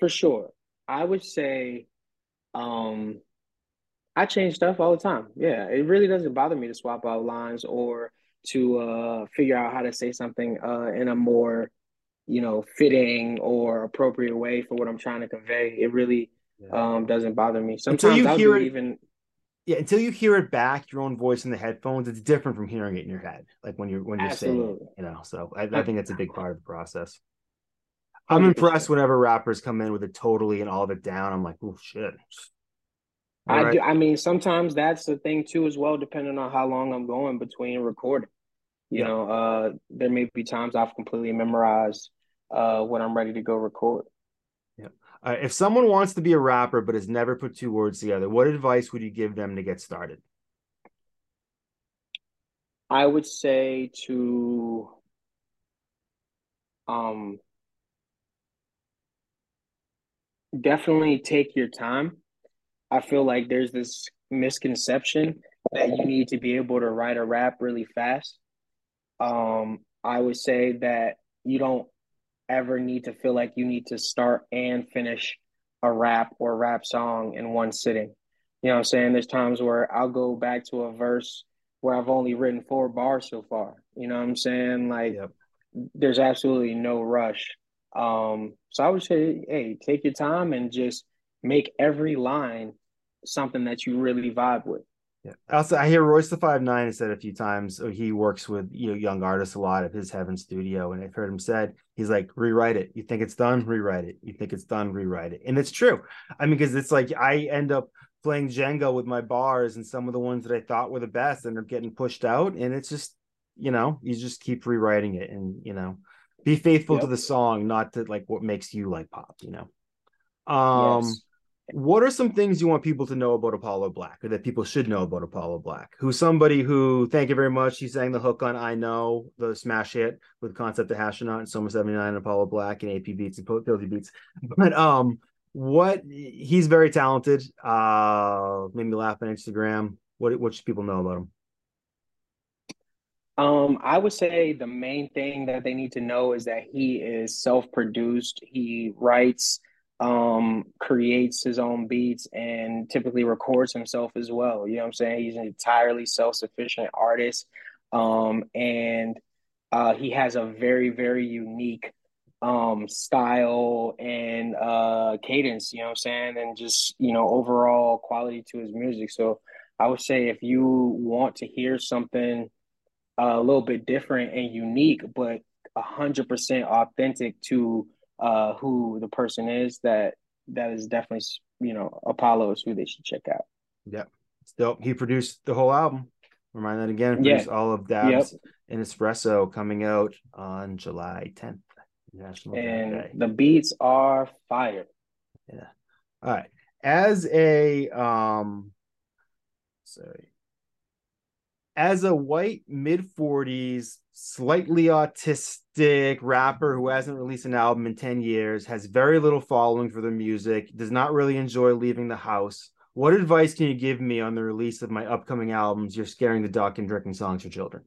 For sure, I would say, um, I change stuff all the time. Yeah, it really doesn't bother me to swap out lines or to uh, figure out how to say something uh, in a more, you know, fitting or appropriate way for what I'm trying to convey. It really yeah. um, doesn't bother me. Sometimes I'll even yeah, until you hear it back, your own voice in the headphones, it's different from hearing it in your head, like when you're when you're Absolutely. saying, it, you know. So I, I think that's a big part of the process. I'm impressed whenever rappers come in with it totally and all of it down. I'm like, oh shit. All I right. do. I mean, sometimes that's the thing too, as well, depending on how long I'm going between recording. You yeah. know, uh, there may be times I've completely memorized uh, when I'm ready to go record. Uh, if someone wants to be a rapper but has never put two words together, what advice would you give them to get started? I would say to um definitely take your time. I feel like there's this misconception that you need to be able to write a rap really fast. Um, I would say that you don't ever need to feel like you need to start and finish a rap or rap song in one sitting. You know what I'm saying? There's times where I'll go back to a verse where I've only written four bars so far. You know what I'm saying? Like yep. there's absolutely no rush. Um, so I would say, hey, take your time and just make every line something that you really vibe with. Yeah. Also, I hear Royce the Five Nine has said a few times oh, he works with you know young artists a lot at his Heaven studio, and I've heard him said he's like rewrite it. You think it's done, rewrite it. You think it's done, rewrite it, and it's true. I mean, because it's like I end up playing Jenga with my bars, and some of the ones that I thought were the best end up getting pushed out, and it's just you know you just keep rewriting it, and you know be faithful yep. to the song, not to like what makes you like pop. You know. Um. Yes what are some things you want people to know about Apollo Black or that people should know about Apollo Black? Who's somebody who, thank you very much. He sang the hook on I Know, the smash hit with Concept of Hashtronaut and Soma 79 and Apollo Black and AP Beats and Filthy Beats. But um what he's very talented. Uh made me laugh on Instagram. What what should people know about him? Um, I would say the main thing that they need to know is that he is self-produced. He writes um, creates his own beats and typically records himself as well. You know what I'm saying? He's an entirely self sufficient artist. Um, and uh, he has a very, very unique um, style and uh, cadence, you know what I'm saying? And just, you know, overall quality to his music. So I would say if you want to hear something uh, a little bit different and unique, but 100% authentic to uh, who the person is, that that is definitely you know Apollo is who they should check out. Yep, still he produced the whole album. Remind that again. Produced yeah. all of Dabs yep. and Espresso coming out on July 10th. National and the beats are fire. Yeah. All right. As a um sorry. As a white mid 40s slightly autistic rapper who hasn't released an album in 10 years, has very little following for the music, does not really enjoy leaving the house. What advice can you give me on the release of my upcoming albums, You're Scaring the Duck and Drinking Songs for Children?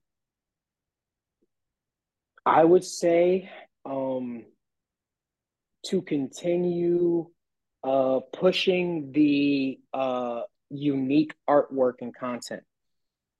I would say um, to continue uh, pushing the uh, unique artwork and content.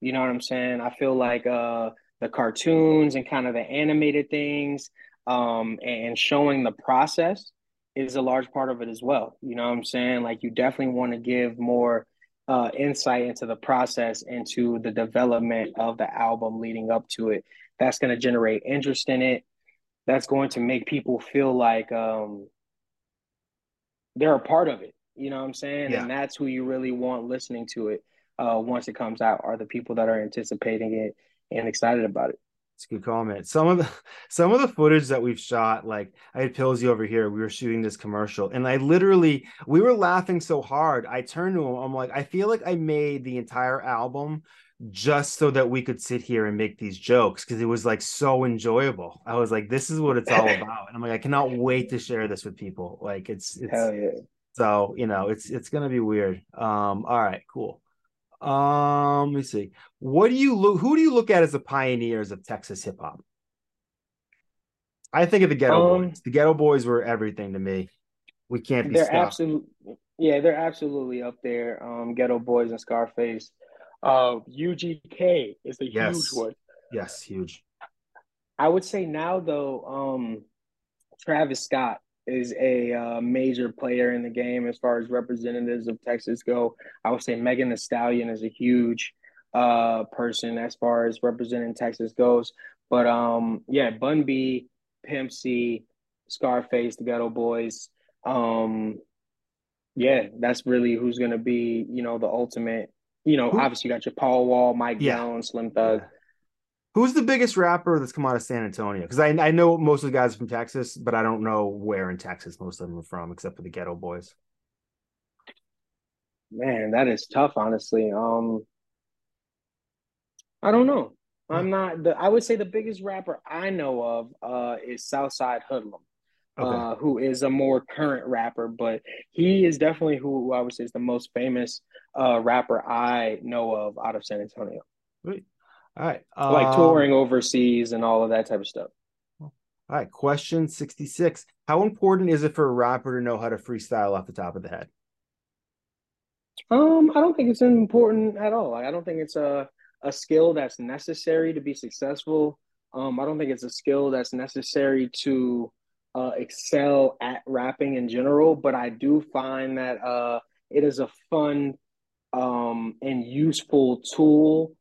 You know what I'm saying? I feel like uh, the cartoons and kind of the animated things um, and showing the process is a large part of it as well. You know what I'm saying? Like you definitely want to give more uh, insight into the process, into the development of the album leading up to it. That's going to generate interest in it. That's going to make people feel like um, they're a part of it. You know what I'm saying? Yeah. And that's who you really want listening to it uh, once it comes out are the people that are anticipating it and excited about it. It's a good comment. Some of the some of the footage that we've shot, like I had Pillsy over here, we were shooting this commercial, and I literally we were laughing so hard. I turned to him, I'm like, I feel like I made the entire album just so that we could sit here and make these jokes because it was like so enjoyable. I was like, this is what it's all about. And I'm like, I cannot wait to share this with people. Like it's it's yeah. so you know, it's it's gonna be weird. Um, all right, cool. Um, let me see. What do you look? Who do you look at as the pioneers of Texas hip hop? I think of the Geto um, Boys. The Geto Boys were everything to me. We can't be. They're absolutely, yeah, they're absolutely up there. Um, Geto Boys and Scarface. Uh, UGK is the yes. huge one. Yes, huge. I would say now though, um, Travis Scott is a uh, major player in the game as far as representatives of Texas go. I would say Megan Thee Stallion is a huge uh, person as far as representing Texas goes. But um, yeah, Bun B, Pimp C, Scarface, the Geto Boys. Um, yeah, that's really who's gonna be, you know, the ultimate. You know, obviously you got your Paul Wall, Mike yeah. Jones, Slim Thug. Yeah. Who's the biggest rapper that's come out of San Antonio? Because I, I know most of the guys are from Texas, but I don't know where in Texas most of them are from, except for the Geto Boys. Man, that is tough, honestly. Um, I don't know. I'm not the. I would say the biggest rapper I know of uh, is Southside Hoodlum, okay. uh, who is a more current rapper, but he is definitely who I would say is the most famous uh, rapper I know of out of San Antonio. Wait. All right. Um, like touring overseas and all of that type of stuff. All right. Question 66. How important is it for a rapper to know how to freestyle off the top of the head? Um, I don't think it's important at all. I don't think it's a, a skill that's necessary to be successful. Um, I don't think it's a skill that's necessary to uh, excel at rapping in general, but I do find that uh, it is a fun um and useful tool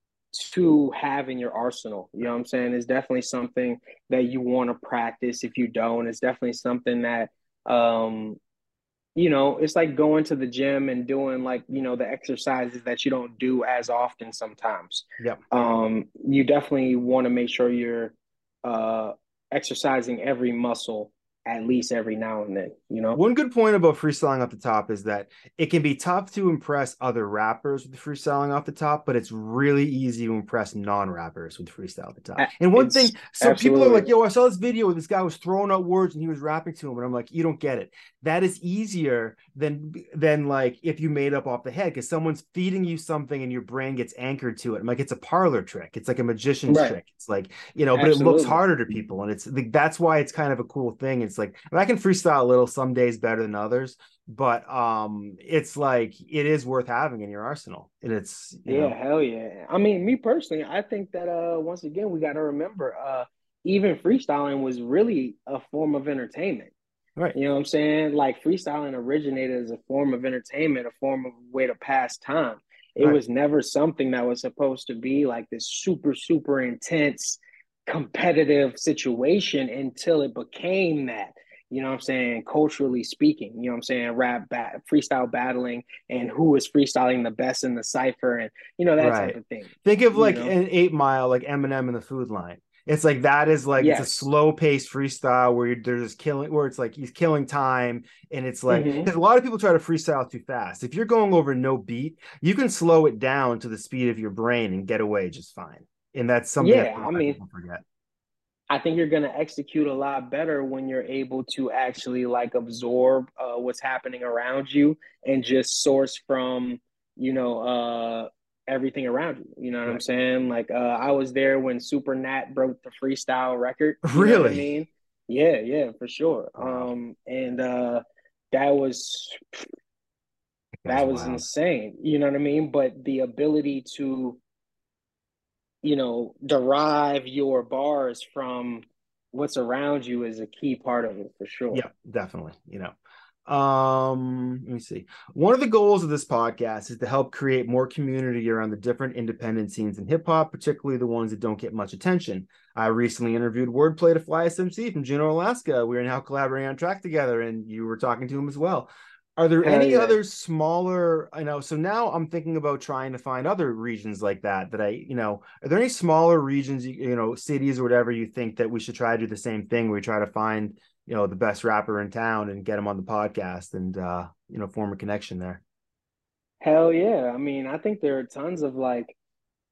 to have in your arsenal. You know what I'm saying? It's definitely something that you want to practice. If you don't, it's definitely something that um you know, it's like going to the gym and doing like, you know, the exercises that you don't do as often sometimes. Yeah. Um, you definitely want to make sure you're uh exercising every muscle at least every now and then, you know. One good point about freestyling off the top is that it can be tough to impress other rappers with freestyling off the top, but it's really easy to impress non-rappers with freestyle off the top. And one it's, thing, so absolutely. people are like, "Yo, I saw this video where this guy was throwing out words and he was rapping to him," and I'm like, "You don't get it. That is easier than than like if you made up off the head because someone's feeding you something and your brain gets anchored to it. I'm like, it's a parlor trick. It's like a magician's right. trick. It's like you know, absolutely. but it looks harder to people, and it's like, that's why it's kind of a cool thing. It's like I can freestyle a little some days better than others, but um, it's like it is worth having in your arsenal, and it's yeah, know. hell yeah. I mean, me personally, I think that uh, once again, we got to remember, uh, even freestyling was really a form of entertainment. Right. You know what I'm saying? Like freestyling originated as a form of entertainment, a form of way to pass time. It right. was never something that was supposed to be like this super, super intense competitive situation until it became that you know what I'm saying, culturally speaking, you know what I'm saying, rap, bat, freestyle battling, and who is freestyling the best in the cipher, and you know that right. type of thing. Think of like know? an Eight Mile, like Eminem in the Food Line. It's like that is like yes. it's a slow paced freestyle where you're, they're just killing, where it's like he's killing time, and it's like mm-hmm. a lot of people try to freestyle too fast. If you're going over no beat, you can slow it down to the speed of your brain and get away just fine. And that's something. Yeah, that I mean, forget I think you're going to execute a lot better when you're able to actually like absorb uh, what's happening around you and just source from, you know, uh, everything around you. You know what right. I'm saying? Like, uh, I was there when Super Nat broke the freestyle record. really? I mean? Yeah, yeah, for sure. Um, and uh, that was that was wild. insane. You know what I mean? But the ability to you know, derive your bars from what's around you is a key part of it for sure. Yeah, definitely. You know. Um, let me see. One of the goals of this podcast is to help create more community around the different independent scenes in hip hop, particularly the ones that don't get much attention. I recently interviewed Wordplay to Fly SMC from Juneau, Alaska. We are now collaborating on track together, and you were talking to him as well. Are there any yeah. other smaller? I know. So now I'm thinking about trying to find other regions like that. That I, you know, are there any smaller regions, you know, cities or whatever you think that we should try to do the same thing? Where We try to find, you know, the best rapper in town and get him on the podcast and, uh, you know, form a connection there. Hell yeah! I mean, I think there are tons of like,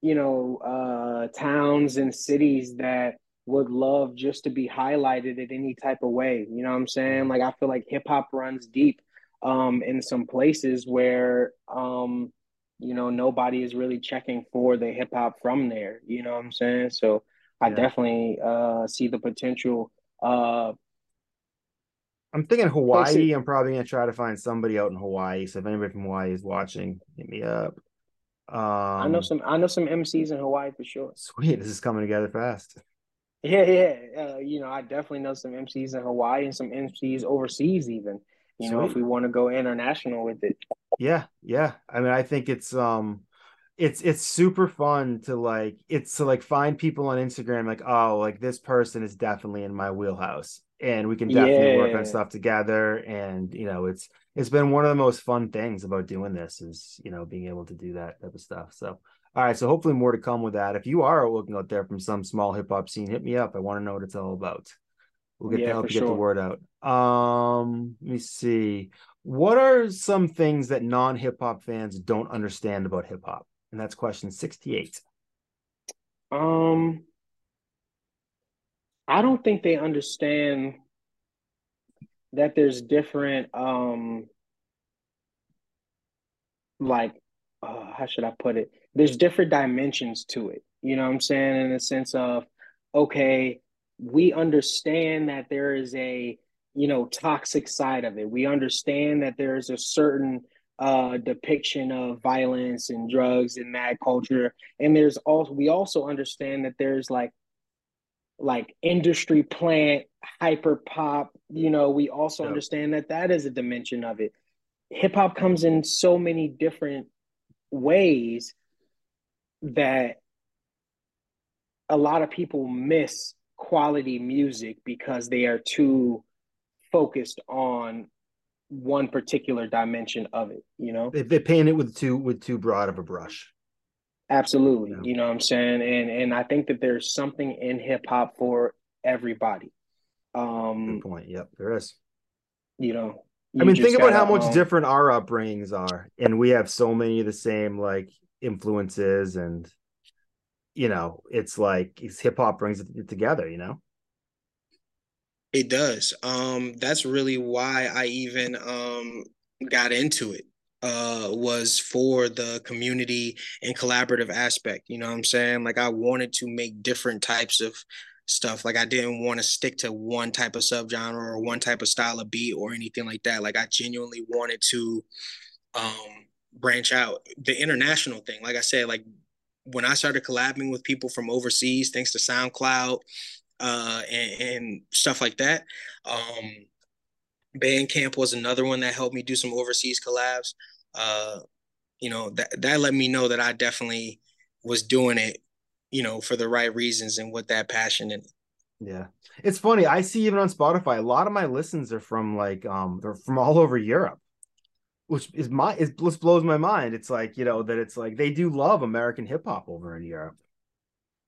you know, uh, towns and cities that would love just to be highlighted in any type of way. You know what I'm saying? Mm-hmm. Like I feel like hip hop runs deep um, in some places where um, you know nobody is really checking for the hip hop from there. You know what I'm saying? So I yeah. definitely uh, see the potential. Uh, I'm thinking Hawaii. I'm probably gonna try to find somebody out in Hawaii. So if anybody from Hawaii is watching, hit me up. Um, I know some. I know some MCs in Hawaii for sure. Sweet, this is coming together fast. Yeah, yeah. Uh, you know, I definitely know some MCs in Hawaii and some MCs overseas, even you Sweet. know, if we want to go international with it. Yeah, yeah. I mean, I think it's um it's it's super fun to like it's to like find people on Instagram like, oh, like this person is definitely in my wheelhouse. And we can definitely yeah. work on stuff together. And you know, it's it's been one of the most fun things about doing this is, you know, being able to do that type of stuff. So all right, so hopefully more to come with that. If you are looking out there from some small hip hop scene, hit me up. I want to know what it's all about. We'll get yeah, to help you get the word out. Um, let me see. What are some things that non hip hop fans don't understand about hip hop? And that's question 68. Um, I don't think they understand that there's different um like uh, how should I put it? There's different dimensions to it. You know what I'm saying? In the sense of, okay, we understand that there is a you know toxic side of it. We understand that there's a certain uh depiction of violence and drugs in that culture. And there's also we also understand that there's like like industry plant hyper pop you know we also understand that that is a dimension of it. Hip hop comes in so many different ways that a lot of people miss quality music because they are too focused on one particular dimension of it you know? They, they paint it with too with too broad of a brush. Absolutely yeah. you know what i'm saying? And and i think that there's something in hip-hop for everybody. Um Good point. Yep there is. you know you i mean think about how much um, different our upbringings are and we have so many of the same like influences and you know it's like hip-hop brings it together you know it does. Um, that's really why I even um, got into it. Uh, was for the community and collaborative aspect. You know what I'm saying? Like I wanted to make different types of stuff. Like I didn't want to stick to one type of subgenre or one type of style of beat or anything like that. Like I genuinely wanted to um, branch out. The international thing, like I said, like when I started collabing with people from overseas, thanks to SoundCloud uh, and, and stuff like that. Um, Bandcamp was another one that helped me do some overseas collabs. Uh, you know, that that let me know that I definitely was doing it, you know, for the right reasons and with that passion and yeah. It's funny. I see even on Spotify, a lot of my listens are from like um they're from all over Europe. Which is my it just blows my mind. It's like, you know, that it's like they do love American hip hop over in Europe.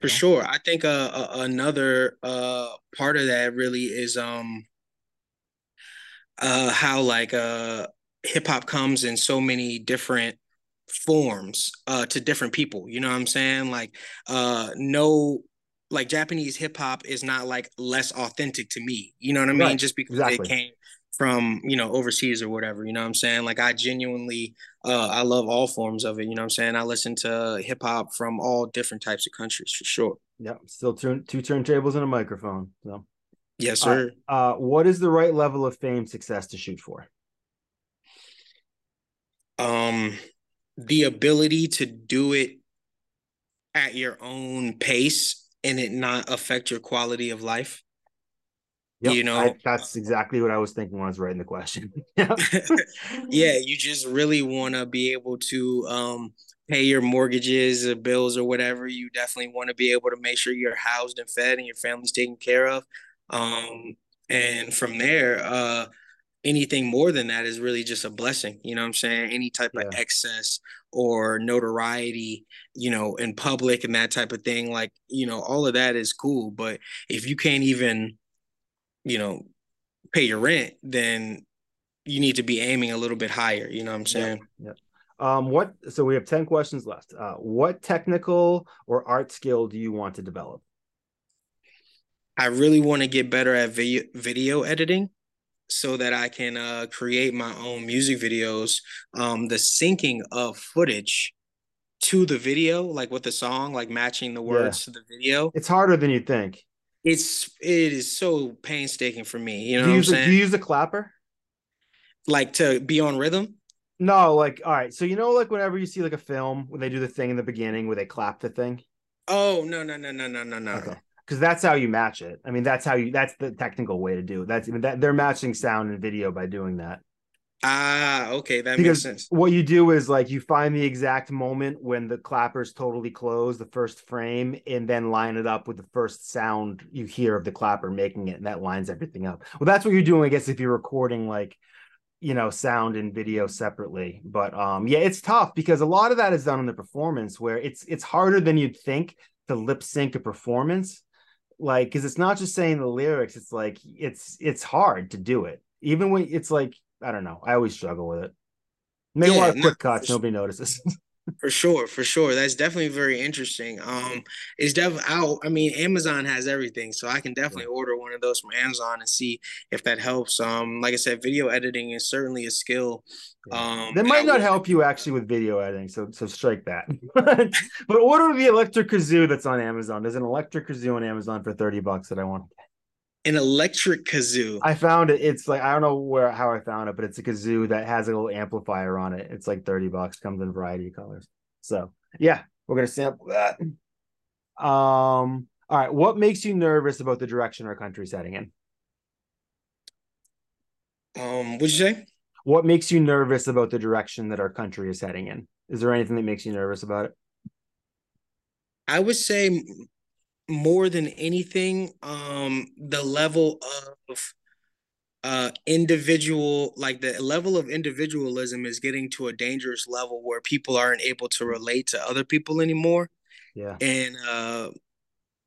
For sure. I think uh, uh, another uh, part of that really is um uh how like uh hip hop comes in so many different forms uh to different people. You know what I'm saying? Like uh no like Japanese hip hop is not like less authentic to me. You know what I mean? Right. Just because exactly. it came from you know overseas or whatever you know what i'm saying? Like i genuinely uh i love all forms of it you know what i'm saying? I listen to hip-hop from all different types of countries for sure. Yeah still two, two turntables and a microphone so. Yes sir. uh, uh what is the right level of fame success to shoot for? Um the ability to do it at your own pace and it not affect your quality of life Yep, you know, I, that's exactly what I was thinking when I was writing the question. yeah, yeah, you just really want to be able to um, pay your mortgages or bills or whatever. You definitely want to be able to make sure you're housed and fed and your family's taken care of. Um, and from there, uh, anything more than that is really just a blessing. You know what I'm saying? Any type yeah. of excess or notoriety, you know, in public and that type of thing, like, you know, all of that is cool. But if you can't even you know, pay your rent, then you need to be aiming a little bit higher. You know what I'm saying? Yeah. yeah. Um, what? So we have ten questions left. Uh, what technical or art skill do you want to develop? I really want to get better at video video editing so that I can uh, create my own music videos. Um, the syncing of footage to the video, like with the song, like matching the words yeah. to the video. It's harder than you think it's it is so painstaking for me. You know, do you, use a, do you use a clapper? Like to be on rhythm? No, like all right. So you know, like whenever you see like a film when they do the thing in the beginning where they clap the thing. Oh no no no no no no no. Okay. Because that's how you match it. I mean, that's how you. That's the technical way to do it. That's that they're matching sound and video by doing that. Ah, okay, that because makes sense. What you do is like you find the exact moment when the clappers totally close, the first frame, and then line it up with the first sound you hear of the clapper making it, and that lines everything up. Well, that's what you're doing, I guess, if you're recording like you know sound and video separately. But um, yeah, it's tough because a lot of that is done in the performance where it's it's harder than you'd think to lip sync a performance, like because it's not just saying the lyrics. It's like it's it's hard to do it, even when it's like I don't know. I always struggle with it. Make yeah, a lot of quick cuts. Nobody notices. for sure, for sure. That's definitely very interesting. Um, it's definitely out. I mean, Amazon has everything, so I can definitely order one of those from Amazon and see if that helps. Um, like I said, video editing is certainly a skill. Um, that might not help you actually with video editing, so so strike that. but order the electric kazoo that's on Amazon. There's an electric kazoo on Amazon for thirty bucks that I want an electric kazoo. I found it. It's like I don't know where how I found it, but it's a kazoo that has a little amplifier on it. It's like 30 bucks, comes in a variety of colors. So yeah, we're gonna sample that. Um, all right. What makes you nervous about the direction our country's heading in? Um, what'd you say? What makes you nervous about the direction that our country is heading in? Is there anything that makes you nervous about it? I would say more than anything, um, the level of uh individual like the level of individualism is getting to a dangerous level where people aren't able to relate to other people anymore. Yeah. And uh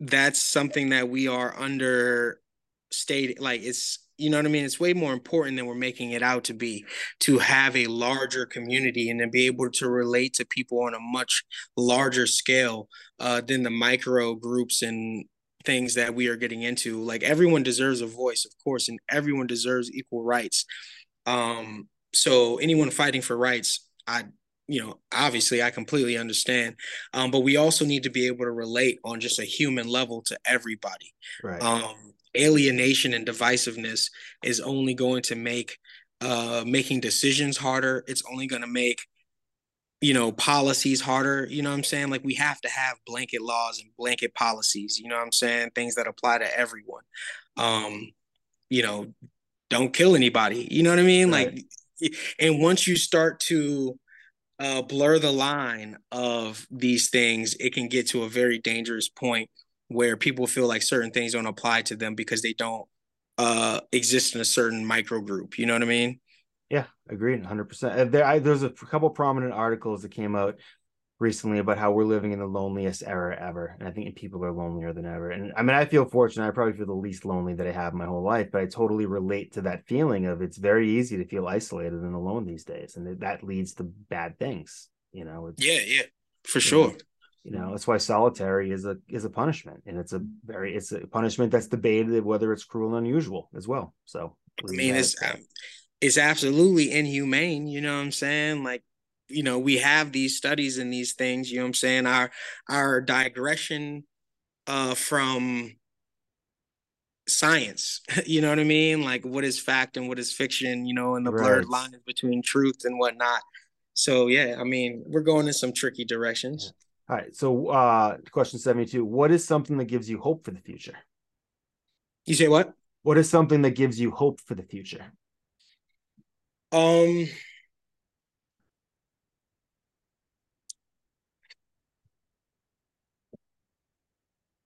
that's something that we are understated like it's you know what I mean? It's way more important than we're making it out to be to have a larger community and to be able to relate to people on a much larger scale uh, than the micro groups and things that we are getting into. Like everyone deserves a voice, of course, and everyone deserves equal rights. Um, so anyone fighting for rights, I you know, obviously I completely understand. Um, but we also need to be able to relate on just a human level to everybody. Right. Um, alienation and divisiveness is only going to make uh, making decisions harder. It's only going to make you know policies harder. You know what i'm saying? Like we have to have blanket laws and blanket policies. You know what i'm saying? Things that apply to everyone. Um you know don't kill anybody. You know what i mean? Right. like and once you start to uh, blur the line of these things it can get to a very dangerous point where people feel like certain things don't apply to them because they don't uh, exist in a certain micro group. You know what I mean? Yeah, agreed, hundred percent. There, I, there's a couple prominent articles that came out recently about how we're living in the loneliest era ever, and I think people are lonelier than ever. And I mean, I feel fortunate. I probably feel the least lonely that I have my whole life, but I totally relate to that feeling of it's very easy to feel isolated and alone these days, and that leads to bad things. You know? Yeah, yeah, for sure. Know, you know that's why solitary is a is a punishment and it's a very it's a punishment that's debated whether it's cruel and unusual as well. So i mean it's um, it's absolutely inhumane you know what i'm saying? Like you know we have these studies and these things you know what i'm saying? Our our digression uh from science you know what i mean? Like what is fact and what is fiction you know and the right. blurred lines between truth and whatnot. So yeah i mean we're going in some tricky directions. Yeah. All right. So, uh, question 72 What is something that gives you hope for the future? You say what? What is something that gives you hope for the future? Um,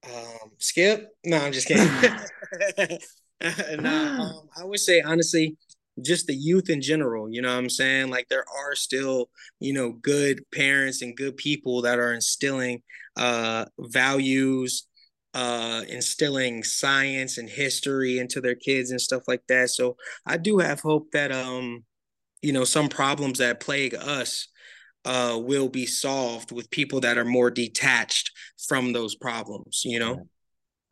um skip no i'm just kidding no um, i would say honestly just the youth in general you know what i'm saying? Like there are still you know good parents and good people that are instilling uh values uh instilling science and history into their kids and stuff like that. So i do have hope that um you know some problems that plague us uh will be solved with people that are more detached from those problems you know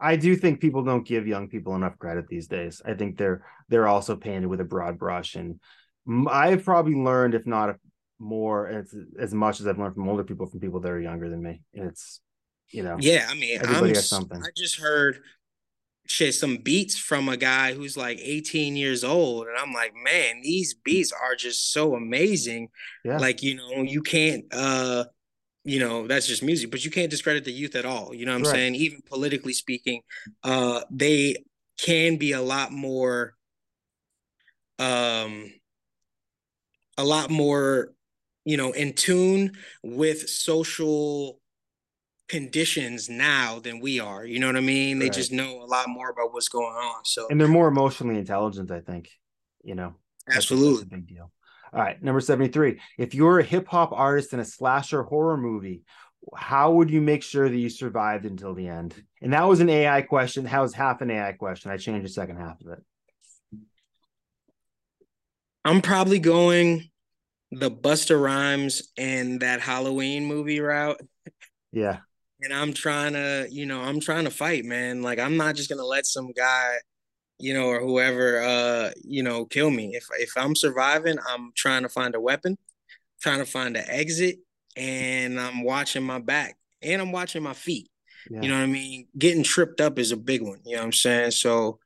I do think people don't give young people enough credit these days. I think they're they're also painted with a broad brush, and I've probably learned, if not more, as as much as I've learned from older people, from people that are younger than me. And it's you know, yeah. I mean, everybody I'm, has something. I just heard shit some beats from a guy who's like 18 years old and i'm like man these beats are just so amazing yeah. like you know you can't uh you know that's just music but you can't discredit the youth at all you know what i'm right. saying? Even politically speaking uh they can be a lot more um a lot more you know in tune with social conditions now than we are you know what i mean? Right. they just know a lot more about what's going on so and they're more emotionally intelligent i think you know? Absolutely that's a big deal all right, number 73. If you're a hip hop artist in a slasher horror movie, how would you make sure that you survived until the end? And that was an AI question. That was half an AI question. I changed the second half of it. I'm probably going the Busta Rhymes and that Halloween movie route. Yeah. And I'm trying to, you know, I'm trying to fight, man. Like I'm not just gonna let some guy you know, or whoever, uh, you know, kill me. If if I'm surviving, I'm trying to find a weapon, trying to find an exit, and I'm watching my back and I'm watching my feet. Yeah. You know what I mean? Getting tripped up is a big one. You know what I'm saying? So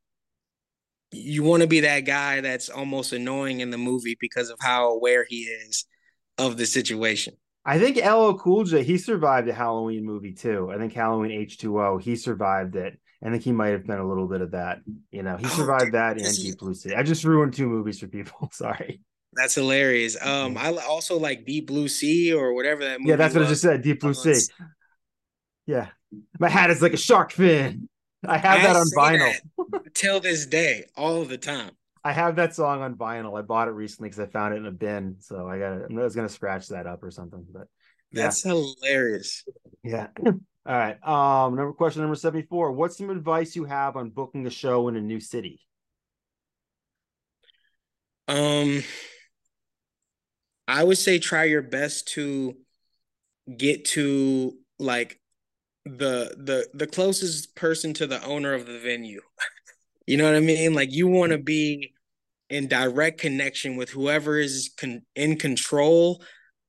you want to be that guy that's almost annoying in the movie because of how aware he is of the situation. I think LL Cool J he survived a Halloween movie too. I think Halloween H two O he survived it. I think he might have done a little bit of that. You know, he oh, survived that and Deep Blue Sea. I just ruined two movies for people. Sorry. That's hilarious. Um, I also like Deep Blue Sea or whatever that movie. Yeah, that's what was. I just said. Deep Blue Sea. Yeah, my hat is like a shark fin. I have I that on vinyl that till this day, all the time. I have that song on vinyl. I bought it recently because I found it in a bin, so I got. I was gonna scratch that up or something, but yeah. that's hilarious. Yeah. All right. Um. Number question number seventy four. What's some advice you have on booking a show in a new city? Um, I would say try your best to get to like the the the closest person to the owner of the venue. you know what I mean? Like you want to be in direct connection with whoever is con- in control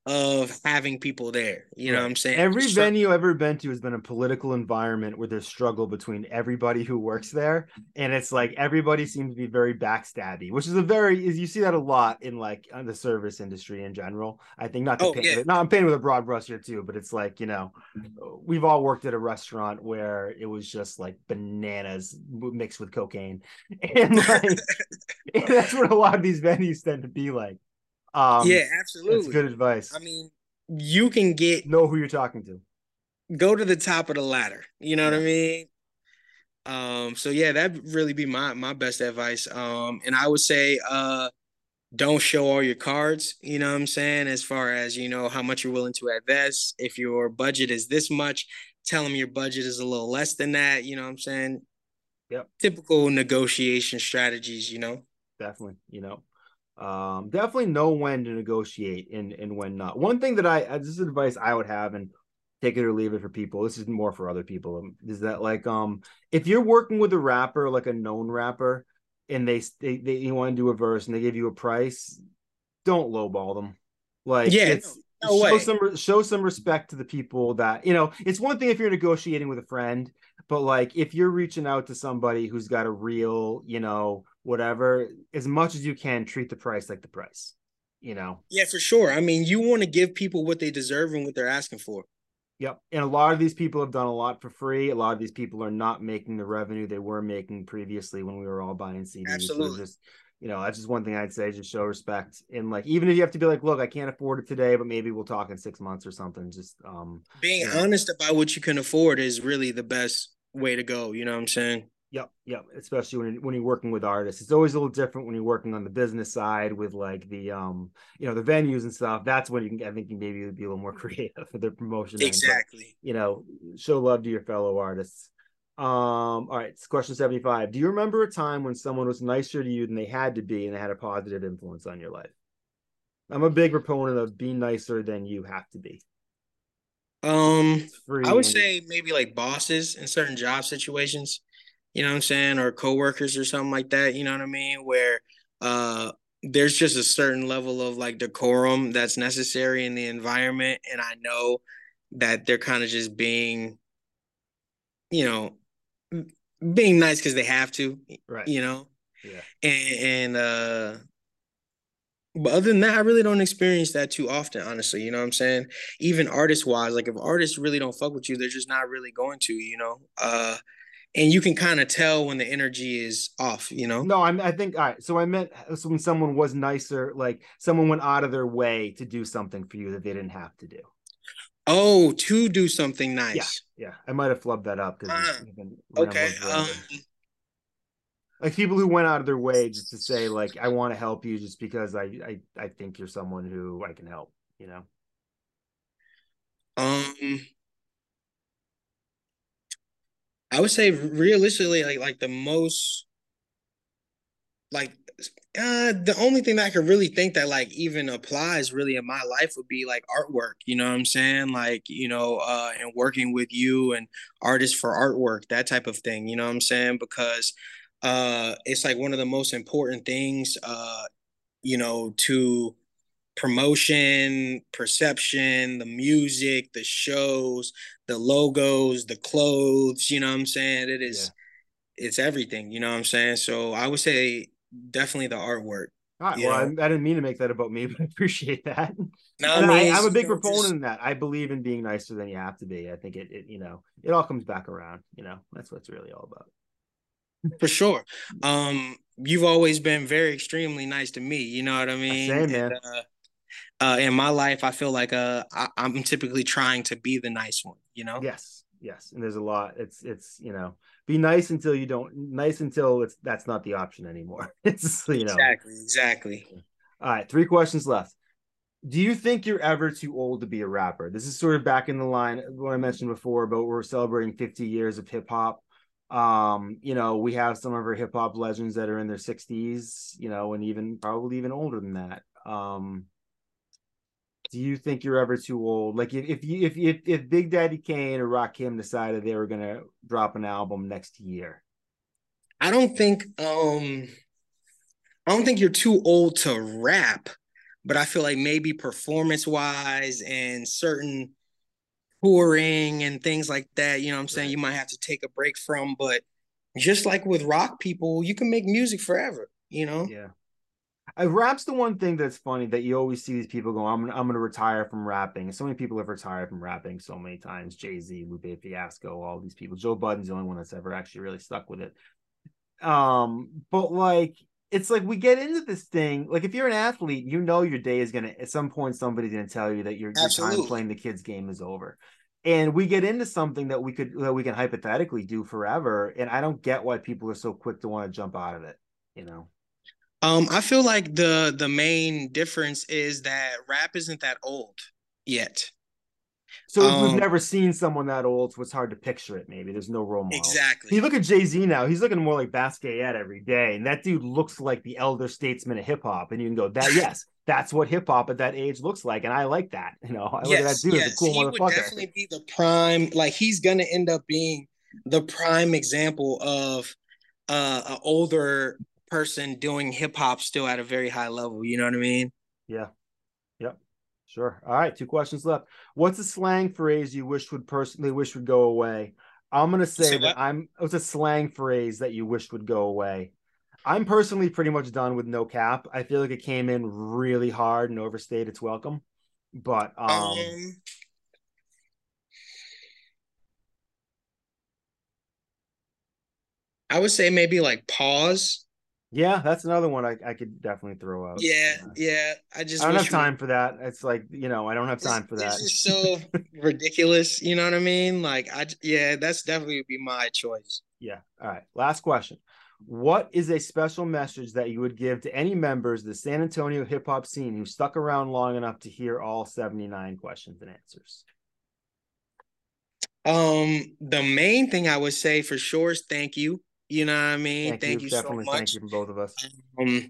of having people there. You know what I'm saying? Every venue I've ever been to has been a political environment where there's struggle between everybody who works there. And it's like everybody seems to be very backstabby, which is a very is you see that a lot in like uh, the service industry in general. I think not to oh, paint yeah. not I'm painting with a broad brush here too, but it's like, you know, we've all worked at a restaurant where it was just like bananas mixed with cocaine. And like and that's what a lot of these venues tend to be like. Um, yeah, absolutely. That's good advice. I mean, you can get know who you're talking to. Go to the top of the ladder. You know yeah. what I mean? Um, so yeah, that'd really be my my best advice. Um, and I would say uh don't show all your cards, you know what I'm saying, as far as you know how much you're willing to invest. If your budget is this much, tell them your budget is a little less than that, you know what I'm saying? Yep. Typical negotiation strategies, you know. Definitely, you know um, definitely know when to negotiate and and when not. One thing that I uh, this is advice I would have and take it or leave it for people. This is more for other people. Um, is that like um if you're working with a rapper like a known rapper and they they, they you want to do a verse and they give you a price, don't lowball them. Like yeah, it's no show way. some show some respect to the people that you know. It's one thing if you're negotiating with a friend, but like if you're reaching out to somebody who's got a real you know whatever, as much as you can, treat the price like the price. You know. Yeah, for sure. I mean, you want to give people what they deserve and what they're asking for. Yep. And a lot of these people have done a lot for free. A lot of these people are not making the revenue they were making previously when we were all buying CDs. Absolutely. So just, you know, that's just one thing I'd say, just show respect. And like, even if you have to be like, look, I can't afford it today, but maybe we'll talk in six months or something. Just um being you know. honest about what you can afford is really the best way to go. You know what I'm saying? Yep, yep. Especially when when you're working with artists, it's always a little different when you're working on the business side with like the um, you know, the venues and stuff. That's when you can, I think, you maybe be a little more creative for the promotion. Exactly. But, you know, show love to your fellow artists. Um, all right, question 75. Do you remember a time when someone was nicer to you than they had to be and they had a positive influence on your life? I'm a big proponent of be nicer than you have to be. Um, I would say maybe like bosses in certain job situations you know what I'm saying, or coworkers or something like that, you know what I mean, where uh there's just a certain level of like decorum that's necessary in the environment and I know that they're kind of just being you know being nice cuz they have to, right. you know. Yeah. And and uh but other than that, I really don't experience that too often, honestly. You know what I'm saying? Even artist wise, like if artists really don't fuck with you, they're just not really going to, you know. Uh and you can kind of tell when the energy is off you know no I'm, i think all right so i meant so when someone was nicer like someone went out of their way to do something for you that they didn't have to do oh to do something nice yeah yeah i might have flubbed that up because uh, okay um, like people who went out of their way just to say like i want to help you just because I, I i think you're someone who i can help you know um I would say realistically, like like the most like uh the only thing that I could really think that like even applies really in my life would be like artwork, you know what I'm saying? Like, you know, uh and working with you and artists for artwork, that type of thing, you know what I'm saying? Because uh it's like one of the most important things uh you know to promotion, perception, the music, the shows, the logos, the clothes, you know what I'm saying? It is yeah. it's everything, you know what I'm saying? So I would say definitely the artwork. All right, well, I, I, didn't mean to make that about me, but I appreciate that. No, I mean, I, am a big proponent in that. I believe in being nicer than you have to be. I think it, it, you know, it all comes back around. You know, that's what it's really all about. For sure. Um, you've always been very extremely nice to me. You know what I mean? Same, man. And, uh, uh, in my life, I feel like uh, I, I'm typically trying to be the nice one. You know? Yes, yes. And there's a lot. It's it's you know, be nice until you don't. Nice until it's that's not the option anymore. It's you know exactly exactly. All right, three questions left. Do you think you're ever too old to be a rapper? This is sort of back in the line what I mentioned before about we're celebrating 50 years of hip hop. Um, you know, we have some of our hip hop legends that are in their 60s, you know, and even probably even older than that. Um, do you think you're ever too old? Like if if you if if, if Big Daddy Kane or Rock Rakim decided they were gonna drop an album next year? I don't think um I don't think you're too old to rap, but I feel like maybe performance wise and certain touring and things like that, you know what I'm saying, right. you might have to take a break from, but just like with rock people, you can make music forever, you know? Yeah. Uh, rap's the one thing that's funny that you always see these people go, I'm gonna, I'm gonna retire from rapping. So many people have retired from rapping so many times. Jay Z, Lupe Fiasco, all these people. Joe Budden's the only one that's ever actually really stuck with it. Um, but like it's like we get into this thing. Like if you're an athlete, you know your day is gonna at some point somebody's gonna tell you that your, your time playing the kids game is over. And we get into something that we could that we can hypothetically do forever. And I don't get why people are so quick to want to jump out of it, you know. Um, I feel like the the main difference is that rap isn't that old yet. So um, we've never seen someone that old, so it's hard to picture it. Maybe there's no role model. Exactly. You look at Jay Z now; he's looking more like Basquiat every day, and that dude looks like the elder statesman of hip hop. And you can go, "That yes, that's what hip hop at that age looks like," and I like that. You know, I yes, look at that dude yes. as a cool he motherfucker. Would definitely be the prime. Like he's gonna end up being the prime example of uh, an older person doing hip hop still at a very high level. You know what I mean? Yeah. Sure. All right. Two questions left. What's a slang phrase you wish would personally wish would go away? I'm gonna say, say that what? I'm. What's a slang phrase that you wished would go away? I'm personally pretty much done with no cap. I feel like it came in really hard and overstayed its welcome. But um, um I would say maybe like pause. Yeah, that's another one I, I could definitely throw out. Yeah, yeah. I just I don't have time we... for that. It's like you know I don't have time for that. It's just so ridiculous. You know what I mean? Like I yeah, that's definitely be my choice. Yeah. All right. Last question. What is a special message that you would give to any members of the San Antonio hip hop scene who stuck around long enough to hear all 79 questions and answers? Um, the main thing I would say for sure is thank you. You know what I mean? Thank, thank you, you so much. Thank you from both of us. Um,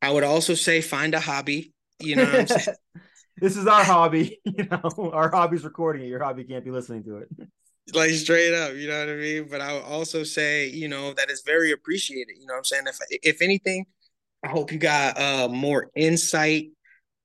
I would also say find a hobby. You know this is our hobby. You know, our hobby's recording it. Your hobby can't be listening to it. Like straight up, you know what I mean? But I would also say, you know, that is very appreciated. You know what I'm saying? If if anything, I hope you got uh more insight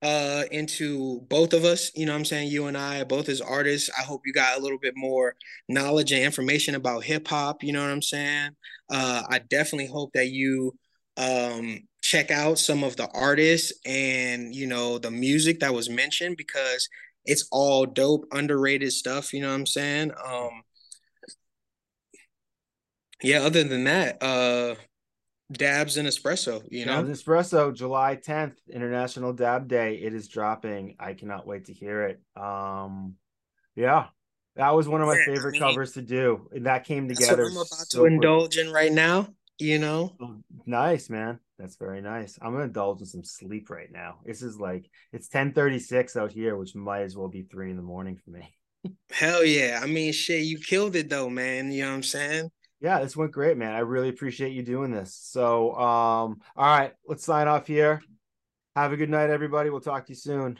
uh into both of us you know what i'm saying you and i both as artists. I hope you got a little bit more knowledge and information about hip-hop you know what i'm saying? Uh i definitely hope that you um check out some of the artists and you know the music that was mentioned because it's all dope underrated stuff you know what i'm saying? Um yeah other than that uh Dabs and Espresso, you know. Dabs Espresso, July 10th, International Dab Day. It is dropping. I cannot wait to hear it. Um, yeah, that was one of my yeah, favorite I mean, covers to do, and that came together. I'm about so to indulge in right now. You know, oh, nice man. That's very nice. I'm gonna indulge in some sleep right now. This is like it's 10:36 out here, which might as well be three in the morning for me. Hell yeah! I mean, shit, you killed it though, man. You know what I'm saying? Yeah, this went great, man. I really appreciate you doing this. So, um, all right, let's sign off here. Have a good night, everybody. We'll talk to you soon.